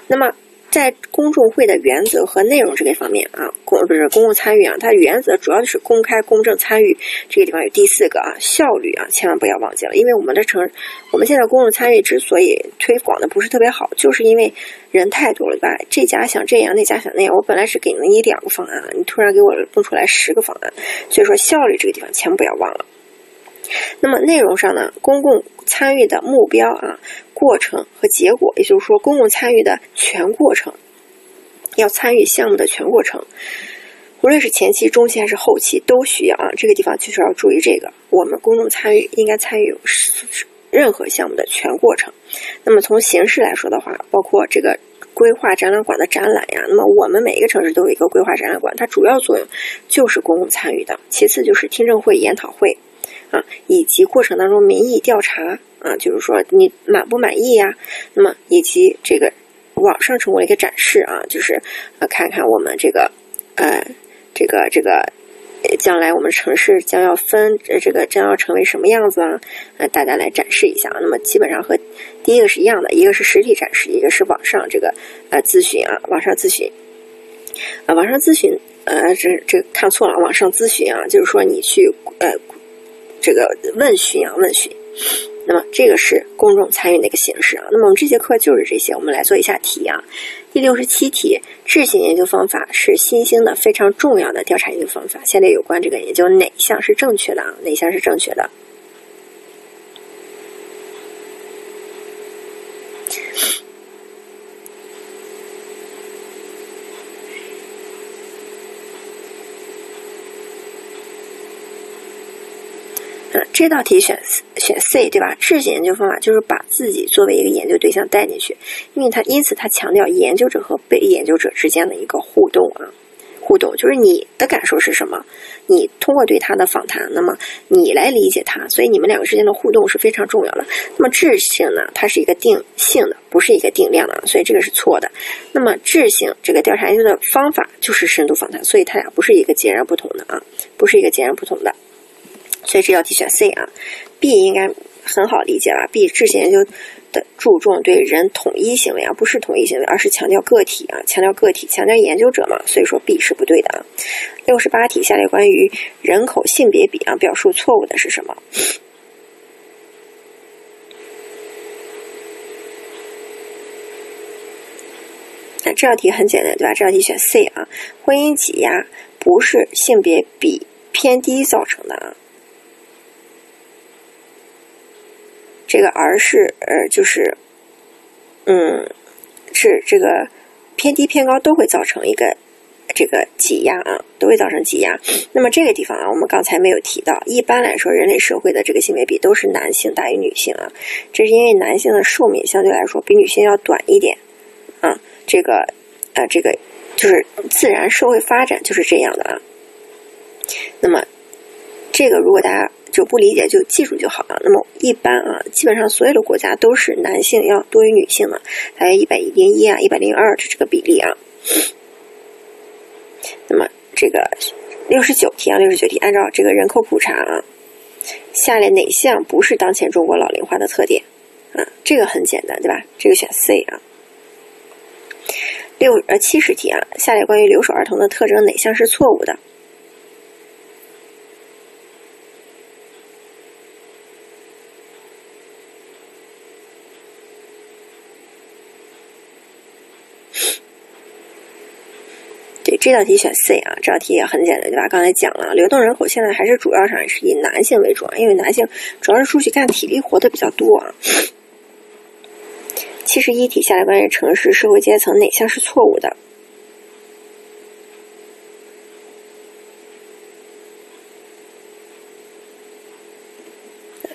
那么。在公众会的原则和内容这个方面啊，公不是公共参与啊，它原则主要就是公开、公正参与。这个地方有第四个啊，效率啊，千万不要忘记了，因为我们的城，我们现在公众参与之所以推广的不是特别好，就是因为人太多了，对吧？这家想这样，那家想那样，我本来是给了你两个方案，你突然给我弄出来十个方案，所以说效率这个地方千万不要忘了。那么内容上呢，公共参与的目标啊。过程和结果，也就是说，公共参与的全过程，要参与项目的全过程，无论是前期、中期还是后期，都需要啊。这个地方就是要注意这个，我们公众参与应该参与任何项目的全过程。那么从形式来说的话，包括这个规划展览馆的展览呀，那么我们每一个城市都有一个规划展览馆，它主要作用就是公共参与的，其次就是听证会、研讨会。啊，以及过程当中民意调查啊，就是说你满不满意呀？那么以及这个网上成为一个展示啊，就是呃看看我们这个呃这个这个将来我们城市将要分呃这个将要成为什么样子啊？呃，大家来展示一下。那么基本上和第一个是一样的，一个是实体展示，一个是网上这个呃咨询啊，网上咨询。啊，网上咨询，呃，这这看错了，网上咨询啊，就是说你去呃这个问询啊，问询。那么这个是公众参与的一个形式啊。那么我们这节课就是这些，我们来做一下题啊。第六十七题，质性研究方法是新兴的非常重要的调查研究方法。下列有关这个研究哪项是正确的啊？哪项是正确的？这道题选选 C 对吧？质性研究方法就是把自己作为一个研究对象带进去，因为它因此它强调研究者和被研究者之间的一个互动啊，互动就是你的感受是什么？你通过对他的访谈，那么你来理解他，所以你们两个之间的互动是非常重要的。那么质性呢？它是一个定性的，不是一个定量的，所以这个是错的。那么质性这个调查研究的方法就是深度访谈，所以它俩不是一个截然不同的啊，不是一个截然不同的。所以这道题选 C 啊，B 应该很好理解吧。B 质性研究的注重对人统一行为啊，不是统一行为，而是强调个体啊，强调个体，强调研究者嘛。所以说 B 是不对的啊。六十八题，下列关于人口性别比啊，表述错误的是什么？那这道题很简单，对吧？这道题选 C 啊，婚姻挤压不是性别比偏低造成的啊。这个而是呃，就是，嗯，是这个偏低偏高都会造成一个这个挤压啊，都会造成挤压。那么这个地方啊，我们刚才没有提到。一般来说，人类社会的这个性别比都是男性大于女性啊，这是因为男性的寿命相对来说比女性要短一点啊。这个呃，这个就是自然社会发展就是这样的啊。那么这个如果大家。就不理解就记住就好了。那么一般啊，基本上所有的国家都是男性要多于女性的，大约一百零一啊，一百零二的这个比例啊。那么这个六十九题啊，六十九题，按照这个人口普查啊，下列哪项不是当前中国老龄化的特点啊？这个很简单，对吧？这个选 C 啊。六呃七十题啊，下列关于留守儿童的特征哪项是错误的？这道题选 C 啊，这道题也很简单，对吧？刚才讲了，流动人口现在还是主要上是以男性为主啊，因为男性主要是出去干体力活的比较多啊。七十一题，下列关于城市社会阶层哪项是错误的？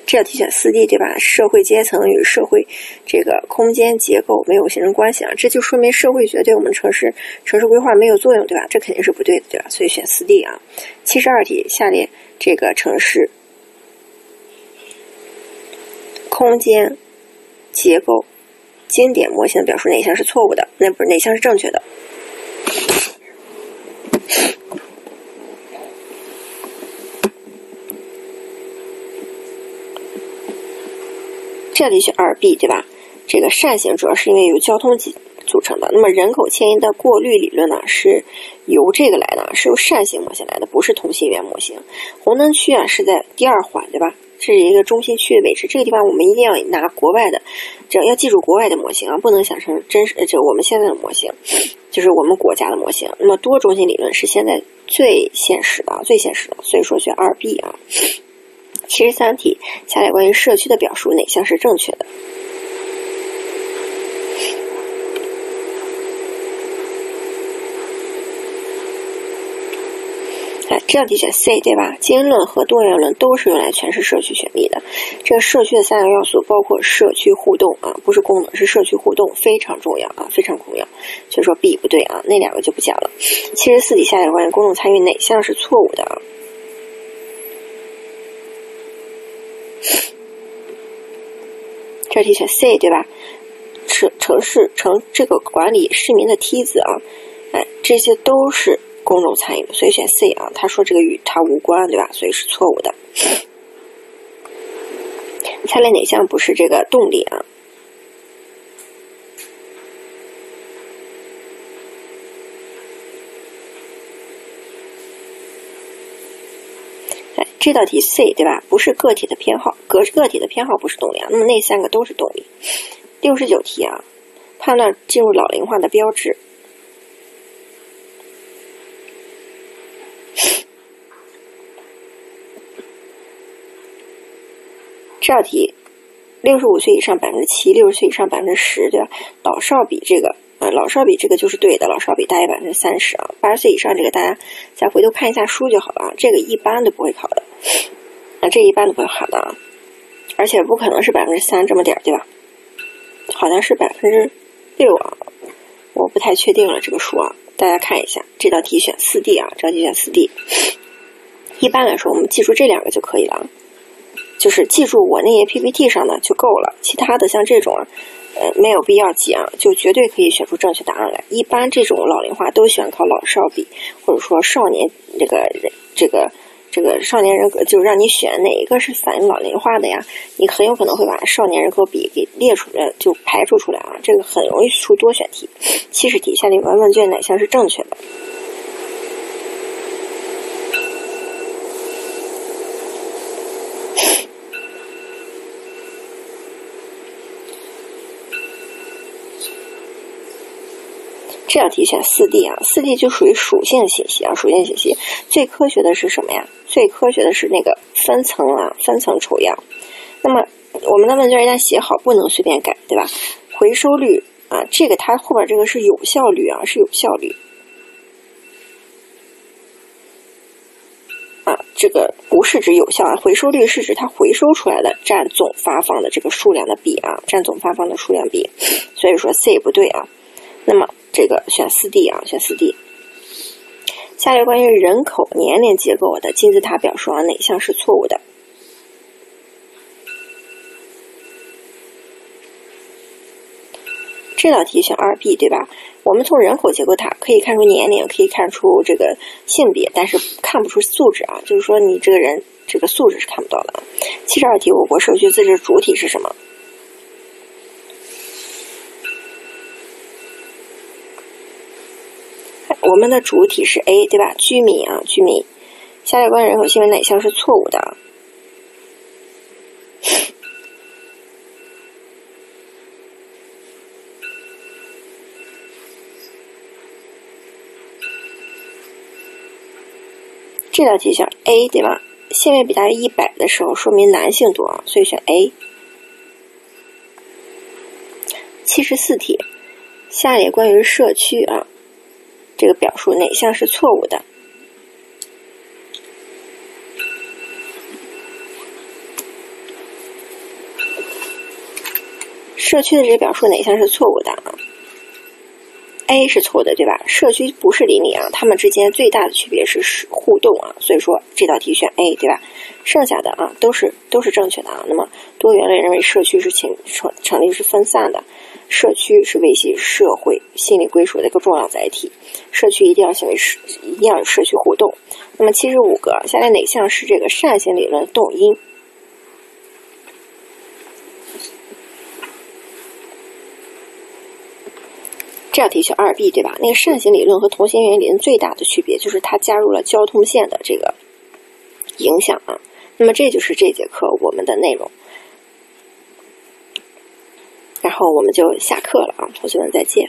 这道题选四 D 对吧？社会阶层与社会这个空间结构没有形成关系啊，这就说明社会学对我们城市城市规划没有作用，对吧？这肯定是不对的，对吧？所以选四 D 啊。七十二题，下列这个城市空间结构经典模型的表述哪项是错误的？那不是哪项是正确的？这里选二 B 对吧？这个扇形主要是因为由交通组组成的。那么人口迁移的过滤理论呢，是由这个来的，是由扇形模型来的，不是同心圆模型。红灯区啊是在第二环对吧？这是一个中心区的位置。这个地方我们一定要拿国外的，这要记住国外的模型啊，不能想成真实，就我们现在的模型，就是我们国家的模型。那么多中心理论是现在最现实的，最现实的，所以说选二 B 啊。七十三题，下列关于社区的表述哪项是正确的？哎，这道题选 C 对吧？经论和多元论都是用来诠释社区权利的。这个社区的三个要素包括社区互动啊，不是功能，是社区互动，非常重要啊，非常重要。所以说 B 不对啊，那两个就不讲了。七十四题，下列关于公众参与哪项是错误的啊？这题选 C 对吧？城城市城这个管理市民的梯子啊，哎，这些都是公众参与的，所以选 C 啊。他说这个与他无关，对吧？所以是错误的。下列哪项不是这个动力啊？这道题 C 对吧？不是个体的偏好，个个体的偏好不是动力啊。那么那三个都是动力。六十九题啊，判断进入老龄化的标志。这道题，六十五岁以上百分之七，六十岁以上百分之十，对吧？老少比这个。啊，老少比这个就是对的，老少比大于百分之三十啊。八十岁以上这个大家再回头看一下书就好了啊，这个一般都不会考的，啊，这一般都不会考的啊，而且不可能是百分之三这么点儿，对吧？好像是百分之六啊，我不太确定了这个数啊，大家看一下这道题选四 D 啊，这道题选四 D。一般来说，我们记住这两个就可以了啊，就是记住我那页 PPT 上的就够了，其他的像这种啊。呃，没有必要记啊，就绝对可以选出正确答案来。一般这种老龄化都喜欢考老少比，或者说少年这个人这个这个少年人格，就是让你选哪一个是反映老龄化的呀？你很有可能会把少年人口比给列出来，就排除出来啊，这个很容易出多选题。七十题下列文问卷哪项是正确的？这道题选四 D 啊，四 D 就属于属性信息啊，属性信息最科学的是什么呀？最科学的是那个分层啊，分层抽样。那么我们的问卷一旦写好，不能随便改，对吧？回收率啊，这个它后边这个是有效率啊，是有效率啊，这个不是指有效啊，回收率是指它回收出来的占总发放的这个数量的比啊，占总发放的数量比。所以说 C 不对啊，那么。这个选四 D 啊，选四 D。下列关于人口年龄结构的金字塔表述啊，哪项是错误的？这道题选二 B 对吧？我们从人口结构塔可以看出年龄，可以看出这个性别，但是看不出素质啊，就是说你这个人这个素质是看不到的。七十二题，我国社区自治主体是什么？我们的主体是 A，对吧？居民啊，居民。下列关于人口新闻哪项是错误的？这道题选 A，对吧？性别比大于一百的时候，说明男性多，所以选 A。七十四题，下列关于社区啊。这个表述哪项是错误的？社区的这个表述哪项是错误的啊？A 是错的，对吧？社区不是邻里啊，他们之间最大的区别是互动啊，所以说这道题选 A，对吧？剩下的啊都是都是正确的啊。那么多元类认为社区是成成成立是分散的。社区是维系社会心理归属的一个重要载体，社区一定要行为社，一定要有社区互动。那么七十五个，下列哪项是这个扇形理论动因？这道题选二 B 对吧？那个扇形理论和同心圆理论最大的区别就是它加入了交通线的这个影响啊。那么这就是这节课我们的内容。然后我们就下课了啊，同学们再见。